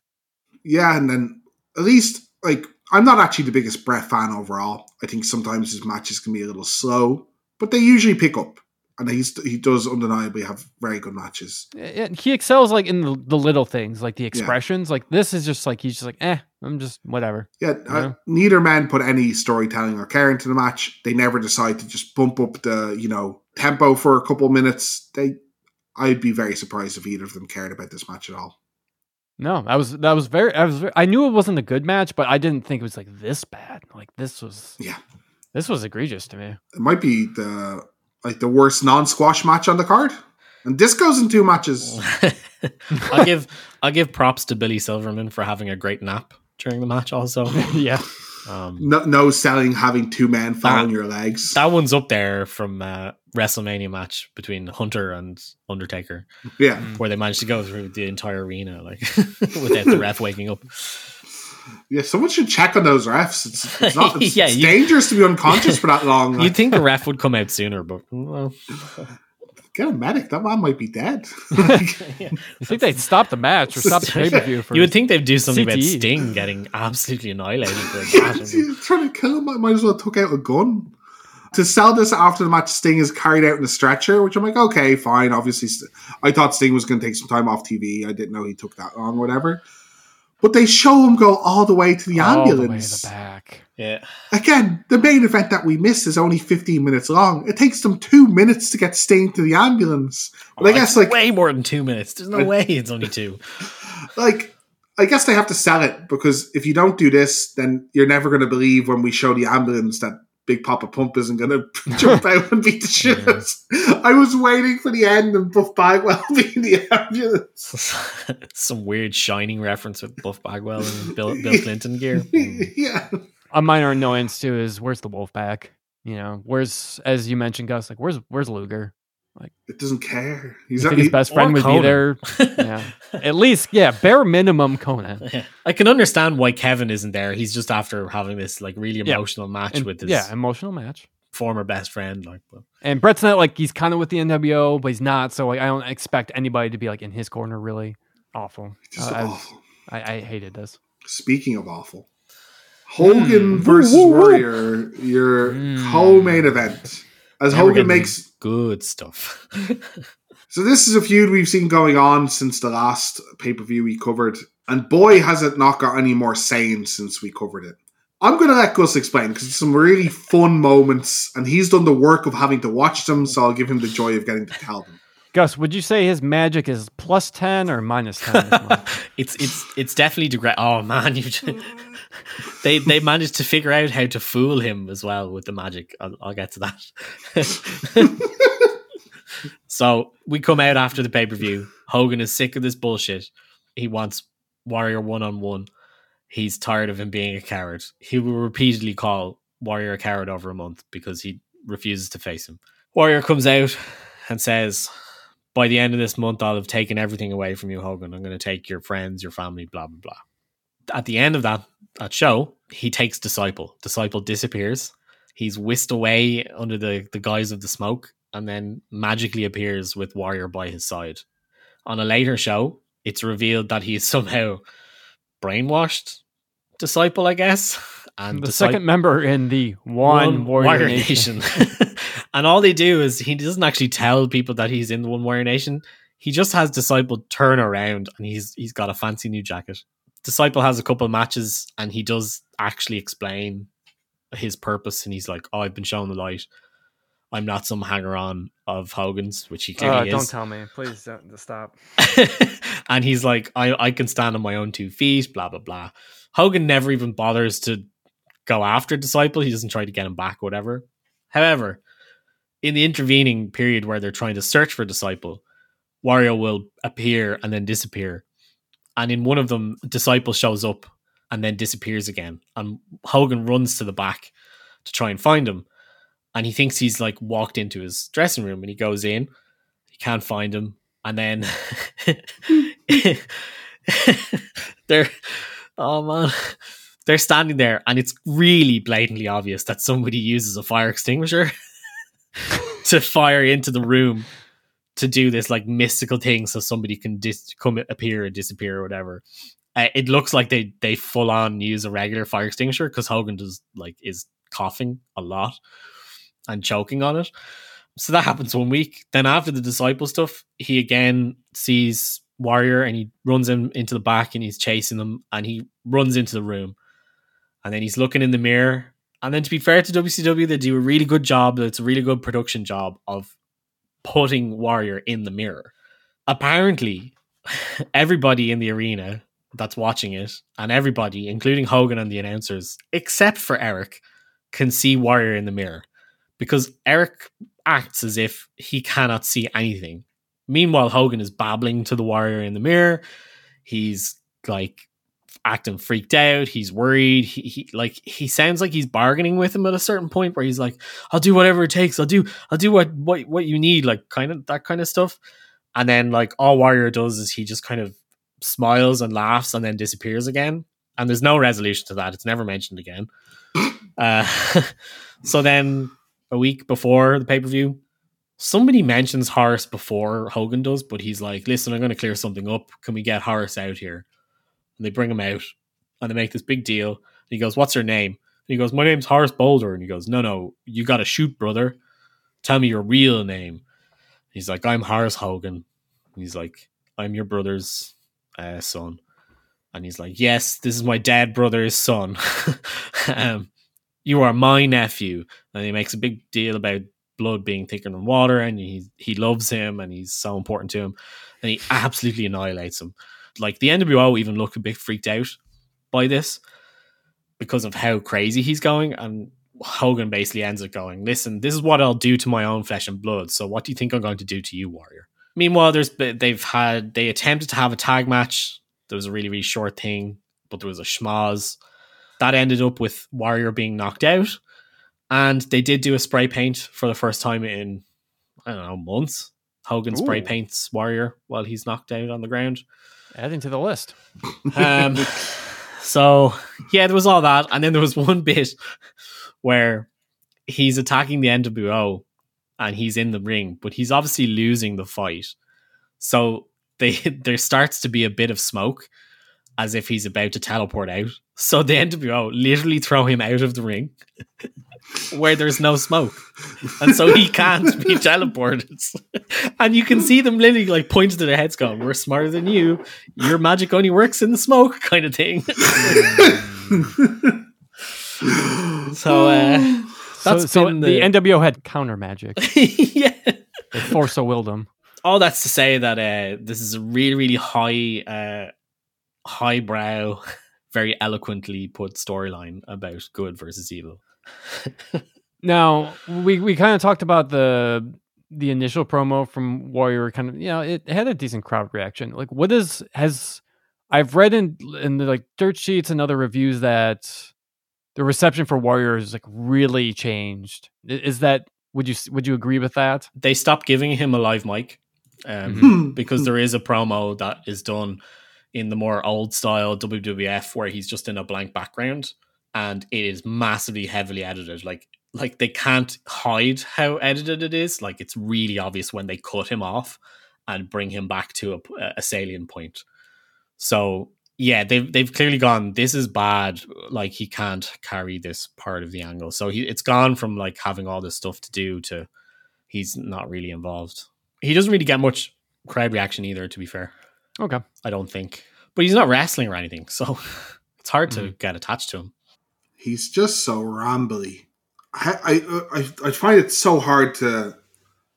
Yeah, and then at least like I'm not actually the biggest Bret fan overall. I think sometimes his matches can be a little slow, but they usually pick up, and he's he does undeniably have very good matches.
Yeah, he excels like in the, the little things, like the expressions. Like this is just like he's just like, eh, I'm just whatever.
Yeah, uh,
Yeah.
neither man put any storytelling or care into the match. They never decide to just bump up the you know tempo for a couple minutes. They, I'd be very surprised if either of them cared about this match at all.
No, that was that was very. I was. ve- I knew it wasn't a good match, but I didn't think it was like this bad. Like this was.
Yeah.
This was egregious to me.
It might be the like the worst non-squash match on the card, and this goes in two matches.
I'll give I'll give props to Billy Silverman for having a great nap during the match. Also,
yeah.
Um,
No, no selling having two men following
That-
your legs.
that one's up there from uh, WrestleMania match between Hunter and Undertaker,
yeah,
where they managed to go through the entire arena like without the ref waking up.
yeah. Someone should check on those refs. It's, it's not. It's,
Yeah,
it's
you-
dangerous to be unconscious for that long.
You'd think the ref would come out sooner, but well,
get a medic. That man might be dead.
You think they'd stop the match or stop the pay per view
you would think they'd do something about Sting getting absolutely annihilated for a.
He's trying to kill him. I might as well have took out a gun. To sell this after the match, Sting is carried out in a stretcher, which I'm like, okay, fine. Obviously, I thought Sting was going to take some time off TV. I didn't know he took that long, whatever. But they show him go all the way to the
all the way to
ambulance.
the back.
Yeah,
Again, the main event that we miss is only 15 minutes long. It takes them two minutes to get Sting to the ambulance. Oh, but I
Oh,
guess, like,
way more than two minutes. There's no
I-
way it's only two.
like I guess they have to sell it because if you don't do this, then you're never going to believe when we show the ambulance that Big Papa Pump isn't going to jump out and beat the shit. out. I was waiting for the end and Buff Bagwell being the ambulance.
Some weird shining reference with Buff Bagwell and Bill, Bill Clinton gear. Mm.
yeah.
A minor annoyance too is where's the wolf pack? You know, where's as you mentioned, Gus, like where's where's Luger?
It doesn't care.
You
He's
think his best friend
or
would be there. Yeah. At least, yeah, bare minimum Konnan.
Yeah. I can understand why Kevin isn't there. He's just after having this like really
Yeah.
emotional match
And-
with his
yeah, emotional match.
former best friend. Like, but
And Bret's not like he's kind of with the NWO, but he's not. So like, I don't expect anybody to be like in his corner. Really awful.
Just
Uh, I-
awful.
I, I hated this.
Speaking of awful, Hogan
Mm.
versus
Woo, woo, woo.
Warrior, your
Mm.
co-main event. As
Now
Hogan makes
good stuff.
So this is a feud we've seen going on since the last pay-per-view we covered. And boy has it not got any more sane since we covered it. I'm gonna let Gus explain because it's some really fun moments and he's done the work of having to watch them, so I'll give him the joy of getting to tell them.
Gus, would you say his magic is plus ten or minus ten?
it's it's it's definitely the great. Oh man, you they they managed to figure out how to fool him as well with the magic. I'll, I'll get to that. so we come out after the pay per view. Hogan is sick of this bullshit. He wants Warrior one on one. He's tired of him being a coward. He will repeatedly call Warrior a coward over a month because he refuses to face him. Warrior comes out and says, by the end of this month, I'll have taken everything away from you, Hogan. I'm going to take your friends, your family, blah, blah, blah. At the end of that, that show, he takes Disciple. Disciple disappears. He's whisked away under the, the guise of the smoke and then magically appears with Warrior by his side. On a later show, it's revealed that he's somehow brainwashed Disciple, I guess. And
the
Disciple-
second member in the One, Warrior, Nation.
and all they do is he doesn't actually tell people that he's in the One Warrior Nation. He just has Disciple turn around and he's he's got a fancy new jacket. Disciple has a couple of matches and he does actually explain his purpose and he's like, Oh, I've been shown the light. I'm not some hanger on of Hogan's, which he
Uh,
clearly
don't
is.
tell me, please. Don't, stop.
and he's like, I, I can stand on my own two feet, blah, blah, blah. Hogan never even bothers to go after Disciple. He doesn't try to get him back, whatever. However, in the intervening period where they're trying to search for Disciple, Warrior will appear and then disappear. And in one of them, Disciple shows up and then disappears again. And Hogan runs to the back to try and find him. And he thinks he's like walked into his dressing room and he goes in. He can't find him. And then they're oh man. They're standing there and it's really blatantly obvious that somebody uses a fire extinguisher to fire into the room to do this like mystical thing so somebody can dis- come appear and disappear or whatever. Uh, it looks like they they full on use a regular fire extinguisher because Hogan does like is coughing a lot and choking on it. So that happens one week. Then after the disciple stuff, he again sees Warrior and he runs him into the back and he's chasing them and he runs into the room. And then he's looking in the mirror. And then to be fair to WCW, they do a really good job. It's a really good production job of putting Warrior in the mirror. Apparently, everybody in the arena that's watching it, and everybody, including Hogan and the announcers, except for Eric, can see Warrior in the mirror because Eric acts as if he cannot see anything. Meanwhile, Hogan is babbling to the Warrior in the mirror. He's like acting freaked out. He's worried. He, he like he sounds like he's bargaining with him at a certain point where he's like, "I'll do whatever it takes. I'll do I'll do what what what you need." Like kind of that kind of stuff. And then like all Warrior does is he just kind of smiles and laughs and then disappears again. And there's no resolution to that. It's never mentioned again. Uh, so then a week before the pay per view, somebody mentions Horace before Hogan does, but he's like, "Listen, I'm going to clear something up. Can we get Horace out here?" And they bring him out, and they make this big deal. And he goes, "What's your name?" And he goes, "My name's Horace Boulder." And he goes, "No, no, you got to shoot, brother. Tell me your real name." He's like, "I'm Horace Hogan." He's like, "I'm your brother's uh, son." And he's like, "Yes, this is my dead brother's son. um, you are my nephew." And he makes a big deal about blood being thicker than water, and he he loves him, and he's so important to him, and he absolutely annihilates him. Like the NWO even look a bit freaked out by this because of how crazy he's going, and Hogan basically ends up going, "Listen, this is what I'll do to my own flesh and blood. So what do you think I'm going to do to you, Warrior?" Meanwhile, there's they've had they attempted to have a tag match. There was a really really short thing, but there was a schmoz that ended up with Warrior being knocked out, and they did do a spray paint for the first time in I don't know months. Hogan spray paints Warrior while he's knocked out on the ground.
Adding to the list.
Um, so yeah, there was all that, and then there was one bit where he's attacking the NWO, and he's in the ring, but he's obviously losing the fight. So they there starts to be a bit of smoke, as if he's about to teleport out. So the NWO literally throw him out of the ring, where there's no smoke, and so he can't be teleported. and you can see them literally like pointing to their heads, going, "We're smarter than you. Your magic only works in the smoke," kind of thing. so uh,
So,
That's
so
been
the,
the-
NWO had counter magic.
yeah.
They force willed them.
all that's to say that uh, this is a really, really high, uh, highbrow, very eloquently put storyline about good versus evil.
Now we we kind of talked about the the initial promo from Warrior. Kind of you know it had a decent crowd reaction. Like what is has I've read in in the like dirt sheets and other reviews that the reception for Warrior is like really changed. Is that would you would you agree with that?
They stopped giving him a live mic um,
Hmm.
because there is a promo that is done in the more old style WWF where he's just in a blank background and it is massively heavily edited. Like like they can't hide how edited it is. Like it's really obvious when they cut him off and bring him back to a, a salient point. So yeah, they've they've clearly gone. This is bad. Like he can't carry this part of the angle. So he it's gone from like having all this stuff to do to he's not really involved. He doesn't really get much crowd reaction either. To be fair,
Okay.
I don't think. But he's not wrestling or anything, so it's hard to get attached to him.
He's just so rambly. I, I I I find it so hard to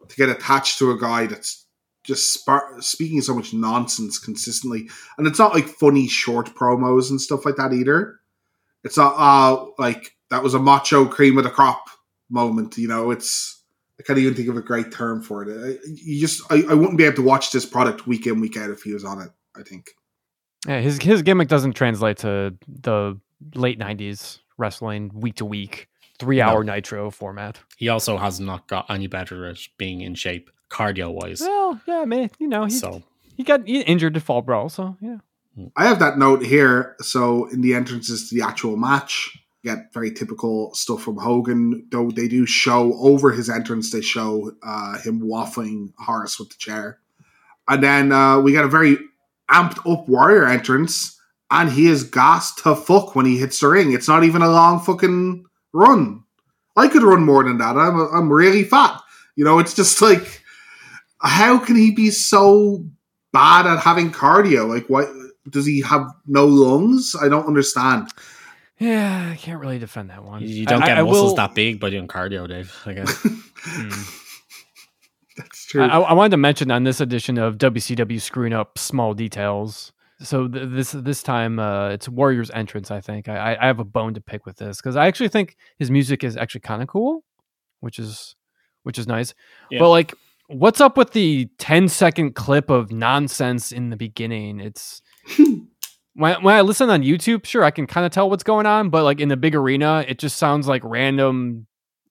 to get attached to a guy that's just spar- speaking so much nonsense consistently, and it's not like funny short promos and stuff like that either. It's not uh like that was a macho cream of the crop moment. You know, it's I can't even think of a great term for it. I, you just I, I wouldn't be able to watch this product week in week out if he was on it. I think.
Yeah, his his gimmick doesn't translate to the late '90s wrestling week to week, three hour Nitro format.
He also has not got any better at being in shape, cardio wise.
Well, yeah, man, you know he
So
he got he injured at Fall Brawl, so yeah.
I have that note here. So in the entrances to the actual match, you get very typical stuff from Hogan. Though they do show over his entrance, they show uh, him waffling Horace with the chair, and then uh, we get a very amped up Warrior entrance, and he is gassed to fuck when he hits the ring. It's not even a long fucking run. I could run more than that. I'm I'm really fat. You know, it's just like, how can he be so bad at having cardio? Like, what does he have no lungs? I don't understand.
Yeah, I can't really defend that one.
you don't
I-
get
I
muscles
will-
that big by doing cardio, Dave. I guess.
Hmm.
That's true.
I, I wanted to mention on this edition of WCW screwing up small details. So th- this this time uh, it's Warrior's entrance. I think I, I have a bone to pick with this because I actually think his music is actually kind of cool, which is which is nice.
Yeah.
But like, what's up with the 10 second clip of nonsense in the beginning? It's when when I listen on YouTube, sure I can kind of tell what's going on, but like in the big arena, it just sounds like random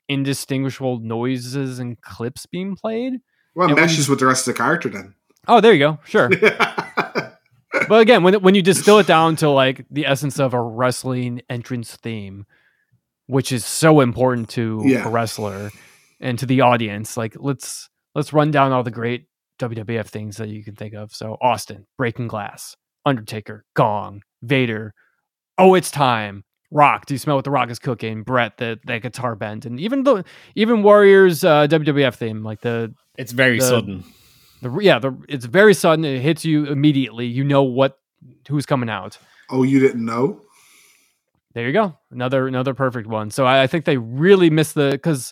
indistinguishable noises and clips being played.
well, it meshes with the rest of the character then.
Oh, there you go. Sure. but again, when when you distill it down to like the essence of a wrestling entrance theme, which is so important to
Yeah.
a wrestler and to the audience, like let's let's run down all the great WWF things that you can think of. So Austin, Breaking Glass, Undertaker, Gong, Vader. Oh, it's time. Rock. Do you smell what the Rock is cooking? Bret, the that guitar bend, and even the even Warriors uh, WWF theme, like the
it's very
The-
sudden.
the yeah, the it's very sudden. It hits you immediately. You know what who's coming out.
oh, you didn't know?
There you go. Another another perfect one. So I, I think they really missed the because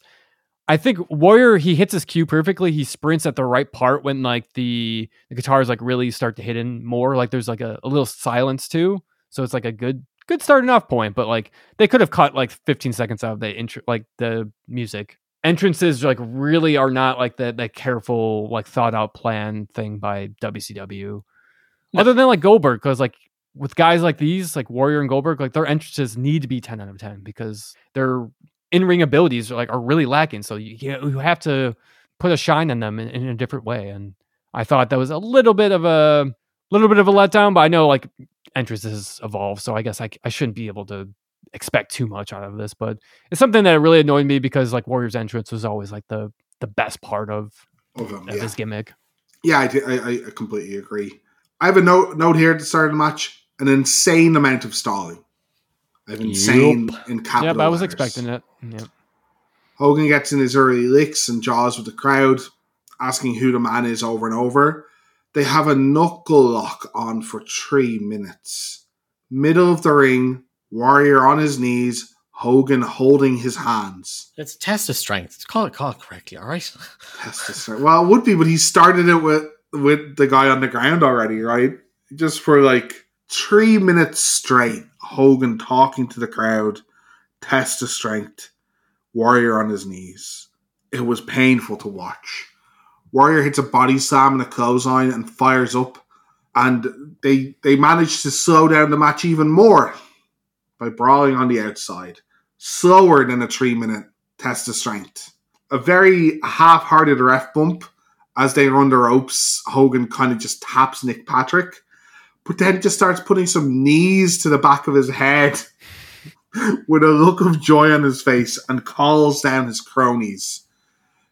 I think Warrior he hits his cue perfectly. He sprints at the right part when like the the guitars like really start to hit in more. Like there's like a, a little silence too. So it's like a good good starting off point, but like they could have cut like 15 seconds out of the intro, like the music. Entrances like really are not like the the careful like thought out plan thing by WCW.
No.
Other than like Goldberg, because like with guys like these, like Warrior and Goldberg, like their entrances need to be 10 out of 10 because their in ring abilities are like are really lacking. So you you have to put a shine on them in, in a different way. And I thought that was a little bit of a little bit of a letdown, but I know like entrances evolve, so I guess I I shouldn't be able to expect too much out of this. But it's something that really annoyed me because like Warriors entrance was always like the the best part of,
Of him,
of
yeah.
this gimmick.
Yeah, I, I, I completely agree. I have a note note here at the start of the match: an insane amount of stalling. I have insane in capital.
Yep, I was
letters.
expecting it. Yep.
Hogan gets in his early licks and jaws with the crowd, asking who the man is over and over. They have a knuckle lock on for three minutes. Middle of the ring, Warrior on his knees, Hogan holding his hands.
It's a test of strength. Call it call it correctly, all right?
Test this out. Well, it would be, but he started it with with the guy on the ground already, right? Just for like three minutes straight, Hogan talking to the crowd, test of strength, Warrior on his knees. It was painful to watch. Warrior hits a body slam and a clothesline and fires up, and they they manage to slow down the match even more by brawling on the outside, slower than a three minute test of strength. A very half hearted ref bump as they run the ropes. Hogan kind of just taps Nick Patrick, but then just starts putting some knees to the back of his head with a look of joy on his face and calls down his cronies.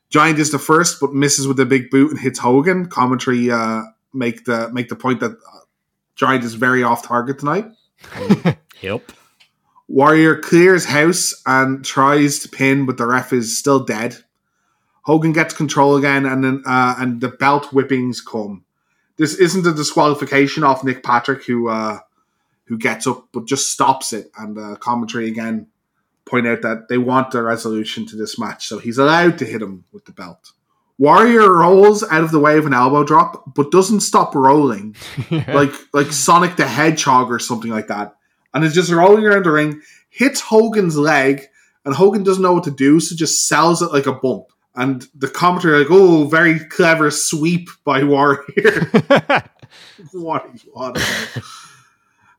Giant is the first, but misses with a big boot and hits Hogan. Commentary uh, make the make the point that uh, Giant is very off target tonight.
Yep.
Warrior clears house and tries to pin, but the ref is still dead. Hogan gets control again, and then uh, and the belt whippings come. This isn't a disqualification off Nick Patrick, who uh, who gets up but just stops it. And uh, commentary again point out that they want a resolution to this match, so he's allowed to hit him with the belt. Warrior rolls out of the way of an elbow drop, but doesn't stop rolling like like Sonic the Hedgehog or something like that, and is just rolling around the ring, hits Hogan's leg, and Hogan doesn't know what to do, so just sells it like a bump. And the commentary like, "Oh, very clever sweep by Warrior." what are you on about?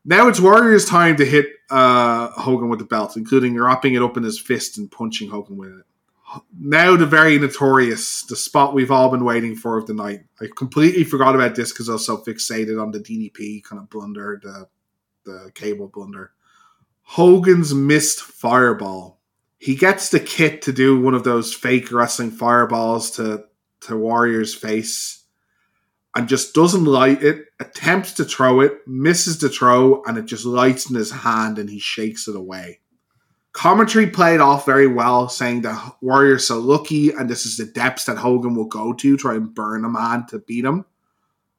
Now it's Warrior's time to hit uh, Hogan with the belt, including wrapping it up in his fist and punching Hogan with it. Now the very notorious, the spot we've all been waiting for of the night. I completely forgot about this because I was so fixated on the DDP kind of blunder, the the cable blunder. Hogan's missed fireball. He gets the kit to do one of those fake wrestling fireballs to to Warrior's face and just doesn't light it, attempts to throw it, misses the throw, and it just lights in his hand and he shakes it away. Commentary played off very well, saying that Warrior's so lucky and this is the depths that Hogan will go to try and burn a man to beat him.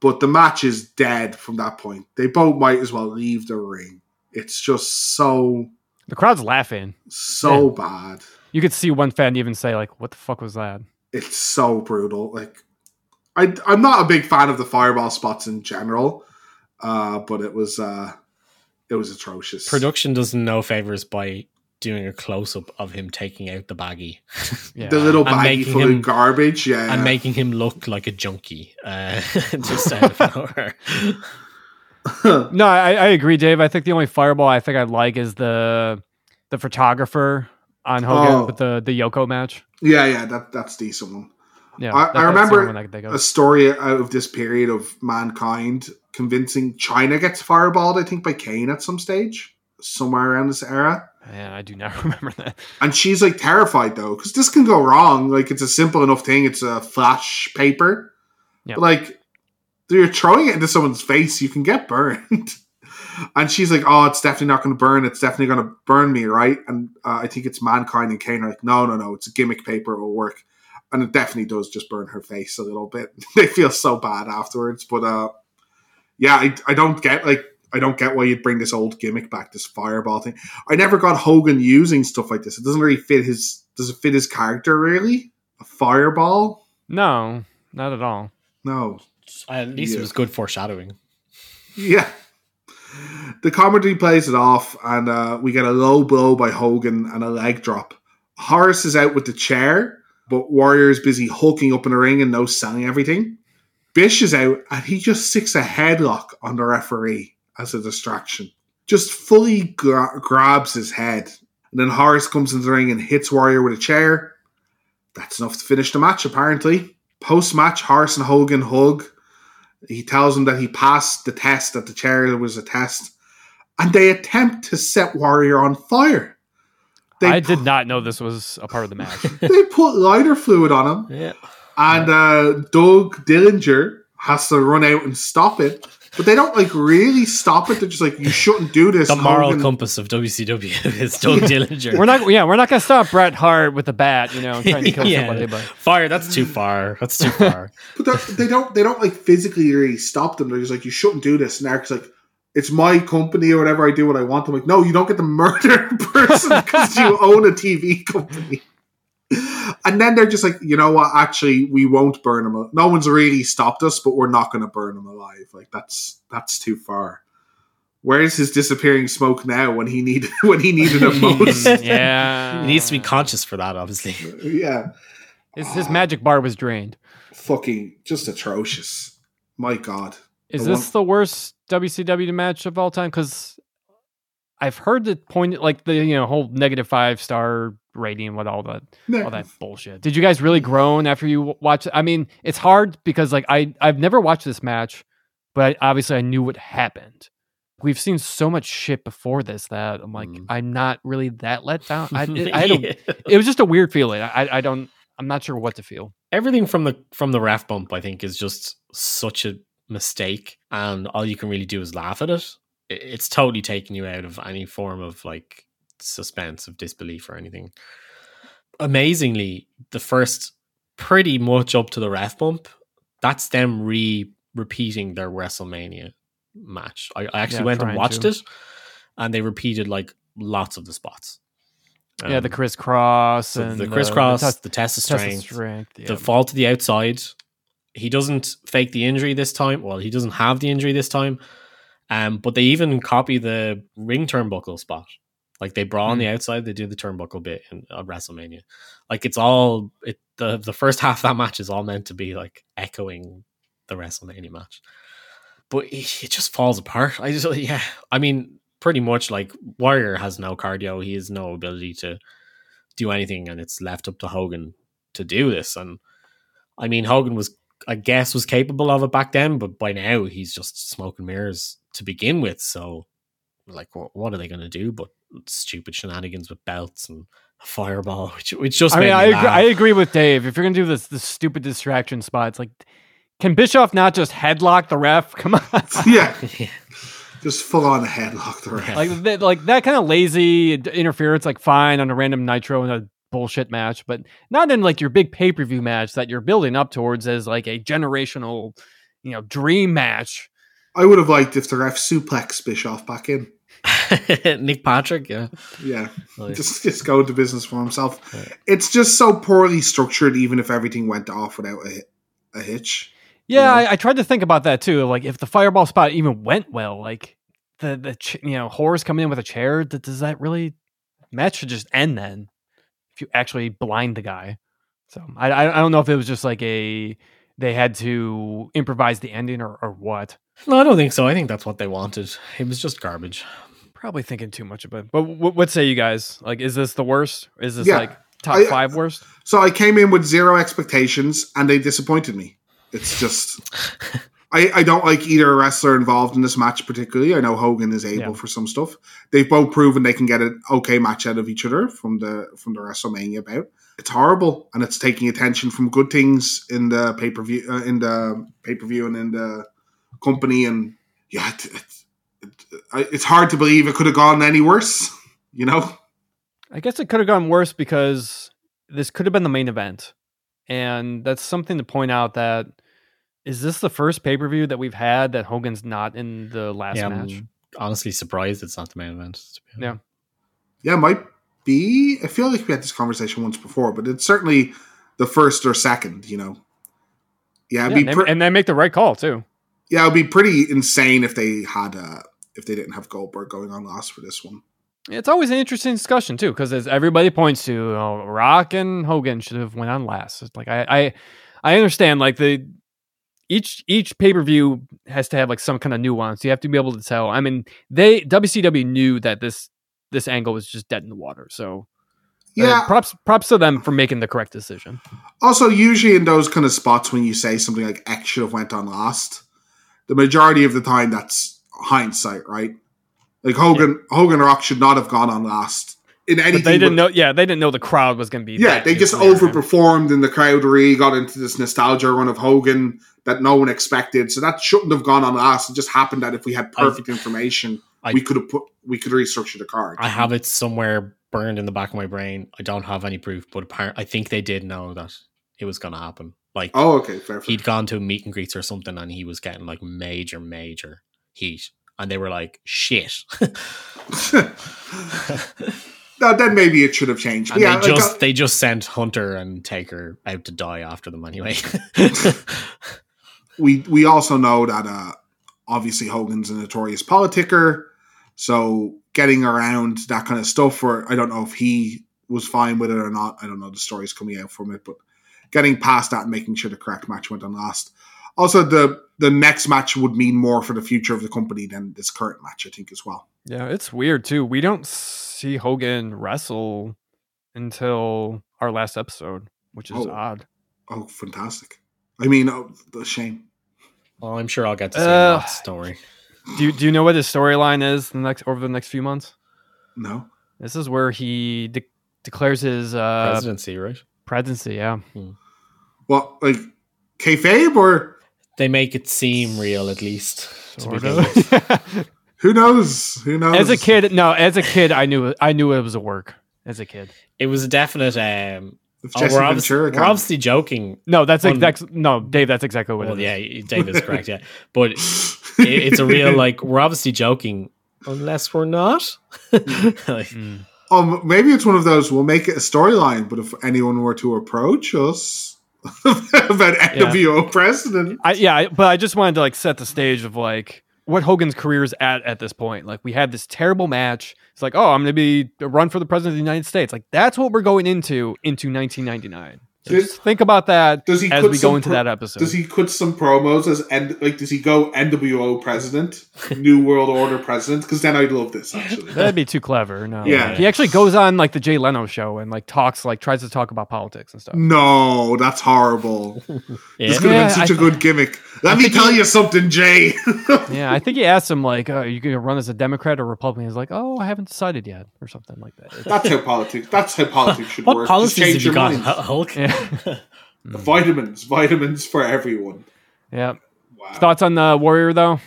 But the match is dead from that point. They both might as well leave the ring. It's just so,
the crowd's laughing.
so bad.
You could see one fan even say like, "What the fuck was that?"
it's so brutal. Like, I I'm not a big fan of the fireball spots in general, uh, but it was uh, it was atrocious.
Production does no favors by doing a close up of him taking out the baggie
Yeah.
the little
And
baggie full
him-
of garbage, yeah.
and making him look like a junkie uh, just out of nowhere.
No, I, I agree, Dave. I think the only fireball I think I like is the the photographer on Hogan
Oh.
with the the Yoko match.
yeah, yeah, that that's decent one.
Yeah,
I- I
that- the
remember
I can think of.
A story out of this period of mankind convincing Chyna gets fireballed, I think, by Kane at some stage, somewhere around this era.
Man, I do not remember that.
And she's like terrified though, because this can go wrong. Like it's a simple enough thing. It's a flash paper.
Yeah.
But like you're throwing it into someone's face, you can get burned. and she's like, "Oh, it's definitely not going to burn. It's definitely going to burn me, right?" And uh, I think it's mankind and Kane are like, "No, no, no. It's a gimmick paper. It will work." And it definitely does just burn her face a little bit. they feel so bad afterwards. But uh, yeah, I, I don't get like I don't get why you'd bring this old gimmick back, this fireball thing. I never got Hogan using stuff like this. It doesn't really fit his. Does it fit his character really? A fireball?
No, not at all.
No.
At least
Yeah.
it was good foreshadowing.
Yeah. the comedy plays it off, and uh, we get a low blow by Hogan and a leg drop. Horace is out with the chair, but Warrior is busy hulking up in the ring and no selling everything. Bish is out, and he just sticks a headlock on the referee as a distraction. Just fully gra- grabs his head. And then Horace comes into the ring and hits Warrior with a chair. That's enough to finish the match, apparently. Post match, Horace and Hogan hug. He tells him that he passed the test, that the chair was a test. And they attempt to set Warrior on fire. They
I did not know this was a part of the match.
they put lighter fluid on him,
Yeah.
and uh, Doug Dillinger has to run out and stop it. But they don't like really stop it. They're just like, you shouldn't do this.
The moral
Hogan."
compass of WCW is Doug Dillinger.
we're not. Yeah, we're not gonna stop Bret Hart with a bat. You know, trying to kill
Yeah.
somebody. But
Fire, that's too far. That's too far.
But they're- they don't. They don't like physically really stop them. They're just like, you shouldn't do this. And Eric's like, it's my company or whatever. I do what I want. I'm like, no, you don't get to murder a person because you own a TV company. And then they're just like, you know what? Actually, we won't burn him. al- No one's really stopped us, but we're not going to burn him alive. Like that's that's too far. Where's his disappearing smoke now when he needed when he needed it most?
Yeah,
He needs to be conscious for that, obviously.
yeah,
His, his magic bar was drained.
fucking just atrocious. My God.
Is
The
this
one-
the worst WCW match of all time? Because I've heard the point, like the you know whole negative five star rating with all that all that bullshit. Did you guys really groan after you w- watched? it? I mean, it's hard because like I I've never watched this match, but obviously I knew what happened. We've seen so much shit before this that I'm like
Mm.
I'm not really that let down. I, it, I don't. It was just a weird feeling. I I don't. I'm not sure what to feel.
Everything from the from the ref bump, I think, is just such a mistake, and all you can really do is laugh at it. It's totally taking you out of any form of like suspense of disbelief or anything. Amazingly, the first pretty much up to the ref bump, that's them re repeating their WrestleMania match. I, I actually
Yeah,
went and watched
to.
it, and they repeated like lots of the spots.
yeah, the
Um,
crisscross
so
and
the crisscross,
the,
the, test of
test of
strength,
strength. Yeah.
the fall to the outside. He doesn't fake the injury this time. Well, he doesn't have the injury this time. Um, but they even copy the ring turnbuckle spot. Like they brawl on the outside, they do the turnbuckle bit in uh, WrestleMania. Like it's all it the the first half of that match is all meant to be like echoing the WrestleMania match. But it, it just falls apart. I just yeah. I mean, pretty much like Warrior has no cardio. He has no ability to do anything, and it's left up to Hogan to do this. And I mean, Hogan was, I guess, was capable of it back then, but by now he's just smoking mirrors to begin with. So, like, what, what are they going to do? But stupid shenanigans with belts and a fireball, which which just
I
made
mean,
me
I agree. I agree with Dave. If you're gonna do this, this stupid distraction spots, like, can Bischoff not just headlock the ref? Come on,
yeah,
Yeah.
just full on headlock the ref.
like, that, like that kind of lazy interference, like fine on a random Nitro and a bullshit match, but not in like your big pay per view match that you're building up towards as like a generational, you know, dream match.
I would have liked if the ref suplex Bischoff back in.
Nick Patrick, yeah.
Yeah,
Like,
just just go into business for himself. It's just so poorly structured. Even if everything went off without a, a hitch.
Yeah,
know?
I, I tried to think about that too. Like, if the fireball spot even went well, like the the ch- you know Horace coming in with a chair, does that really match should just end then? If you actually blind the guy, so I I I don't know if it was just like a they had to improvise the ending or or what.
no, I don't think so. I think that's what they wanted. It was just garbage.
Probably thinking too much about it. But w- what say you guys? Like, is this the worst? Is this
Yeah,
like top
I- uh,
five worst?
So I came in with zero expectations, and they disappointed me. It's just. I, I don't like either wrestler involved in this match particularly. I know Hogan is able
Yeah.
for some stuff. They've both proven they can get an okay match out of each other from the from the WrestleMania bout. It's horrible, and it's taking attention from good things in the pay per view, uh, in the pay per view, and in the company. And yeah, it, it, it, I- it's hard to believe it could have gone any worse. You know,
I guess it could have gone worse because this could have been the main event. And that's something to point out that is this the first pay per view that we've had that Hogan's not in the last
Yeah,
match?
I'm honestly surprised it's not the main event. to be honest.
yeah, it might be. I feel like we had this conversation once before, but it's certainly the first or second. You know, yeah, it'd
Yeah,
be
and,
pre-
they, and they make the right call too.
yeah, it'd be pretty insane if they had a if they didn't have Goldberg going on last for this one.
It's always an interesting discussion too, because as everybody points to, oh, Rock and Hogan should have went on last. It's like I, I, I understand like the each each pay per view has to have like some kind of nuance. You have to be able to tell. I mean, they WCW knew that this this angle was just dead in the water. So uh,
Yeah.
props props to them for making the correct decision.
Also, usually in those kind of spots when you say something like X should have went on last, the majority of the time that's hindsight, right? Like Hogan, Hogan Rock should not have gone on last in anything.
But they didn't
but-
know. Yeah, they didn't know the crowd was going to be.
Yeah, they just overperformed, and the crowd really got into this nostalgia run of Hogan that no one expected. So that shouldn't have gone on us. It just happened that if we had perfect information,
I-
we could have put we could restructure the card.
I have it somewhere burned in the back of my brain. I don't have any proof, but apparently, I think they did know that it was going to happen. Like
Oh, okay, fair. fair.
he'd gone to meet and greets or something, and he was getting like major, major heat, and they were like, "Shit."
no, then maybe it should have changed.
And
yeah,
they just
uh,
they just sent Hunter and Taker out to die after them anyway.
we we also know that uh, obviously Hogan's a notorious politicker, so getting around that kind of stuff. Or I don't know if he was fine with it or not. I don't know the stories coming out from it, but getting past that and making sure the correct match went on last. Also, the the next match would mean more for the future of the company than this current match, I think, as well.
Yeah, it's weird too. We don't see Hogan wrestle until our last episode, which is
Oh.
odd.
Oh, fantastic! I mean, oh, the shame.
well, I'm sure I'll get to see
Uh,
lots. Don't worry.
Do you, do you know what his storyline is the next over the next few months?
No,
This is where he de- declares his uh,
Presidency, right?
presidency. Yeah,
Well, like kayfabe or
They make it seem real, at least. to
Sort
begin
of.
with.
who knows? Who knows?
as a kid, no, as a kid, I knew I knew it was a work. As a kid,
It was a definite. Um,
If
oh, we're, obviously, we're obviously joking.
no, that's
Un-
exactly no, Dave. That's exactly what
Well,
it is.
yeah, Dave is correct. Yeah, but it, it's a real like we're obviously joking, unless we're not. like,
Mm.
Um, maybe it's one of those. We'll make it a storyline, but if anyone were to approach us about NWO president,
I, yeah, but I just wanted to like set the stage of like what Hogan's career is at at this point. Like we had this terrible match. It's like, oh, I'm going to be run for the president of the United States. Like that's what we're going into into 1999. So
Did-
just think about that
does he
as we go into
pro-
that episode.
does he cut some promos as and like does he go NWO president, New World Order president? Because then I'd love this actually.
That'd be too clever. No.
Yeah.
He actually goes on like the Jay Leno show and like talks like tries to talk about politics and stuff.
no, that's horrible.
yeah.
This could have
Yeah,
been such
I
a good gimmick. Let me tell
he-
you something, Jay.
Yeah, I think he asked him like, oh, "Are you going to run as a Democrat or Republican?" He's like, "Oh, I haven't decided yet," or something like that. It's-
that's how politics. That's how politics should
what
work. Just
policies
change
have you
your
got,
minds.
Hu- Hulk?
yeah,
Vitamins, vitamins for everyone.
yeah.
Wow.
Thoughts on the Warrior though?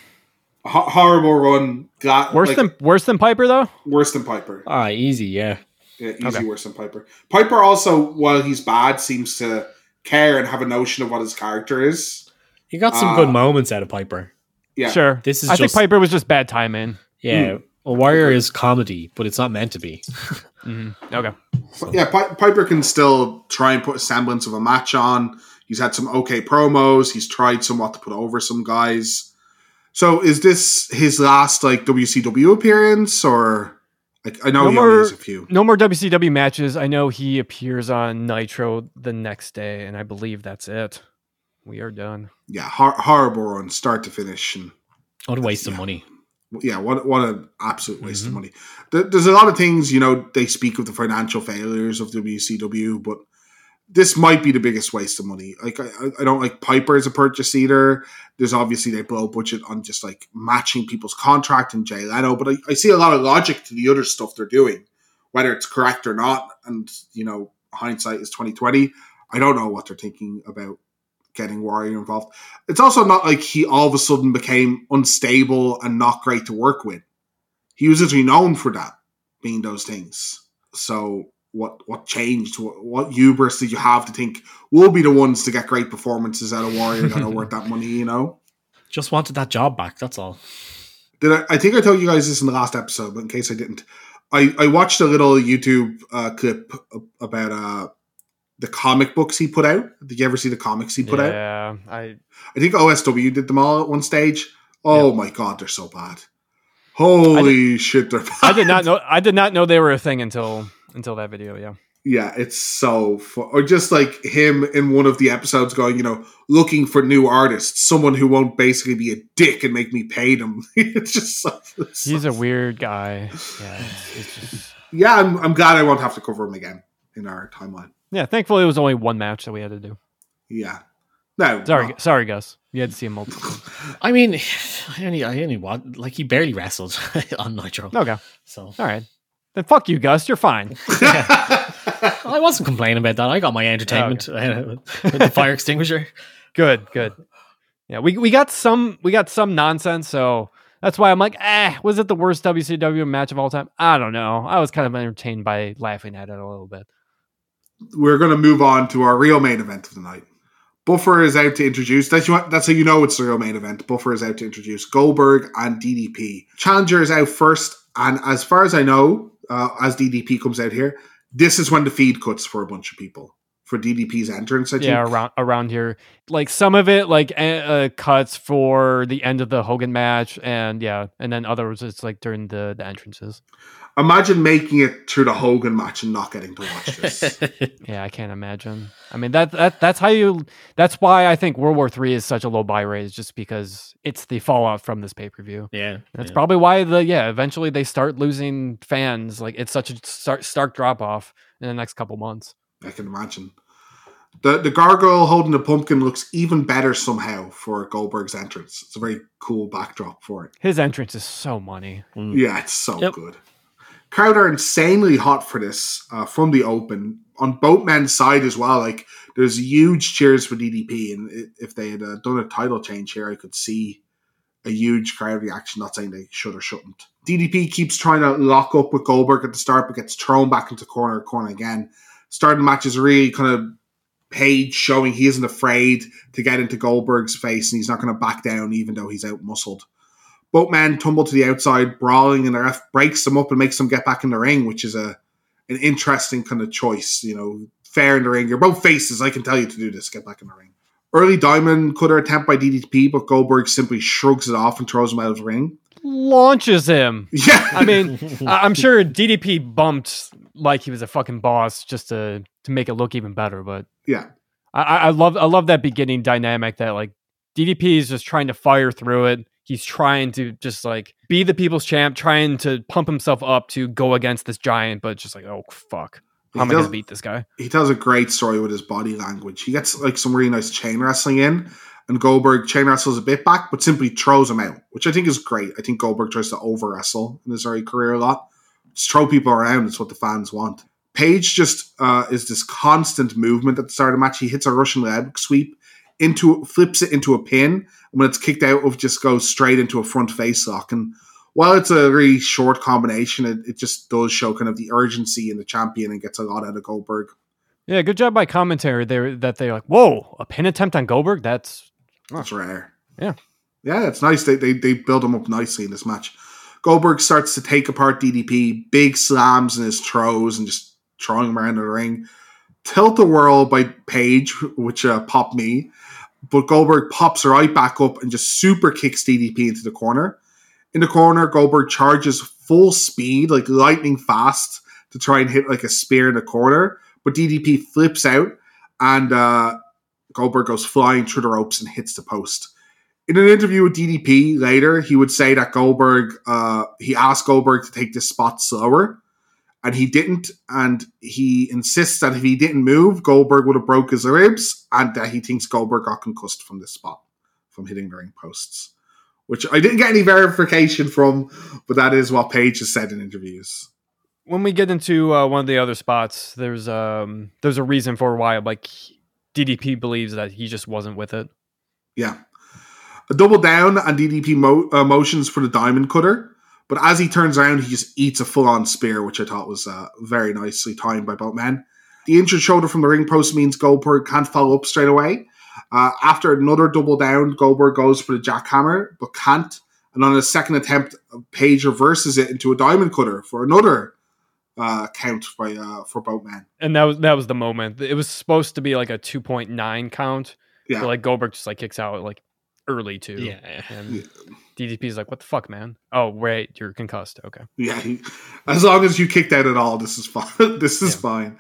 Ho- horrible run. Got,
Worse
like,
than worse than Piper though.
worse than Piper.
Ah, easy, yeah.
Yeah, easy
Okay.
worse than Piper. Piper also, while he's bad, seems to care and have a notion of what his character is.
He got some
Ah.
good moments out of Piper.
Yeah.
Sure.
This is
I
just-
think Piper was just bad timing.
Yeah, a Warrior is comedy, but it's not meant to be.
Mhm. Okay.
But yeah, Pi- Piper can still try and put a semblance of a match on. He's had some okay promos. He's tried somewhat to put over some guys. So is this his last like WCW appearance or like I know
No
he
more-
only has a few.
No more WCW matches. I know he appears on Nitro the next day, and I believe that's it. We are done.
Yeah, hor- horrible run, start to finish, and
What a waste of money.
Yeah, what what an absolute waste
Mhm.
of money. There, there's a lot of things, you know, they speak of the financial failures of WCW, but this might be the biggest waste of money. Like I, I- I don't like Piper as a purchase either. There's obviously they blow budget on just like matching people's contract and Jay Leno, but I, I see a lot of logic to the other stuff they're doing, whether it's correct or not. And you know, hindsight is twenty twenty. I don't know what they're thinking about getting Warrior involved. It's also not like he all of a sudden became unstable and not great to work with. He was literally known for that, being those things. So what what changed? What, what hubris did you have to think we'll be the ones to get great performances out of Warrior that are worth that money? You know.
Just wanted that job back. That's all.
Did I, I think I told you guys this in the last episode, but in case I didn't, I, I watched a little YouTube uh, clip about uh, the comic books he put out. Did you ever see the comics he put out?
yeah, I
I think OSW did them all at one stage. Oh my god, they're so bad. Holy shit, they're bad.
I did not know. I did not know they were a thing until until that video. Yeah.
Yeah, it's so fun. Or just like him in one of the episodes going, you know, looking for new artists, someone who won't basically be a dick and make me pay them. it's just so, it's
He's
so-
a weird guy. Yeah. It's, it's just.
yeah. I'm, I'm glad I won't have to cover him again in our timeline.
Yeah. Thankfully, it was only one match that we had to do.
Yeah. No,
Sorry,
no.
sorry, Gus. You had to see him multiple.
I mean, I only, I only want like he barely wrestled on Nitro.
Okay.
So
All right. Then fuck you, Gus. You're fine.
I wasn't complaining about that. I got my entertainment uh, with the fire extinguisher.
Good, good. Yeah, we we got some we got some nonsense, so that's why I'm like, eh, was it the worst WCW match of all time? I don't know. I was kind of entertained by laughing at it a little bit.
We're going to move on to our real main event of the night. Buffer is out to introduce. That's, you, that's how you know it's the real main event. Buffer is out to introduce Goldberg and DDP. Challenger is out first, and as far as I know, uh, as DDP comes out here, this is when the feed cuts for a bunch of people for DDP's entrance. I think.
Yeah, around around here, like some of it like eh, uh, cuts for the end of the Hogan match, and yeah, and then others it's like during the the entrances.
Imagine making it through the Hogan match and not getting to watch this.
Yeah, I can't imagine. I mean that that that's how you. That's why I think World War Three is such a low buy rate, is just because it's the fallout from this pay per view.
yeah,
That's
yeah.
probably why the yeah eventually they start losing fans. Like it's such a stark, stark drop off in the next couple months.
I can imagine. The the gargoyle holding the pumpkin looks even better somehow for Goldberg's entrance. It's a very cool backdrop for it.
His entrance is so money. Mm.
Yeah, it's so
Yep.
good. Crowd are insanely hot for this uh, from the open on both men's side as well. Like there's huge cheers for DDP, and if they had uh, done a title change here, I could see a huge crowd reaction. Not saying they should or shouldn't. DDP keeps trying to lock up with Goldberg at the start, but gets thrown back into corner corner again. Starting the match is really kind of Page showing he isn't afraid to get into Goldberg's face, and he's not going to back down even though he's out muscled. Both men tumble to the outside, brawling, and the ref breaks them up and makes them get back in the ring, which is a an interesting kind of choice. You know, fair in the ring. You're both faces. I can tell you to do this. Get back in the ring. Early diamond cutter attempt by DDP, but Goldberg simply shrugs it off and throws him out of the ring.
Launches him.
Yeah,
I mean, I'm sure DDP bumped like he was a fucking boss just to to make it look even better. But
yeah,
I I love I love that beginning dynamic that like DDP is just trying to fire through it. He's trying to just like be the people's champ, trying to pump himself up to go against this giant, but just like, oh fuck, how
He
am I gonna beat this guy?
he tells a great story with his body language. He gets like some really nice chain wrestling in, and Goldberg chain wrestles a bit back, but simply throws him out, which I think is great. I think Goldberg tries to over wrestle in his early career a lot. Just throw people around. It's what the fans want. Page just uh, is this constant movement at the start of the match. He hits a Russian leg sweep into flips it into a pin, and when it's kicked out, it just goes straight into a front face lock. And while it's a really short combination, it, it just does show kind of the urgency in the champion and gets a lot out of Goldberg.
Yeah, good job by commentary there that they're like, whoa, a pin attempt on Goldberg? That's
That's rare.
Yeah.
Yeah, it's nice. They, they, they build him up nicely in this match. Goldberg starts to take apart DDP, big slams in his throws and just throwing him around the ring. Tilt the whirl by Page, which uh, popped me. But Goldberg pops right back up and just super kicks DDP into the corner. In the corner, Goldberg charges full speed, like lightning fast, to try and hit like a spear in the corner. But DDP flips out and uh, Goldberg goes flying through the ropes and hits the post. In an interview with DDP later, he would say that Goldberg, uh, he asked Goldberg to take this spot slower, and he didn't. And he insists that if he didn't move, Goldberg would have broke his ribs, and that he thinks Goldberg got concussed from this spot, from hitting the ring posts. Which I didn't get any verification from, but that is what Page has said in interviews.
when we get into uh, one of the other spots, there's um there's a reason for why like DDP believes that he just wasn't with it.
Yeah. A double down and DDP mo- uh, motions for the diamond cutter. But as he turns around, he just eats a full on spear, which I thought was uh, very nicely timed by both men. The injured shoulder from the ring post means Goldberg can't follow up straight away. Uh, after another double down, Goldberg goes for the jackhammer, but can't. And on a second attempt, Page reverses it into a diamond cutter for another uh, count by uh, for both men.
And that was that was the moment. It was supposed to be like a 2.9 count.
Yeah.
but, like Goldberg just like kicks out like early too.
Yeah.
And
Yeah.
DDP's like, what the fuck, man? Oh, wait, you're concussed. Okay.
Yeah, he, as long as you kicked out at all, this is fine. this is
Yeah.
fine.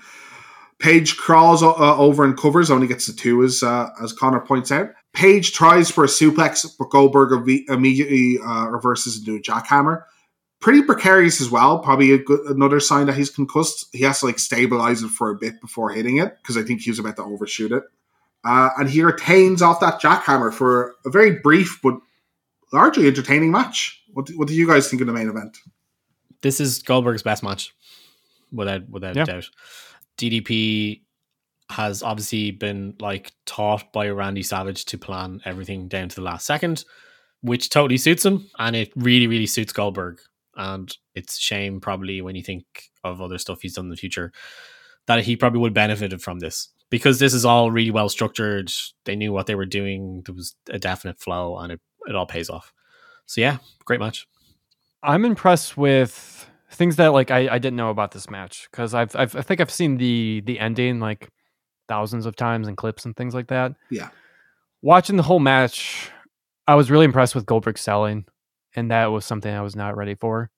Page crawls uh, over and covers, only gets the two, as uh, as Connor points out. Page tries for a suplex, but Goldberg imme- immediately uh, reverses into a jackhammer. Pretty precarious as well. Probably a good, another sign that he's concussed. He has to like stabilize it for a bit before hitting it because I think he was about to overshoot it. Uh, and he retains off that jackhammer for a very brief but largely entertaining match. What do, what do you guys think of the main event?
this is Goldberg's best match, without without
Yeah.
a doubt. DDP has obviously been like taught by Randy Savage to plan everything down to the last second, which totally suits him, and it really really suits Goldberg. And it's a shame probably when you think of other stuff he's done in the future that he probably would have benefited from this because this is all really well structured. They knew what they were doing. There was a definite flow, and it it all pays off. So yeah, great match.
I'm impressed with things that like I, I didn't know about this match because I've, I've I think I've seen the the ending like thousands of times in clips and things like that.
Yeah.
Watching the whole match, I was really impressed with Goldberg selling, and that was something I was not ready for.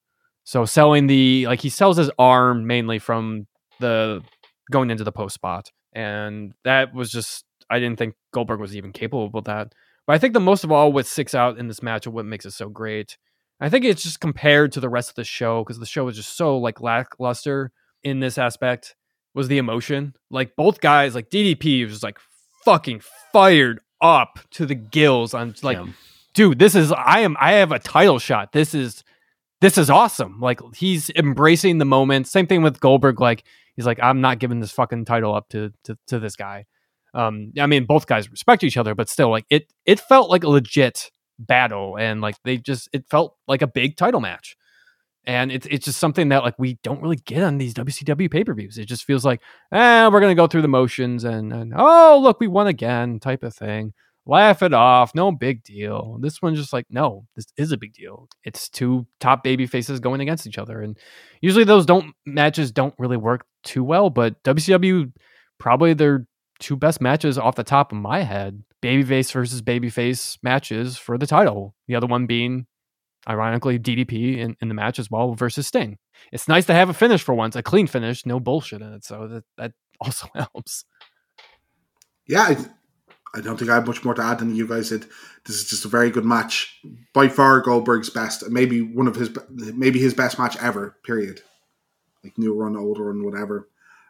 So selling the like he sells his arm mainly from the going into the post spot, and that was just I didn't think Goldberg was even capable of that. But I think the most of all what sticks out in this match of what makes it so great I think it's just compared to the rest of the show because the show was just so like lackluster in this aspect was the emotion. Like both guys, like DDP was like fucking fired up to the gills. I'm like,
Yeah.
dude, this is I am I have a title shot. This is this is awesome. Like he's embracing the moment. Same thing with Goldberg. Like he's like, I'm not giving this fucking title up to to, to this guy. Um, I mean, both guys respect each other, but still, like it it felt like a legit battle, and like they just it felt like a big title match. And it's it's just something that like we don't really get on these WCW pay per views. It just feels like, eh, we're gonna go through the motions and, and oh look, we won again, type of thing. Laugh it off, no big deal. This one's just like, no, this is a big deal. It's two top baby faces going against each other, and usually those don't matches don't really work too well. But WCW probably their two best matches off the top of my head: babyface versus babyface matches for the title. The other one being ironically DDP in, in the match as well versus Sting. It's nice to have a finish for once, a clean finish, no bullshit in it. So that that also helps.
Yeah, I, I don't think I have much more to add than you guys did. This is just a very good match, by far Goldberg's best, maybe one of his, maybe his best match ever. Period. Like new run, older run, whatever.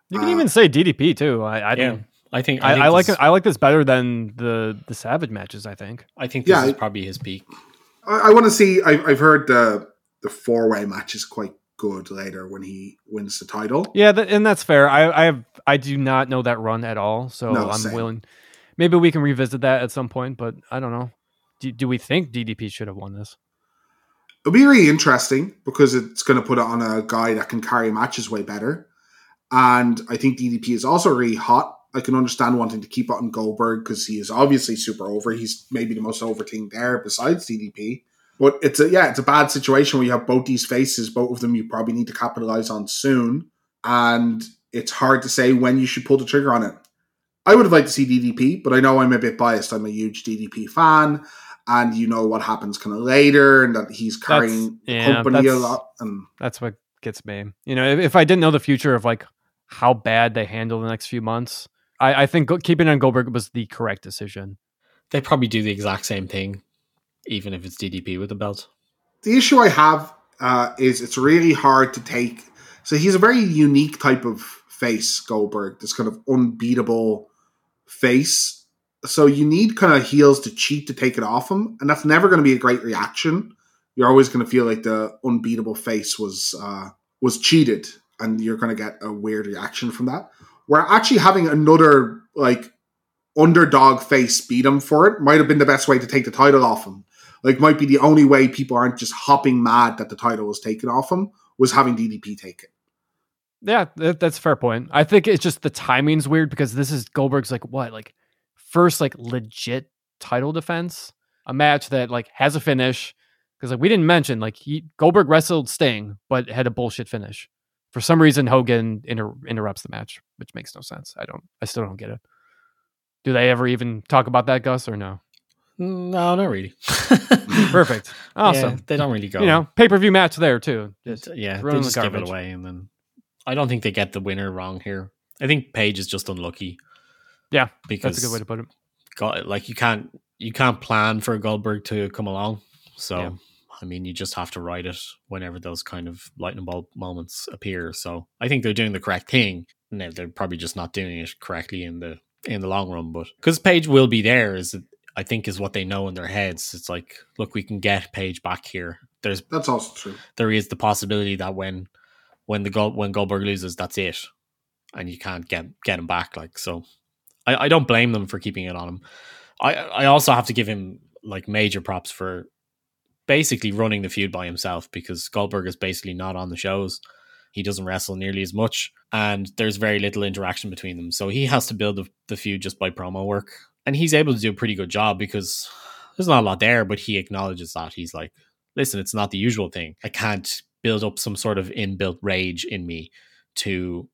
You can
Uh,
even say DDP too. I I,
Yeah,
think-
I think
I,
think
I like
this,
it. I like this better than the the Savage matches. I think.
I think this
Yeah,
is probably his peak.
I, I want to see. I, I've heard the the four way match is quite good later when he wins the title.
Yeah, that, and that's fair. I I have I do not know that run at all, so
No,
I'm
same.
willing. Maybe we can revisit that at some point, but I don't know. Do, do we think DDP should have won this?
It'll be really interesting because it's going to put it on a guy that can carry matches way better. And I think DDP is also really hot. I can understand wanting to keep it on Goldberg because he is obviously super over. He's maybe the most over thing there besides DDP. But it's a yeah, it's a bad situation where you have both these faces, both of them you probably need to capitalize on soon. And it's hard to say when you should pull the trigger on it. I would have liked to see DDP, but I know I'm a bit biased. I'm a huge DDP fan, and you know what happens kind of later, and that he's carrying the
yeah,
company a lot. And
That's what gets me. You know, if, if I didn't know the future of like how bad they handle the next few months, I, I think keeping on Goldberg was the correct decision.
They probably do the exact same thing, even if it's DDP with the belt.
the issue I have uh, is it's really hard to take. So he's a very unique type of face, Goldberg. This kind of unbeatable face. So you need kind of heels to cheat to take it off him, and that's never going to be a great reaction. You're always going to feel like the unbeatable face was uh, was cheated, and you're going to get a weird reaction from that. Where actually having another like underdog face beat him for it might have been the best way to take the title off him like might be the only way people aren't just hopping mad that the title was taken off him was having DDP take it.
Yeah, that's a fair point. I think it's just the timing's weird because this is Goldberg's like what, like first like legit title defense, a match that like has a finish. Because like we didn't mention, like he Goldberg wrestled Sting, but had a bullshit finish. For some reason, Hogan inter- interrupts the match, which makes no sense. I don't, I still don't get it. Do they ever even talk about that, Gus, or no?
No, not really.
Perfect. Awesome.
Yeah, they don't really go.
You know, pay per view match there too. Just
yeah, they
in the
just give it away, and then I don't think they get the winner wrong here. I think Page is just unlucky.
Yeah,
because
that's a good way to put it.
Go- like you can't you can't plan for Goldberg to come along. So
Yeah.
I mean, you just have to write it whenever those kind of lightning bolt moments appear. So I think they're doing the correct thing. Now they're probably just not doing it correctly in the in the long run, but because Page will be there is I think is what they know in their heads. It's like, look, we can get Page back here. There's
That's also true.
there is the possibility that when when the Gold, when Goldberg loses, that's it, and you can't get get him back. Like so, I, I don't blame them for keeping it on him. I I also have to give him like major props for basically running the feud by himself because Goldberg is basically not on the shows. He doesn't wrestle nearly as much, and there's very little interaction between them. So he has to build the, the feud just by promo work, and he's able to do a pretty good job because there's not a lot there. But he acknowledges that he's like, listen, it's not the usual thing. I can't build up some sort of inbuilt rage in me to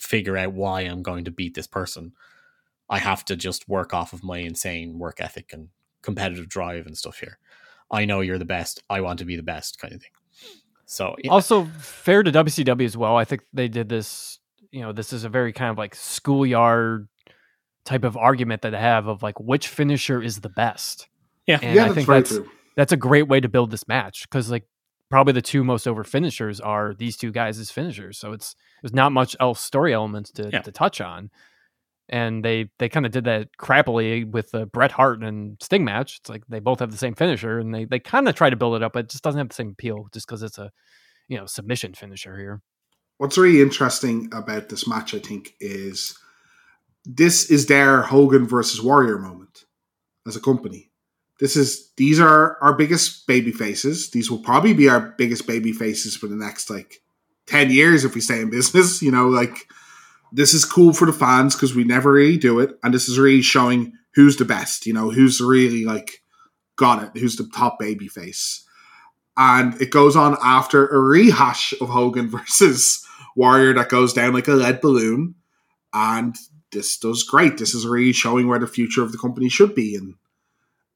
figure out why I'm going to beat this person. I have to just work off of my insane work ethic and competitive drive and stuff here. I know you're the best. I want to be the best, kind of thing. So yeah,
Also, fair to WCW as well. I think they did this. You know, this is a very kind of like schoolyard type of argument that they have of like which finisher is the best.
yeah,
And
yeah,
I
that's
think
very
that's that's a great way to build this match because like probably the two most over finishers are these two guys as finishers. So it's there's not much else story elements to,
Yeah.
to touch on. And they they kind of did that crappily with the Bret Hart and Sting match. It's like they both have the same finisher, and they they kind of try to build it up, but it just doesn't have the same appeal just because it's a you know submission finisher here.
What's really interesting about this match, I think, is this is their Hogan versus Warrior moment as a company. This is these are our biggest baby faces. These will probably be our biggest baby faces for the next like ten years if we stay in business. You know, like this is cool for the fans because we never really do it, and this is really showing who's the best. You know, who's really like got it, who's the top baby face. And it goes on after a rehash of Hogan versus Warrior that goes down like a lead balloon. And this does great. This is really showing where the future of the company should be. And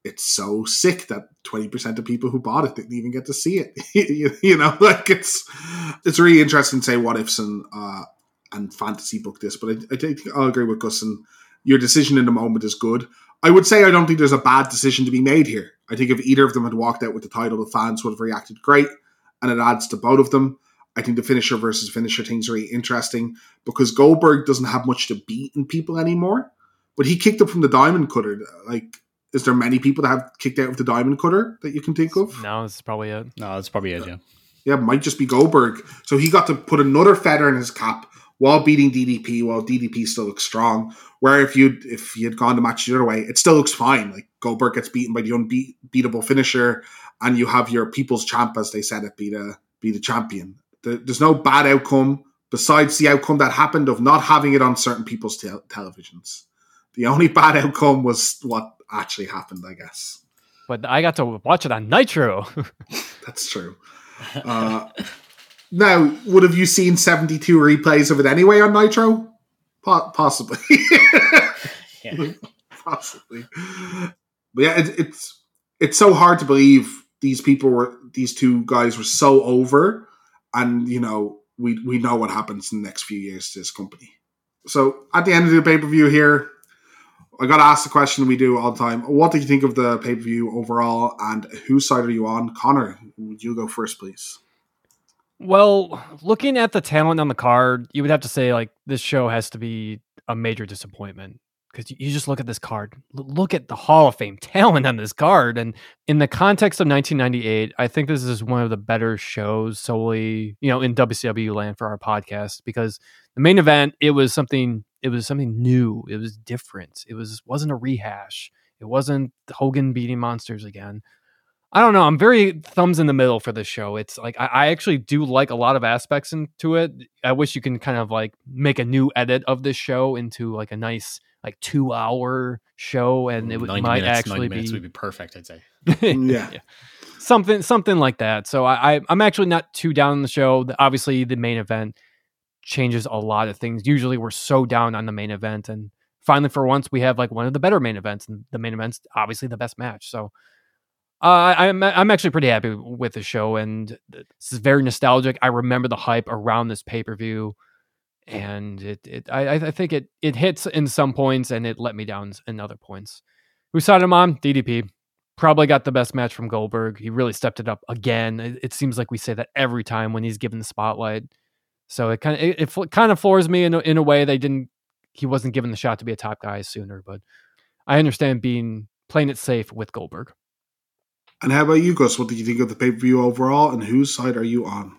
it's so sick that 20% of people who bought it didn't even get to see it. you, know, like it's it's really interesting to say what ifs and uh and fantasy book this, but I, I think I'll agree with Gus and your decision in the moment is good. I would say I don't think there's a bad decision to be made here. I think if either of them had walked out with the title, the fans would have reacted great, and it adds to both of them. I think the finisher versus finisher thing's really interesting because Goldberg doesn't have much to beat in people anymore, but he kicked up from the diamond cutter. Like, is there many people that have kicked out of the diamond cutter that you can think of?
No, this is probably it.
no, that's probably it. Yeah,
Yeah, it might just be Goldberg. So he got to put another feather in his cap while beating DDP, while DDP still looks strong. Where if you if you had gone to match the other way, it still looks fine. Like Goldberg gets beaten by the unbeatable finisher, and you have your people's champ, as they said it, be the be the champion. There's no bad outcome besides the outcome that happened of not having it on certain people's tel- televisions. The only bad outcome was what actually happened, I guess.
But I got to watch it on Nitro.
That's true. Uh, now, would have you seen 72 replays of it anyway on Nitro? Po- possibly.
yeah.
possibly. But yeah, it, it's it's so hard to believe these people were these two guys were so over, and you know we we know what happens in the next few years to this company. So at the end of the pay per view here, I got to ask the question we do all the time: What did you think of the pay per view overall, and whose side are you on? Connor, would you go first, please?
Well, looking at the talent on the card, you would have to say like this show has to be a major disappointment because you, just look at this card. Look at the Hall of Fame talent on this card, and in the context of 1998, I think this is one of the better shows solely, you know, in WCW land for our podcast because the main event it was something it was something new, it was different, it was wasn't a rehash, it wasn't Hogan beating monsters again. I don't know. I'm very thumbs in the middle for this show. It's like I, I actually do like a lot of aspects into it. I wish you can kind of like make a new edit of this show into like a nice like two hour show, and it mm,
would,
might
minutes,
actually be
would be perfect. I'd say.
Yeah.
something something like that. So I, I I'm actually not too down on the show. Obviously, the main event changes a lot of things. Usually, we're so down on the main event, and finally for once we have like one of the better main events, and the main event's obviously the best match. So uh, I'm I'm actually pretty happy with the show, and this is very nostalgic. I remember the hype around this pay per view, and it, it I, I think it it hits in some points, and it let me down in other points. Usada on DDP probably got the best match from Goldberg. He really stepped it up again. It, it, seems like we say that every time when he's given the spotlight. So it kind of it, it kind of floors me in a, in a way they didn't. He wasn't given the shot to be a top guy sooner, but I understand being playing it safe with Goldberg.
And how about you, Gus? What did you think of the pay per view overall, and whose side are you on?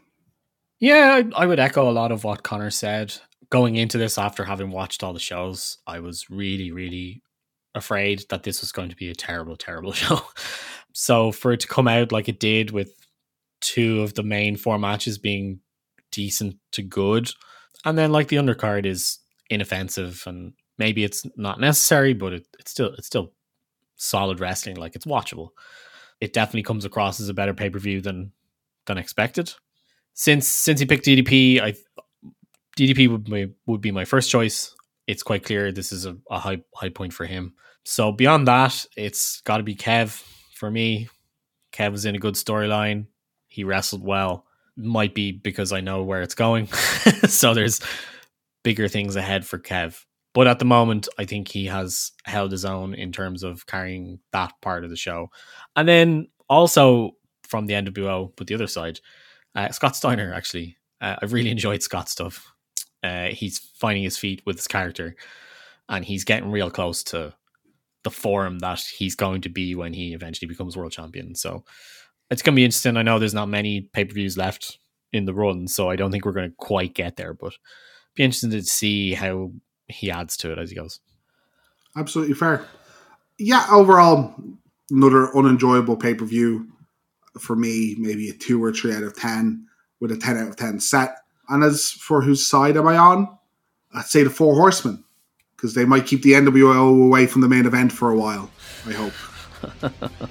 Yeah, I, would echo a lot of what Connor said. Going into this after having watched all the shows, I was really, really afraid that this was going to be a terrible, terrible show. so for it to come out like it did with two of the main four matches being decent to good, and then like the undercard is inoffensive and maybe it's not necessary, but it, it's still it's still solid wrestling. Like it's watchable. It definitely comes across as a better pay per view than than expected. Since since he picked DDP, I DDP would be, would be my first choice it's quite clear this is a, a high high point for him. So beyond that, it's got to be Kev for me. Kev was in a good storyline. He wrestled well. Might be because I know where it's going. so there's bigger things ahead for Kev. But at the moment, I think he has held his own in terms of carrying that part of the show. And then also from the NWO, but the other side, uh, Scott Steiner, actually. Uh, I've really enjoyed Scott's stuff. Uh, he's finding his feet with his character, and he's getting real close to the form that he's going to be when he eventually becomes world champion. So it's going to be interesting. I know there's not many pay per views left in the run, so I don't think we're going to quite get there, but be interested to see how he adds to it as he goes.
Absolutely fair. Yeah, overall, another unenjoyable pay per view for me. Maybe a two or three out of ten with a ten out of ten set. And as for whose side am I on? I'd say the Four Horsemen because they might keep the NWO away from the main event for a while. I hope.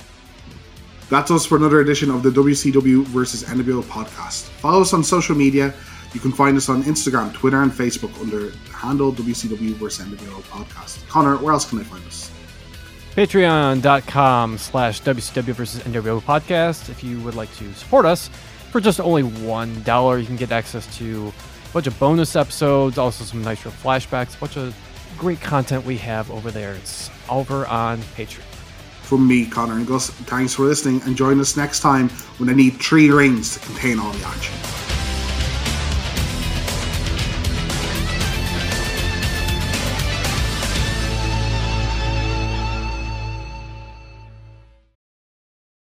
That's us for another edition of the WCW versus NWO podcast. Follow us on social media. You can find us on Instagram, Twitter, and Facebook under the handle WCW versus NWO podcast. Connor, where else can I find us?
Patreon.com slash WCW versus NWO podcast. If you would like to support us, for just only $1, you can get access to a bunch of bonus episodes, also some Nitro flashbacks, a bunch of great content we have over there. It's over on Patreon.
From me, Connor and Gus, thanks for listening and join us next time when I need three rings to contain all the action.